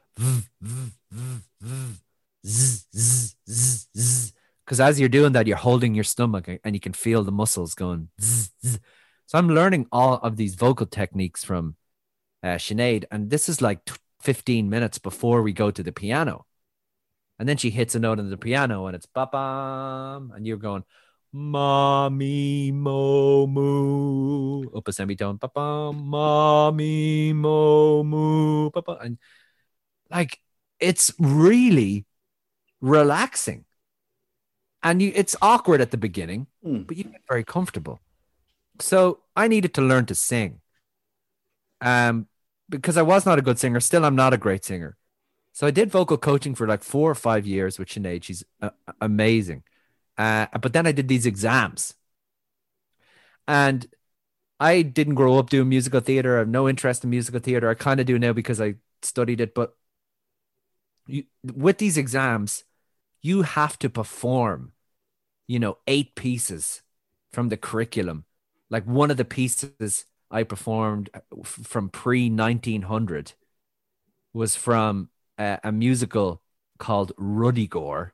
because as you're doing that, you're holding your stomach and you can feel the muscles going. So I'm learning all of these vocal techniques from uh, Sinead, and this is like t- 15 minutes before we go to the piano. And then she hits a note on the piano, and it's ba bam, and you're going, Mommy mo moo, up a semitone, ba Mommy mo moo, ba ba, and like it's really relaxing. And you it's awkward at the beginning Mm. but you get very comfortable. So i needed to learn to sing. Um because i was not a good singer still i'm not a great singer. So i did vocal coaching for like four or five years with Sinead. she's uh, amazing uh, but then i did these exams. And i didn't grow up doing musical theater. I have no interest in musical theater. I kind of do now because i studied it but you, with these exams you have to perform you know eight pieces from the curriculum. Like one of the pieces i performed uh, from pre 1900 was from a, a musical called Ruddigore,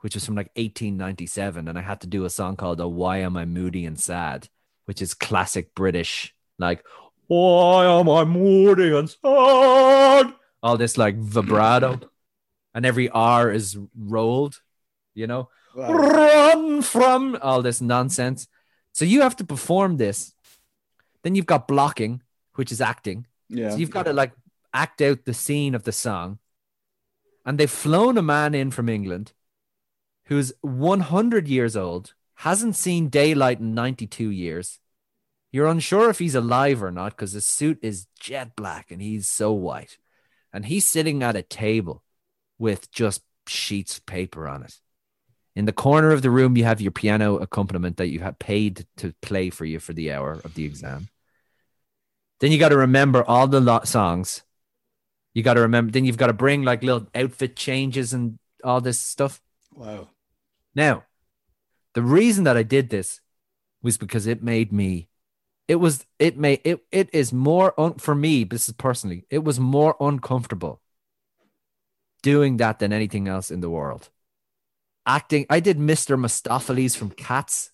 which was from like 1897 and i had to do a song called oh, why am i moody and sad which is classic british like why am i moody and sad all this like vibrato and every r is rolled you know run from all this nonsense. So you have to perform this. Then you've got blocking, which is acting. Yeah. So you've got to like act out the scene of the song. And they've flown a man in from England who's 100 years old, hasn't seen daylight in 92 years. You're unsure if he's alive or not because his suit is jet black and he's so white. And he's sitting at a table with just sheets of paper on it. In the corner of the room, you have your piano accompaniment that you have paid to play for you for the hour of the exam. Then you got to remember all the lot songs. You got to remember. Then you've got to bring like little outfit changes and all this stuff. Wow. Now, the reason that I did this was because it made me. It was it made it it is more un, for me. This is personally. It was more uncomfortable doing that than anything else in the world. Acting, I did Mr. Mistoffelees from Cats.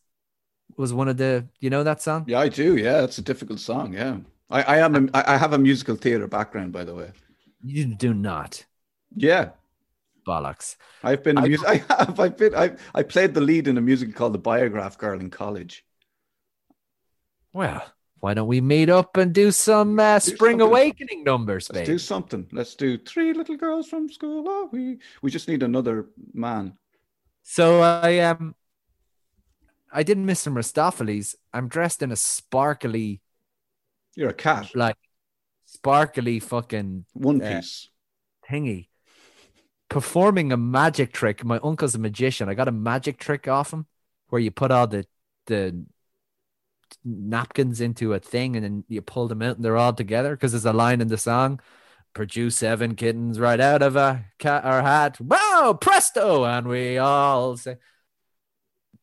Was one of the you know that song? Yeah, I do. Yeah, it's a difficult song. Yeah. I, I am. A, I I have a musical theater background, by the way. You do not Yeah, bollocks. I've been. A I- mus- [LAUGHS] I have. I've been. I I played the lead in a musical called The Biograph Girl in college. Well, why don't we meet up and do some uh, Spring something. Awakening numbers, Let's do something. Let's do three little girls from school. Are we? We just need another man. So I um I did Mr. Mistoffelees. I'm dressed in a sparkly, You're a cat. like sparkly fucking One Yeah. piece. thingy. Performing a magic trick. My uncle's a magician. I got a magic trick off him where you put all the the napkins into a thing and then you pull them out and they're all together because there's a line in the song produce seven kittens right out of a cat or hat wow presto and we all say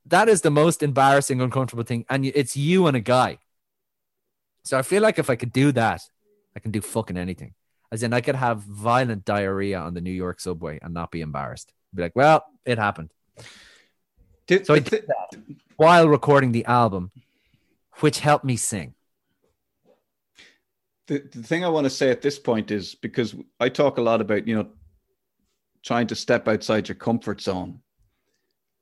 that is the most embarrassing, uncomfortable thing, and it's you and a guy. So I feel like if I could do that, I can do fucking anything. As in, I could have violent diarrhea on the New York subway and not be embarrassed. Be like, well, it happened. Did- So I did that while recording the album, which helped me sing. the, the thing I want to say at this point is because I talk a lot about, you know, trying to step outside your comfort zone.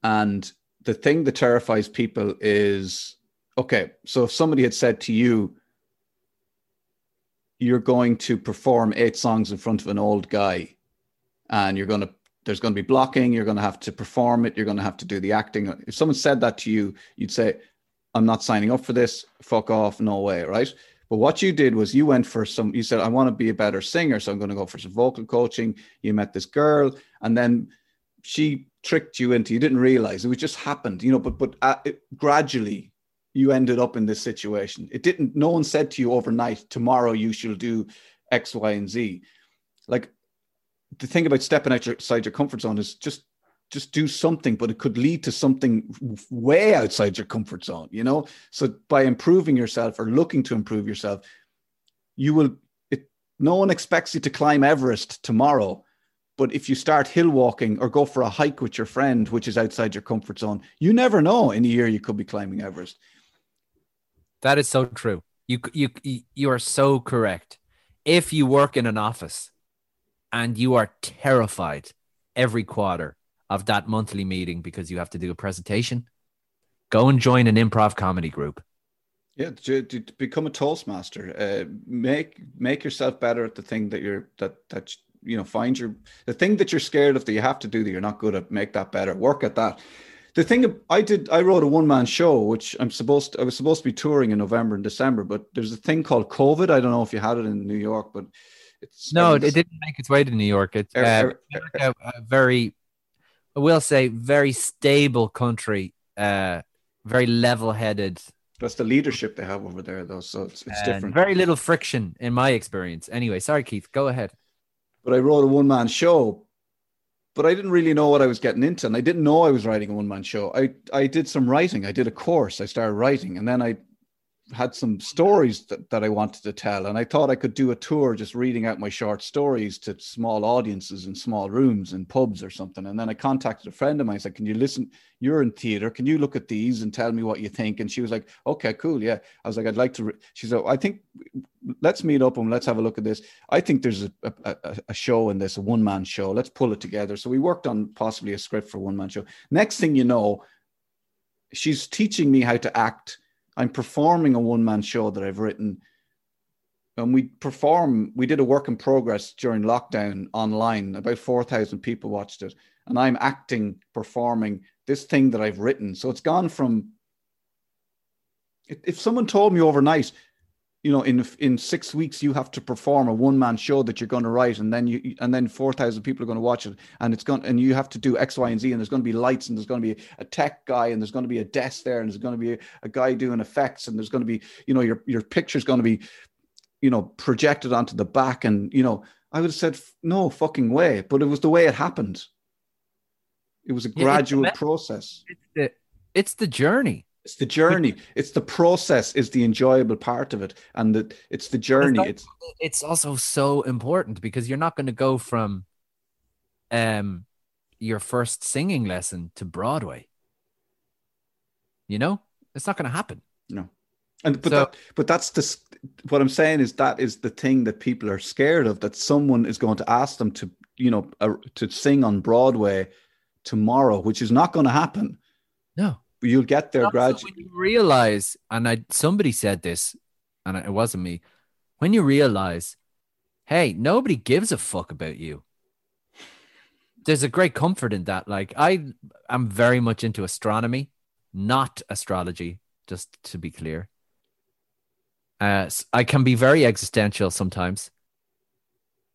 And the thing that terrifies people is okay, so if somebody had said to you, you're going to perform eight songs in front of an old guy and you're going to there's going to be blocking you're going to have to perform it you're going to have to do the acting. If someone said that to you you'd say i'm not signing up for this fuck off no way right? But what you did was you went for some you said i want to be a better singer so i'm going to go for some vocal coaching. You met this girl and then she tricked you into you didn't realize it was just happened you know but but uh, it, gradually you ended up in this situation. It didn't no one said to you overnight tomorrow you shall do x y and z. Like the thing about stepping outside your comfort zone is just just do something but it could lead to something way outside your comfort zone you know? So by improving yourself or looking to improve yourself you will it no one expects you to climb everest tomorrow but if you start hill walking or go for a hike with your friend which is outside your comfort zone you never know in a year you could be climbing everest That is so true. You you you are so correct. If you work in an office and you are terrified every quarter of that monthly meeting because you have to do a presentation, go and join an improv comedy group. Yeah, to, to become a toastmaster. Uh, make make yourself better at the thing that you're that that you know. Find your the thing that you're scared of that you have to do that you're not good at. Make that better. Work at that. The thing I did, I wrote a one man show, which I'm supposed to, I was supposed to be touring in November and December, but there's a thing called COVID. I don't know if you had it in New York, but it's No, it didn't make its way to New York. It's Er- uh, er- a very, I will say, very stable country. Uh, very level-headed. That's the leadership they have over there, though. So it's it's different. Very little friction in my experience. Anyway, sorry, Keith. Go ahead. but I wrote a one man show, but I didn't really know what I was getting into, and I didn't know I was writing a one man show. I I did some writing. I did a course. I started writing, and then I had some stories that, that I wanted to tell, and I thought I could do a tour just reading out my short stories to small audiences in small rooms in pubs or something. And then I contacted a friend of mine. I said, "Can you listen? You're in theater. Can you look at these and tell me what you think?" And she was like, "Okay, cool, yeah." I was like, "I'd like to." She said, "I think let's meet up and let's have a look at this." I think there's a, a- a show in this, a one man show. Let's pull it together. So we worked on possibly a script for one man show. Next thing you know, she's teaching me how to act. I'm performing a one man show that I've written. And we perform, we did a work in progress during lockdown online. About 4,000 people watched it. And I'm acting, performing this thing that I've written. So it's gone from, if someone told me overnight, you know, in in six weeks you have to perform a one man show that you're going to write, and then you and then four thousand people are going to watch it, and it's going and you have to do X, Y, and Z, and there's going to be lights, and there's going to be a tech guy, and there's going to be a desk there, and there's going to be a, a guy doing effects, and there's going to be, you know, your your picture's going to be, you know, projected onto the back, and you know, I would have said no fucking way, but it was the way it happened. It was a Yeah, it's gradual ama- process. It's the, it's the journey. It's the journey. It's the process is the enjoyable part of it, and the it's the journey. It's It's also so important because you're not going to go from um your first singing lesson to Broadway. You know, it's not going to happen. no, and but So- that, but that's the what I'm saying is that is the thing that people are scared of that someone is going to ask them to you know uh, to sing on Broadway tomorrow, which is not going to happen. No. You'll get there gradually. when you realize, and I somebody said this, and it wasn't me. When you realize, hey, nobody gives a fuck about you. There's a great comfort in that. Like I am very much into astronomy, not astrology, just to be clear. Uh, I can be very existential sometimes,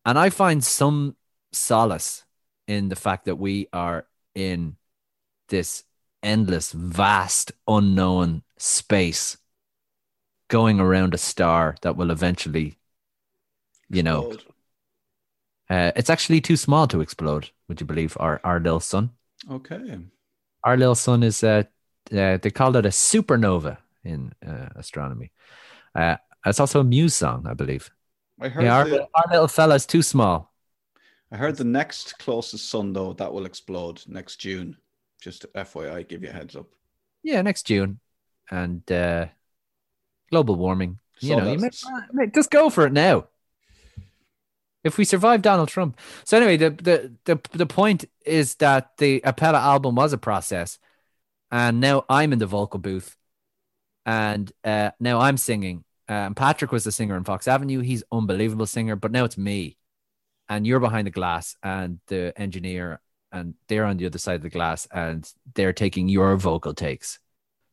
and I find some solace in the fact that we are in this endless, vast, unknown space going around a star that will eventually, you know, uh, it's actually too small to explode. Would you believe our our little sun? Okay. Our little sun is uh, uh, they called it a supernova in uh, astronomy. Uh, it's also a Muse song, I believe. I heard Yeah, our, the, our little fella's too small. I heard the next closest sun though that will explode next June. Just FYI, give you a heads up. Yeah, next June, and uh, global warming. You know, you that's- may, may- just go for it now. If we survive Donald Trump, so anyway, the the the the point is that the Apella album was a process, and now I'm in the vocal booth, and uh, now I'm singing. Um, Patrick was the singer in Fox Avenue. He's unbelievable singer, but now it's me, and you're behind the glass, and the engineer, and they're on the other side of the glass, and they're taking your vocal takes.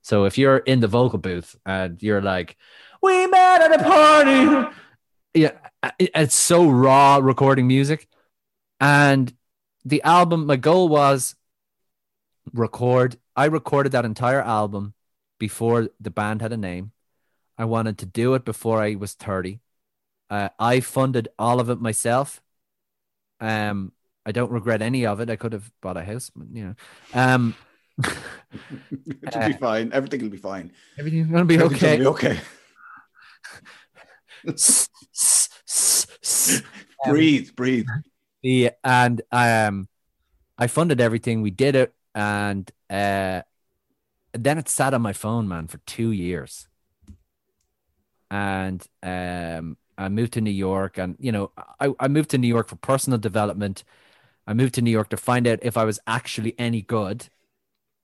So if you're in the vocal booth and you're like, "We met at a party," yeah, it's so raw recording music, and the album. My goal was record. I recorded that entire album before the band had a name. I wanted to do it before I was thirty. Uh, I funded all of it myself. Um, I don't regret any of it. I could have bought a house, but, you know. Um, [LAUGHS] It'll be fine. Everything will be fine. everything's gonna be Everything's okay. gonna be okay. [LAUGHS] [LAUGHS] breathe, breathe. the and um I funded everything. We did it, and uh then it sat on my phone, man, for two years. And um I moved to New York, and you know, I, I moved to New York for personal development. I moved to New York to find out if I was actually any good,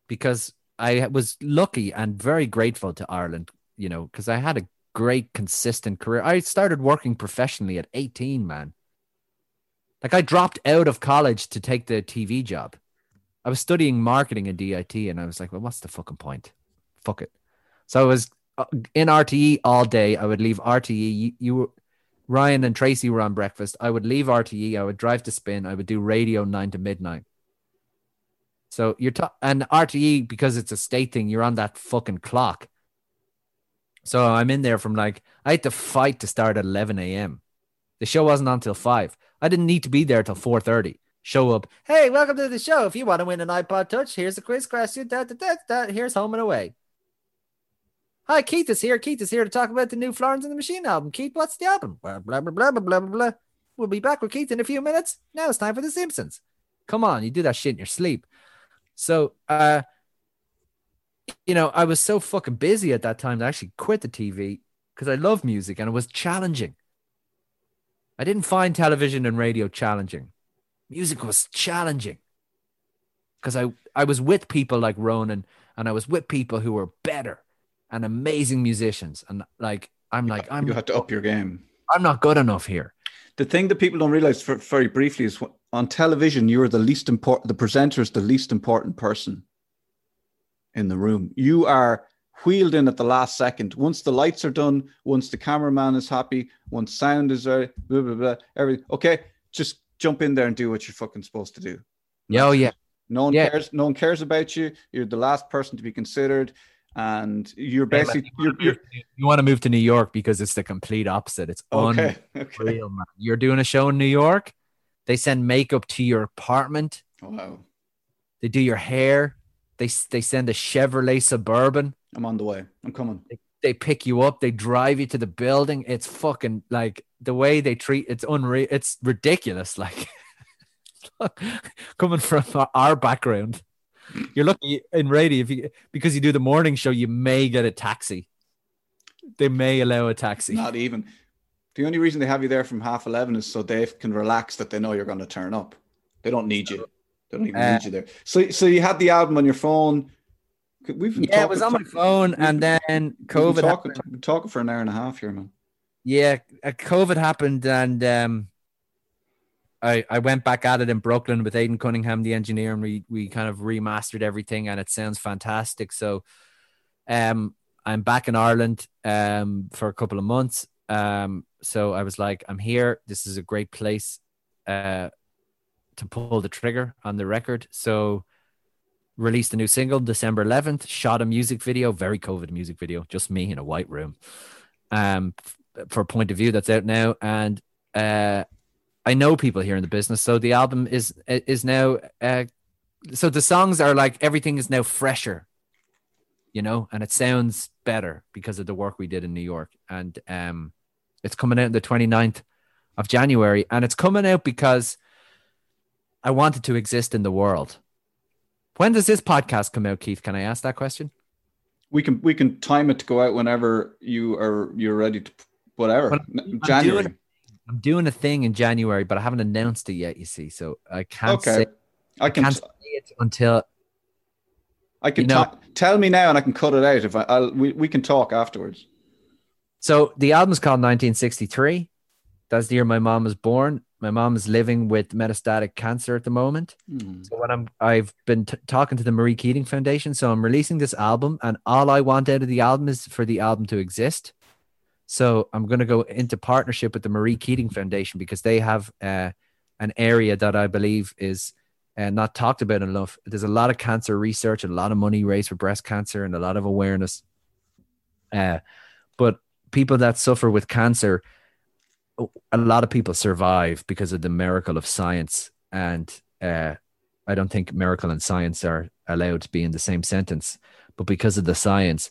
because I was lucky and very grateful to Ireland, you know, because I had a great consistent career. I started working professionally at 18, man. Like I dropped out of college to take the TV job. I was studying marketing in DIT and I was like, well, what's the fucking point? Fuck it. So I was uh, in RTE all day. I would leave RTE. You, you were, Ryan and Tracy were on breakfast. I would leave RTE. I would drive to Spin. I would do radio nine to midnight. So you're ta- and RTE because it's a state thing. You're on that fucking clock. So I'm in there from like I had to fight to start at 11 a.m. The show wasn't on till five. I didn't need to be there till 4:30. Show up. Hey, welcome to the show. If you want to win an iPod Touch, here's a quiz question. Da, da, da, da. Here's home and away. Hi, Keith is here. Keith is here to talk about the new Florence and the Machine album. Keith, what's the album? Blah blah blah blah blah blah blah. We'll be back with Keith in a few minutes. Now it's time for The Simpsons. Come on, you do that shit in your sleep. So, uh, you know, I was so fucking busy at that time that I actually quit the TV because I love music and it was challenging. I didn't find television and radio challenging. Music was challenging because I, I was with people like Ronan and I was with people who were better and amazing musicians. And like, I'm like, I'm, you had to up your game. I'm not good enough here. The thing that people don't realize, for, very briefly, is on television, you're the least important. The presenter is the least important person in the room. You are wheeled in at the last second. Once the lights are done, once the cameraman is happy, once sound is there, blah blah blah. Everything okay. Just jump in there and do what you're fucking supposed to do. Yeah, oh, yeah. No one Yeah. cares. No one cares about you. You're the last person to be considered, and you're basically you're, you're You want to move to New York because it's the complete opposite. It's okay. Okay. unreal, man. You're doing a show in New York. They send makeup to your apartment. Wow. They do your hair. They they send a Chevrolet Suburban. I'm on the way. I'm coming. They pick you up. They drive you to the building. It's fucking like the way they treat. It's unreal. It's ridiculous. Like [LAUGHS] coming from our- our background, you're lucky in radio if you because you do the morning show. You may get a taxi. They may allow a taxi. Not even. The only reason they have you there from half eleven is so they can relax that they know you're going to turn up. They don't need you. They don't even Uh, need you there. So, so you had the album on your phone. We've been yeah, it was on my phone, and then COVID. talking, happened. talking for an hour and a half here, man. Yeah, uh, COVID happened, and um, I I went back at it in Brooklyn with Aidan Cunningham, the engineer, and we we kind of remastered everything, and it sounds fantastic. So, um, I'm back in Ireland um for a couple of months. Um, so I was like, I'm here. This is a great place, uh, to pull the trigger on the record. So. Released a new single December 11th, shot a music video, very COVID music video, just me in a white room. Um, for point of view that's out now and uh i know people here in the business so the album is is now uh so the songs are like everything is now fresher you know, and it sounds better because of the work we did in New York. And um, it's coming out on the 29th of January, and it's coming out because I wanted to exist in the world. When does this podcast come out, Keith? Can I ask that question? We can we can time it to go out whenever you are you're ready to whatever January. I'm doing a thing in January, but I haven't announced it yet. You see, so I can't okay, say, I can can't say it until I can you know- ta- tell me now and I can cut it out if I I'll, we we can talk afterwards. So the album's called 1963. That's the year my mom was born. My mom is living with metastatic cancer at the moment. Hmm. So when I'm, I've been t- talking to the Marie Keating Foundation. So I'm releasing this album, and all I want out of the album is for the album to exist. So I'm going to go into partnership with the Marie Keating Foundation because they have uh, an area that I believe is uh, not talked about enough. There's a lot of cancer research, a lot of money raised for breast cancer, and a lot of awareness. Uh, but people that suffer with cancer, a lot of people survive because of the miracle of science. And uh, I don't think miracle and science are allowed to be in the same sentence, but because of the science.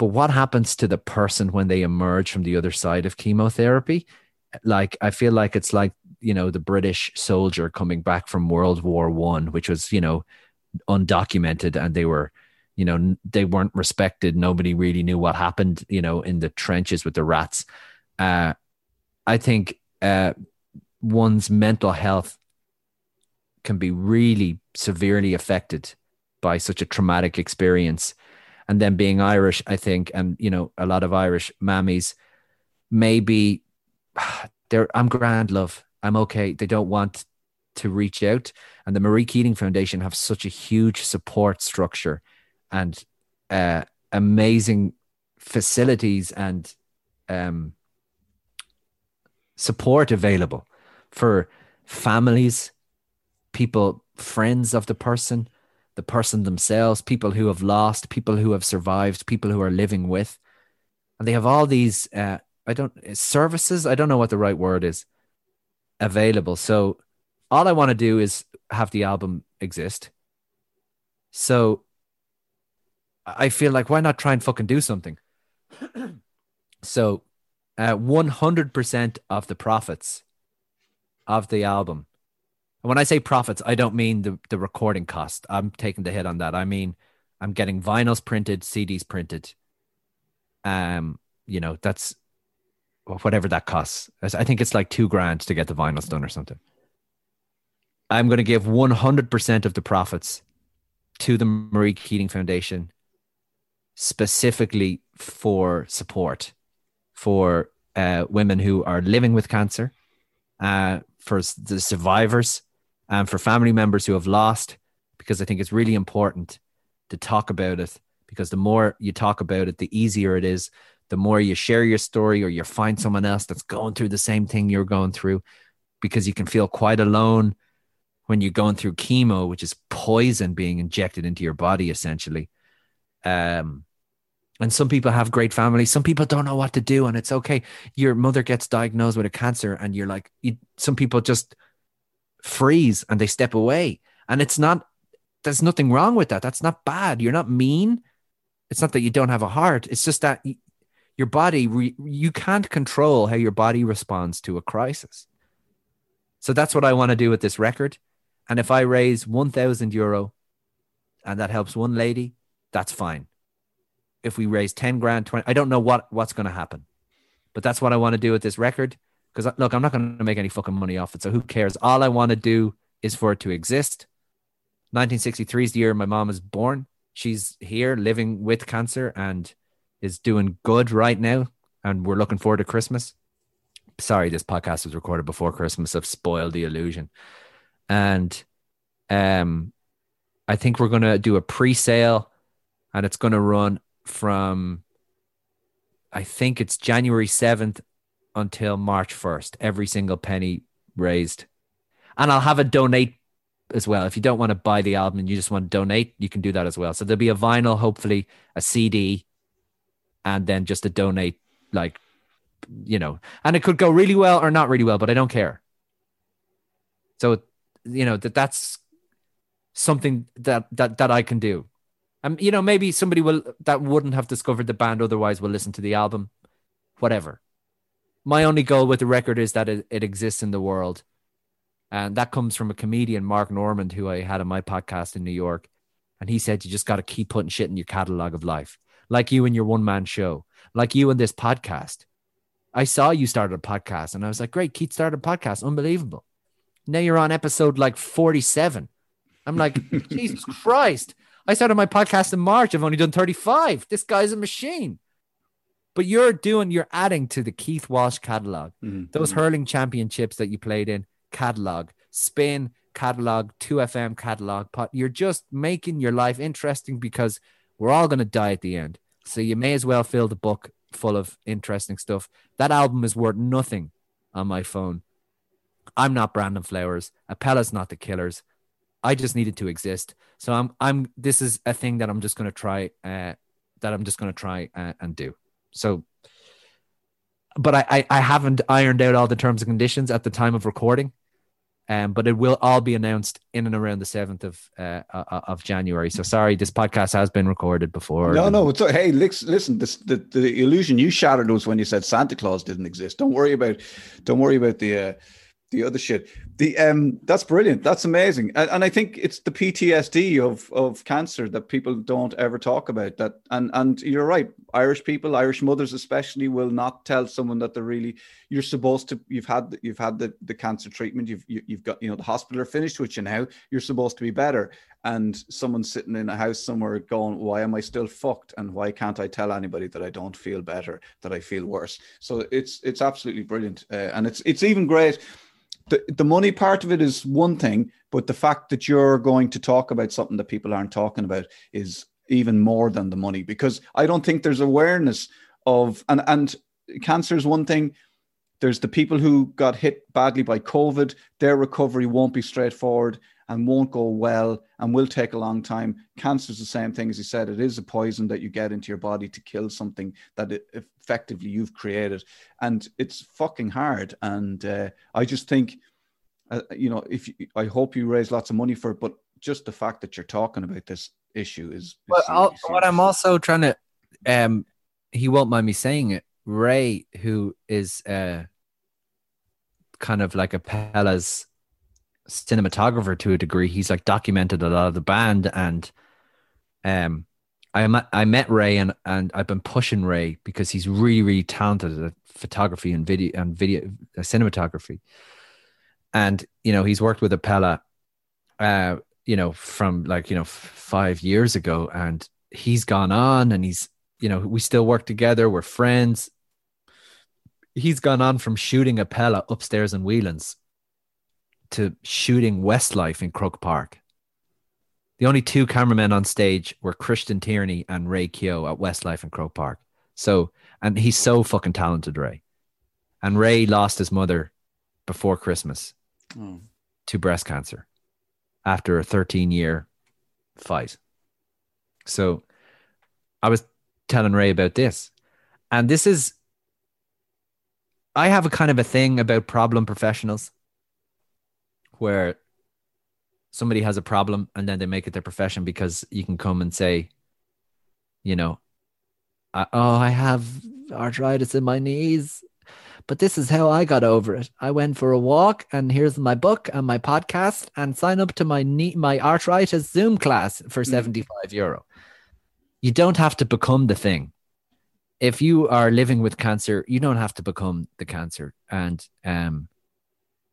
But what happens to the person when they emerge from the other side of chemotherapy? Like, I feel like it's like, you know, the British soldier coming back from World War One, which was, you know, undocumented and they were you know they weren't respected. Nobody really knew what happened you know in the trenches with the rats. Uh i think uh one's mental health can be really severely affected by such a traumatic experience and then being irish i think and you know a lot of irish mammies maybe [SIGHS] they're i'm grand love. I'm okay. They don't want to reach out. And the marie keating foundation have such a huge support structure and uh, amazing facilities and um, support available for families, people, friends of the person, the person themselves, people who have lost, people who have survived, people who are living with. And they have all these, uh, I don't, services, I don't know what the right word is, available. So all I want to do is have the album exist. So I feel like why not try and fucking do something? [CLEARS THROAT] so, uh, 100% of the profits of the album. And when I say profits, I don't mean the, the recording cost. I'm taking the hit on that. I mean, I'm getting vinyls printed, CDs printed. Um, you know, that's whatever that costs. I think it's like two grand to get the vinyls done or something. I'm going to give 100% of the profits to the Marie Keating Foundation specifically for support for uh, women who are living with cancer, uh, for the survivors, and for family members who have lost, because I think it's really important to talk about it. Because the more you talk about it, the easier it is. The more you share your story or you find someone else that's going through the same thing you're going through, because you can feel quite alone when you're going through chemo, which is poison being injected into your body essentially. Um, and some people have great families. Some people don't know what to do, and it's okay. Your mother gets diagnosed with a cancer, and you're like, you, some people just freeze and they step away, and it's not. There's nothing wrong with that. That's not bad. You're not mean. It's not that you don't have a heart. It's just that your body, re, you can't control how your body responds to a crisis. So that's what I want to do with this record. And if I raise 1,000 euro and that helps one lady, that's fine. If we raise 10 grand, 20, I don't know what, what's going to happen, but that's what I want to do with this record. Because look, I'm not going to make any fucking money off it. So who cares? All I want to do is for it to exist. 1963 is the year my mom was born. She's here living with cancer and is doing good right now. And we're looking forward to Christmas. Sorry, this podcast was recorded before Christmas. I've spoiled the illusion. And um, I think we're going to do a pre sale and it's going to run from, I think it's January 7th until March 1st, every single penny raised. And I'll have a donate as well. If you don't want to buy the album and you just want to donate, you can do that as well. So there'll be a vinyl, hopefully a CD, and then just a donate, like, you know, and it could go really well or not really well, but I don't care. So, you know, that that's something that, that, that I can do. Um, you know, maybe somebody will that wouldn't have discovered the band otherwise will listen to the album. Whatever. My only goal with the record is that it, it exists in the world. And that comes from a comedian, Mark Normand, who I had on my podcast in New York. And he said, you just got to keep putting shit in your catalog of life, like you and your one man show, like you and this podcast. I saw you started a podcast and I was like, great, Keith started a podcast. Unbelievable. Now you're on episode like 47. I'm like, [LAUGHS] Jesus Christ. I started my podcast in March. I've only done 35. This guy's a machine. But you're doing, you're adding to the Keith Walsh catalog. Mm-hmm. Those hurling championships that you played in, catalog, spin, catalog, 2FM catalog. Pot. You're just making your life interesting because we're all going to die at the end. So you may as well fill the book full of interesting stuff. That album is worth nothing on my phone. I'm not Brandon Flowers. Apella's not the Killers. I just needed to exist. So I'm I'm this is a thing that I'm just going to try uh, that I'm just going to try uh, and do. So but I, I I haven't ironed out all the terms and conditions at the time of recording. Um, but it will all be announced in and around the seventh of uh, uh of January. So sorry, this podcast has been recorded before. No, no. It's, hey, listen. This, the the illusion you shattered was when you said Santa Claus didn't exist. Don't worry about, don't worry about the uh, the other shit. The um, that's brilliant. That's amazing, and, and, I think it's the PTSD of of cancer that people don't ever talk about. That and and you're right. Irish people, Irish mothers especially, will not tell someone that they're really. You're supposed to. You've had you've had the, the cancer treatment. You've you, have you have got you know the hospital are finished with you now. You're supposed to be better. And someone's sitting in a house somewhere going, "Why am I still fucked? And why can't I tell anybody that I don't feel better? That I feel worse?" So it's it's absolutely brilliant, uh, and it's it's even great the, the money part of it is one thing, but the fact that you're going to talk about something that people aren't talking about is even more than the money because I don't think there's awareness of and and cancer is one thing. There's the people who got hit badly by COVID. Their recovery won't be straightforward and won't go well and will take a long time. Cancer is the same thing as you said. It is a poison that you get into your body to kill something that it, effectively you've created, and it's fucking hard. And uh, I just think, uh, you know, if you, I hope you raise lots of money for it, but just the fact that you're talking about this issue is. is well, what I'm also trying to, um, he won't mind me saying it. Ray, who is uh, kind of like Apella's cinematographer to a degree. He's like documented a lot of the band, and um, I met I met Ray, and and I've been pushing Ray because he's really really talented at photography and video and video uh, cinematography, and you know he's worked with Apella, uh, you know from like you know five years ago, and he's gone on, and he's you know we still work together, we're friends. He's gone on from shooting Apella upstairs in Whelan's to shooting Westlife in Croke Park. The only two cameramen on stage were Christian Tierney and Ray Keogh at Westlife in Croke Park. So, and he's so fucking talented, Ray. And Ray lost his mother before Christmas oh. to breast cancer after a 13 year fight. So I was telling Ray about this. And this is, I have a kind of a thing about problem professionals where somebody has a problem and then they make it their profession because you can come and say, you know, oh, I have arthritis in my knees, but this is how I got over it. I went for a walk, and here's my book and my podcast, and sign up to my knee, my arthritis Zoom class for mm. 75 euro. You don't have to become the thing. If you are living with cancer, you don't have to become the cancer. And um,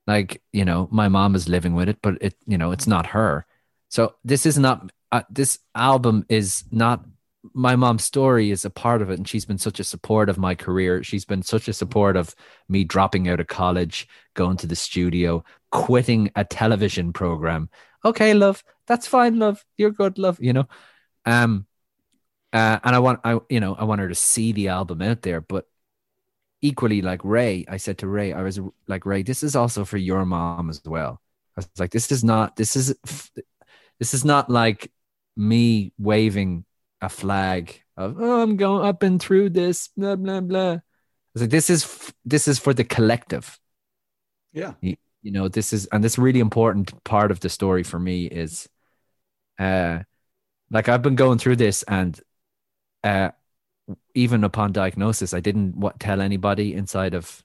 like, you know, my mom is living with it, but it, you know, it's not her. So this is not, uh, this album is not, my mom's story is a part of it. And she's been such a support of my career. She's been such a support of me dropping out of college, going to the studio, quitting a television program. Okay, love, that's fine, love. You're good, love, you know. Um, uh, and I want, I, you know, I want her to see the album out there, but equally like Ray, I said to Ray, I was like, Ray, this is also for your mom as well. I was like, this is not, this is, this is not like me waving a flag of, oh, I'm going, up and through this, blah, blah, blah. I was like, this is, this is for the collective. Yeah. You, you know, this is, and this really important part of the story for me is, uh, Like I've been going through this, and uh, even upon diagnosis, I didn't what, tell anybody inside of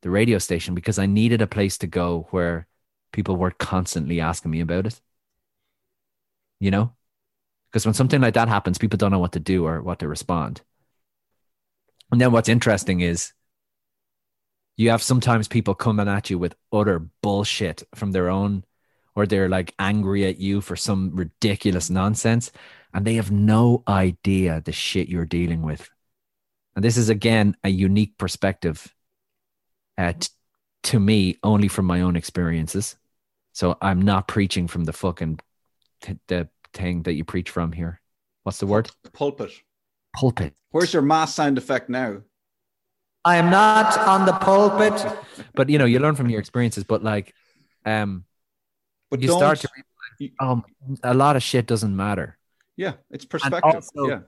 the radio station because I needed a place to go where people were constantly asking me about it. You know, because when something like that happens, people don't know what to do or what to respond. And then what's interesting is you have sometimes people coming at you with utter bullshit from their own, or they're like angry at you for some ridiculous nonsense, and they have no idea the shit you're dealing with. And this is again a unique perspective at to me only from my own experiences. So I'm not preaching from the fucking the thing that you preach from here. What's the word? Pulpit. Pulpit. Where's your mass sound effect now? I am not on the pulpit. But you know, you learn from your experiences. But like, um, But you start to um, a lot of shit doesn't matter. yeah, it's perspective. also, yeah,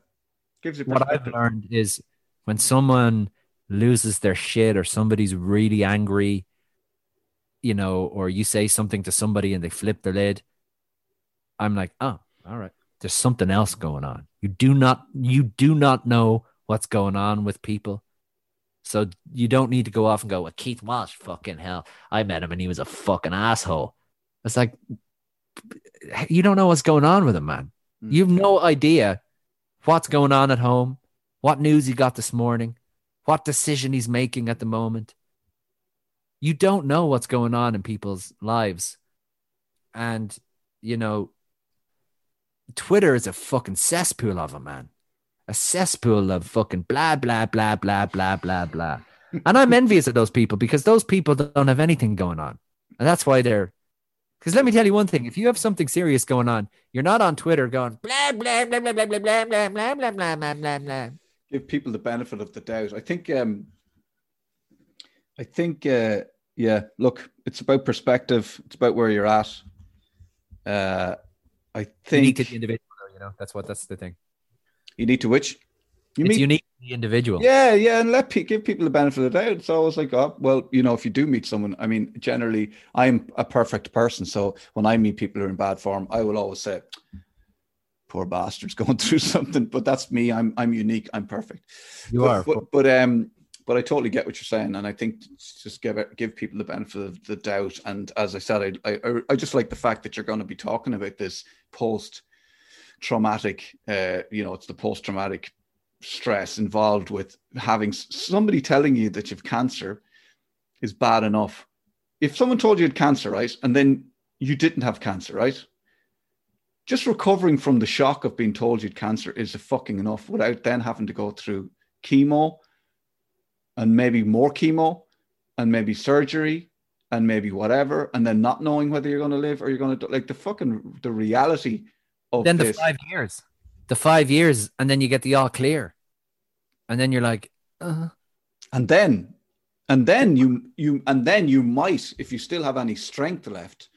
gives you What I've learned is when someone loses their shit or somebody's really angry, you know, or you say something to somebody and they flip their lid, I'm like, oh, all right. There's something else going on. You do not you do not know what's going on with people. So you don't need to go off and go, well, Keith Walsh, fucking hell. I met him and he was a fucking asshole. It's like you don't know what's going on with him, man. Mm. You've no idea what's going on at home, what news he got this morning, what decision he's making at the moment. You don't know what's going on in people's lives. And, you know, Twitter is a fucking cesspool of it, man. A cesspool of fucking blah, blah, blah, blah, blah, blah, blah. And I'm envious of those people because those people don't have anything going on. And that's why they're. Because let me tell you one thing: if you have something serious going on, you're not on Twitter going blah blah blah blah blah blah blah blah blah blah blah blah blah blah. give people the benefit of the doubt. I think um I think uh yeah, look, it's about perspective, it's about where you're at. Uh I think Unique to the individual, though, you know. That's what. That's the thing. you need to which you it's meet unique to the individual. Yeah, yeah, and let pe- give people the benefit of the doubt. It's always like, oh, well, you know, if you do meet someone, I mean, generally, I'm a perfect person, so when I meet people who are in bad form, I will always say, "Poor bastards [LAUGHS] going through something." But that's me. I'm I'm unique. I'm perfect. You but, are. But, but um, but I totally get what you're saying, and I think just give it, give people the benefit of the doubt. And as I said, I I, I just like the fact that you're going to be talking about this post traumatic. Uh, you know, it's the post traumatic stress involved with having somebody telling you that you've cancer is bad enough. If someone told you had cancer, right, and then you didn't have cancer, right? Just recovering from the shock of being told you'd cancer is fucking enough without then having to go through chemo and maybe more chemo and maybe surgery and maybe whatever, and then not knowing whether you're going to live or you're going to like the fucking the reality of Then the this. five years, the five years, and then you get the all clear, and then you're like, uh, and then and then you you and then you might if you still have any strength left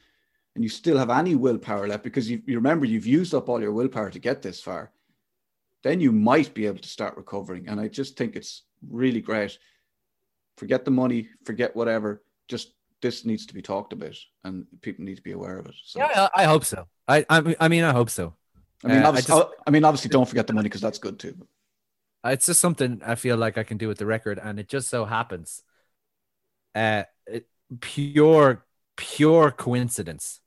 and you still have any willpower left because you, you remember you've used up all your willpower to get this far then you might be able to start recovering. And i just think it's really great forget the money forget whatever just this needs to be talked about and people need to be aware of it so yeah, I I hope so. I, I, I mean, I hope so. i mean Uh, I obviously, just- I mean obviously don't forget the money because that's good too It's just something I feel like I can do with the record, and it just so happens, uh, it, pure, pure coincidence.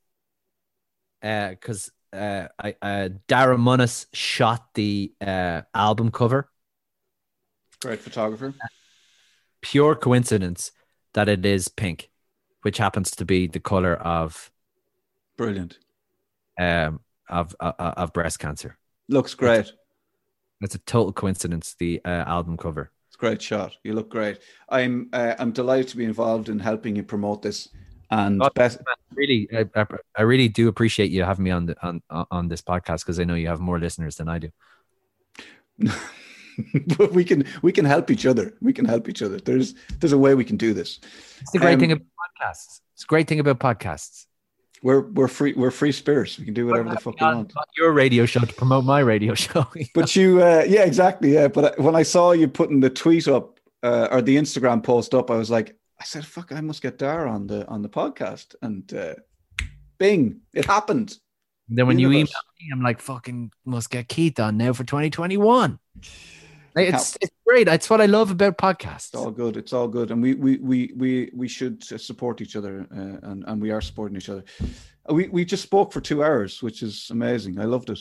Uh, because uh, I, uh, Dara Munnis shot the uh album cover. Great photographer Pure coincidence that it is pink, which happens to be the color of brilliant um of uh, of breast cancer. looks great It's a total coincidence. The uh, album cover. It's a great shot. You look great. I'm uh, I'm delighted to be involved in helping you promote this. And Oh, best, really I, I, I really do appreciate you having me on the on on this podcast because I know you have more listeners than I do. [LAUGHS] [LAUGHS] but we can we can help each other. We can help each other. There's there's a way we can do this. It's the great Um, thing about podcasts. It's a great thing about podcasts. We're we're free we're free spirits. We can do whatever the fuck we want. your radio show to promote my radio show. [LAUGHS] But you, uh, yeah, exactly, yeah. But when I saw you putting the tweet up uh, or the Instagram post up, I was like, I said, "Fuck, I must get Dara on the on the podcast." And uh, Bing, it happened. then when you email me, I'm like, fucking must get Keith on now for 2021. It's it's great. That's what I love about podcasts. It's all good. It's all good, and we we we we we should support each other, uh, and and we are supporting each other. We we just spoke for two hours, which is amazing. I loved it.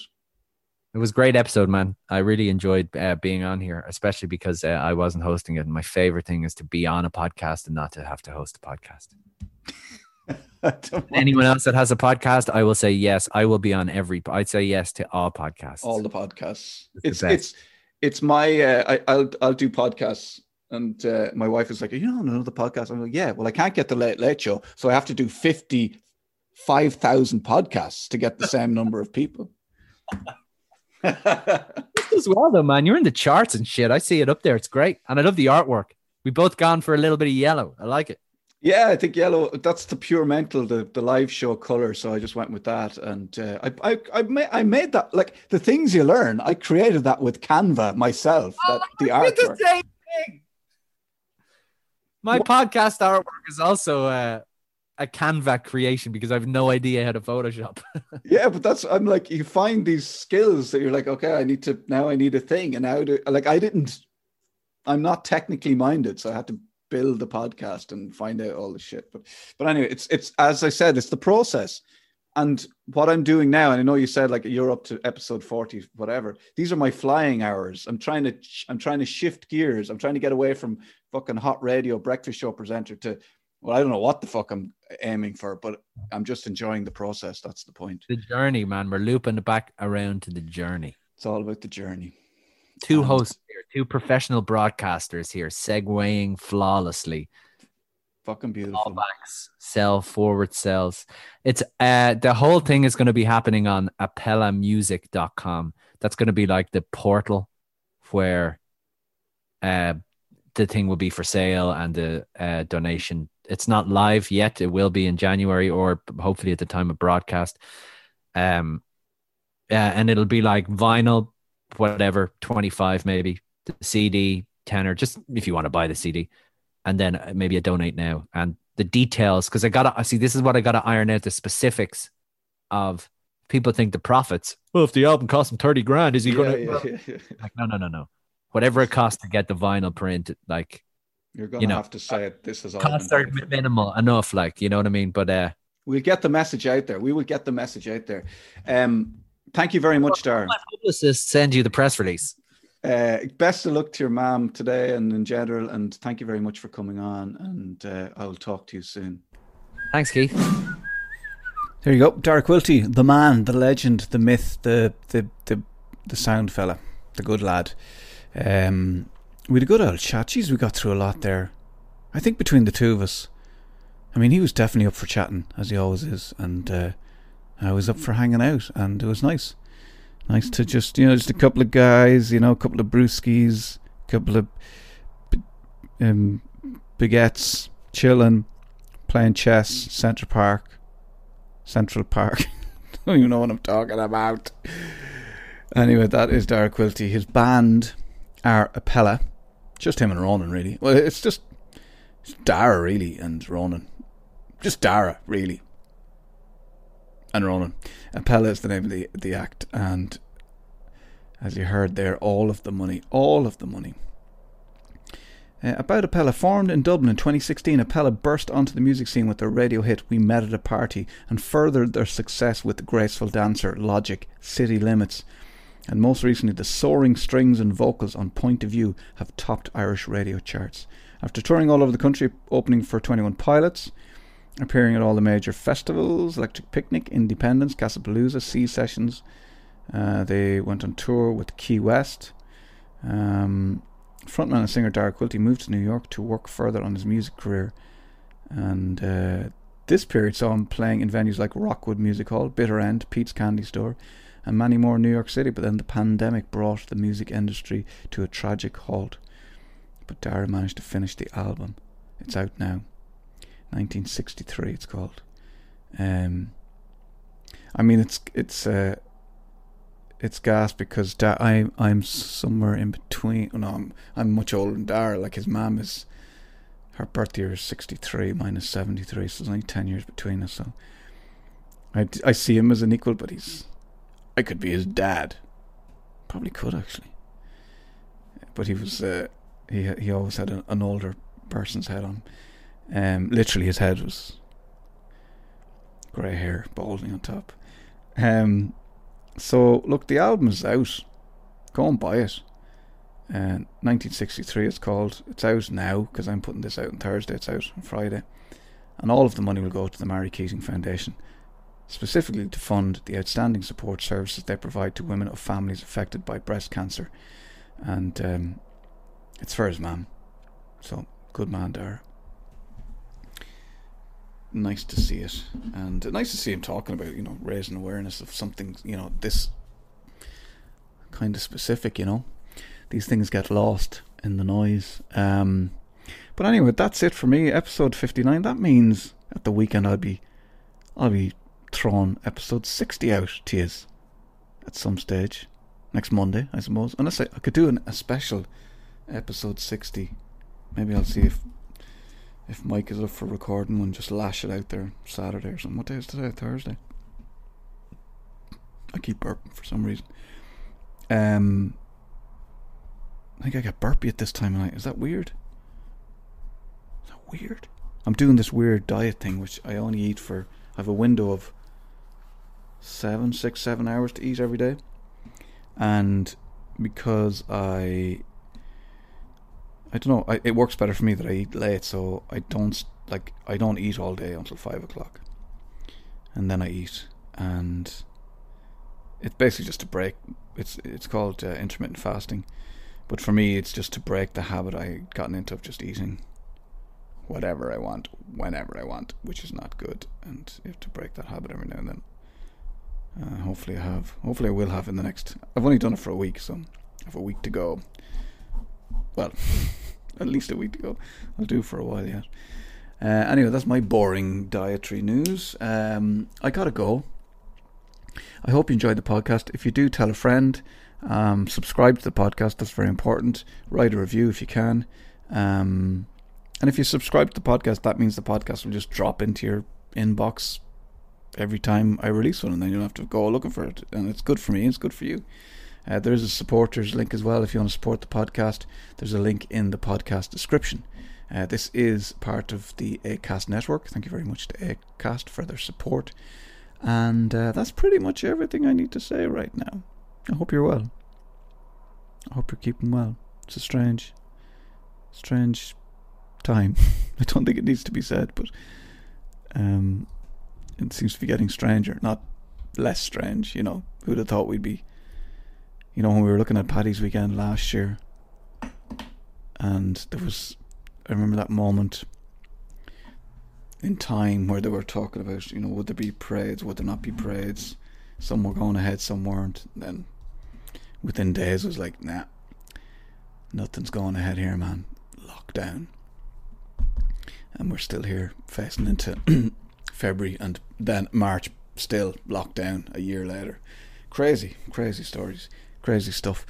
It was a great episode, man. I really enjoyed uh, being on here, especially because uh, I wasn't hosting it. And my favorite thing is to be on a podcast and not to have to host a podcast. [LAUGHS] Anyone else that has a podcast, I will say yes. I will be on every. I'd say yes to all podcasts. all the podcasts. the It's best. it's it's my uh, I, I'll I'll do podcasts, and uh, my wife is like, you don't know, another podcast. I'm like, yeah. Well, I can't get the late late show, so I have to do fifty five thousand podcasts to get the same number of people. [LAUGHS] as well, though, man. You're in the charts and shit. I see it up there. It's great, and I love the artwork. We both gone for a little bit of yellow. I like it. Yeah, I think yellow. That's the pure mental, the, the live show color. So I just went with that, and uh, I I I made I made that like the things you learn. I created that with Canva myself. That the Did the same thing. My podcast artwork is also uh, a Canva creation because I have no idea how to Photoshop. [LAUGHS] Yeah, but that's I'm like you find these skills that you're like, okay, I need to now I need a thing, and now to like I didn't. I'm not technically minded, so I had to build the podcast and find out all the shit. But but anyway, it's it's as I said, it's the process. And what I'm doing now, and I know you said like you're up to episode 40, whatever. These are my flying hours. I'm trying to I'm trying to shift gears. I'm trying to get away from fucking hot radio breakfast show presenter to well, I don't know what the fuck I'm aiming for, but I'm just enjoying the process. That's the point. the journey, man. We're looping back around to the journey. It's all about the journey. Two Um, hosts here, two professional broadcasters here, segueing flawlessly. Fucking beautiful. Callbacks, sell forward sells. It's uh the whole thing is going to be happening on apellamusic.com. That's going to be like the portal where uh the thing will be for sale and the uh, donation. It's not live yet. It will be in January or hopefully at the time of broadcast. Um, yeah, and it'll be like vinyl, whatever, twenty five maybe, the CD tenor, just if you want to buy the CD, and then uh, maybe a donate now and the details because I gotta I see this is what I gotta iron out the specifics of. People think the profits. Well, if the album costs him thirty grand, is he Yeah, gonna? yeah, yeah, yeah. [LAUGHS] [LAUGHS] Like, no, no, no, no. Whatever it costs to get the vinyl print, like You're gonna You know, have to say it. This is all. costs been are minimal enough, like you know what I mean. But uh, We'll get the message out there. We will get the message out there. Um, thank you very much, Darren. my publicist send you the press release. Uh, best of luck to your mom today and in general, and thank you very much for coming on. And uh, I will talk to you soon. Thanks, Keith. There you go, Dara Quilty, the man, the legend, the myth, the the the, the sound fella, the good lad. Um, we had a good old chat. Jeez, we got through a lot there. I think between the two of us, I mean, he was definitely up for chatting as he always is, and uh, I was up for hanging out, and it was nice. Nice to just you know just a couple of guys, you know, a couple of brewskis, a couple of um, baguettes, chilling, playing chess, Central Park. Central Park. [LAUGHS] Don't even know what I'm talking about. Anyway, that is Dara Quilty. His band are Apella. Just him and Ronan, really. Well, it's just it's Dara, really, and Ronan. Just Dara, really. And Ronan. Apella is the name of the, the act. And as you heard there, all of the money, all of the money uh, about Apella, formed in Dublin in 2016, Apella burst onto the music scene with their radio hit We Met at a Party and furthered their success with the graceful dancer Logic, City Limits. And most recently, the soaring strings and vocals on Point of View have topped Irish radio charts. After touring all over the country, opening for 21 Pilots, appearing at all the major festivals Electric Picnic, Independence, Castlepalooza, Sea Sessions, uh, they went on tour with Keywest. Um, frontman and singer Dara Quilty moved to New York to work further on his music career. And uh, this period saw him playing in venues like Rockwood Music Hall, Bitter End, Pete's Candy Store, and many more in New York City. But then the pandemic brought the music industry to a tragic halt. But Dara managed to finish the album. It's out now. 1963 it's called. Um, I mean it's it's uh, it's gas because I I'm somewhere in between. No, I'm I'm much older than Dara. Like his mum is, her birth year is sixty three, seventy three, so there's only ten years between us. So I, I see him as an equal, but he's. I could be his dad. Probably could actually. But he was. Uh, he he always had an, an older person's head on. Um, literally, his head was grey hair, balding on top. Um, so look, the album is out. Go and buy it. Uh, 1963 it's called. It's out now because I'm putting this out on Thursday. It's out on Friday. And all of the money will go to the Marie Keating Foundation, specifically to fund the outstanding support services they provide to women of families affected by breast cancer. And um, it's for his. So, good man, Dara. Nice to see it. And nice to see him talking about, you know, raising awareness of something, you know, this kind of specific, you know these things get lost in the noise. Um, but anyway, that's it for me. Episode fifty nine. That means at the weekend I'll be, I'll be throwing episode sixty out you at some stage next Monday, I suppose. Unless I, I could do an, a special episode sixty. Maybe I'll see if if Mike is up for recording one. Just lash it out there Saturday or something. What day is today? Thursday. I keep burping for some reason. Um, I think I got burpy at this time of night. Is that weird? Is that weird? I'm doing this weird diet thing, which I only eat for. I have a window of seven, six, seven hours to eat every day, and because I, I don't know, I, it works better for me that I eat late, so I don't like I don't eat all day until five o'clock, and then I eat, and it's basically just a break. It's it's called uh, intermittent fasting but for me, it's just to break the habit I gotten into of just eating whatever I want, whenever I want, which is not good. And you have to break that habit every now and then. Uh, hopefully, I have. Hopefully, I will have in the next. I've only done it for a week, so I have a week to go. Well, [LAUGHS] at least a week to go. I'll do for a while yet. Uh, anyway, that's my boring dietary news. Um, I gotta go. I hope you enjoyed the podcast. If you do, tell a friend. Um, subscribe to the podcast, that's very important. Write a review if you can. Um, and if you subscribe to the podcast, that means the podcast will just drop into your inbox every time I release one, and then you don't have to go looking for it. And it's good for me, it's good for you. Uh, there is a supporters link as well if you want to support the podcast. There's a link in the podcast description. Uh, this is part of the ACAST network. Thank you very much to ACAST for their support. And uh, that's pretty much everything I need to say right now. I hope you're well. I hope you're keeping well. It's a strange, strange time. [LAUGHS] I don't think it needs to be said, but um, it seems to be getting stranger, not less strange. You know, who'd have thought we'd be? You know, when we were looking at Paddy's weekend last year, and there was, I remember that moment in time where they were talking about, you know, would there be parades, would there not be parades? Some were going ahead, some weren't. And then within days, it was like, nah, nothing's going ahead here, man. Lockdown. And we're still here facing into [CLEARS THROAT] February and then March, still lockdown a year later. Crazy, crazy stories, crazy stuff.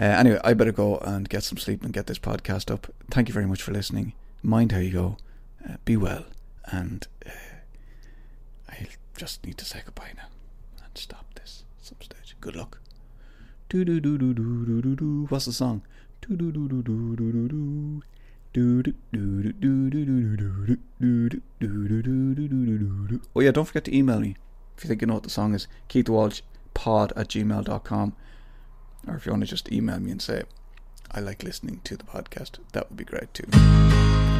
Uh, anyway, I better go and get some sleep and get this podcast up. Thank you very much for listening. Mind how you go. Uh, be well. And uh, I just need to say goodbye now and stop this at some stage. Good luck. Do do do do do do do do. What's the song? Do do do do do do do do. Oh yeah, don't forget to email me if you think you know what the song is. Keith Walsh pod at gmail.com or if you want to just email me and say I like listening to the podcast, that would be great too.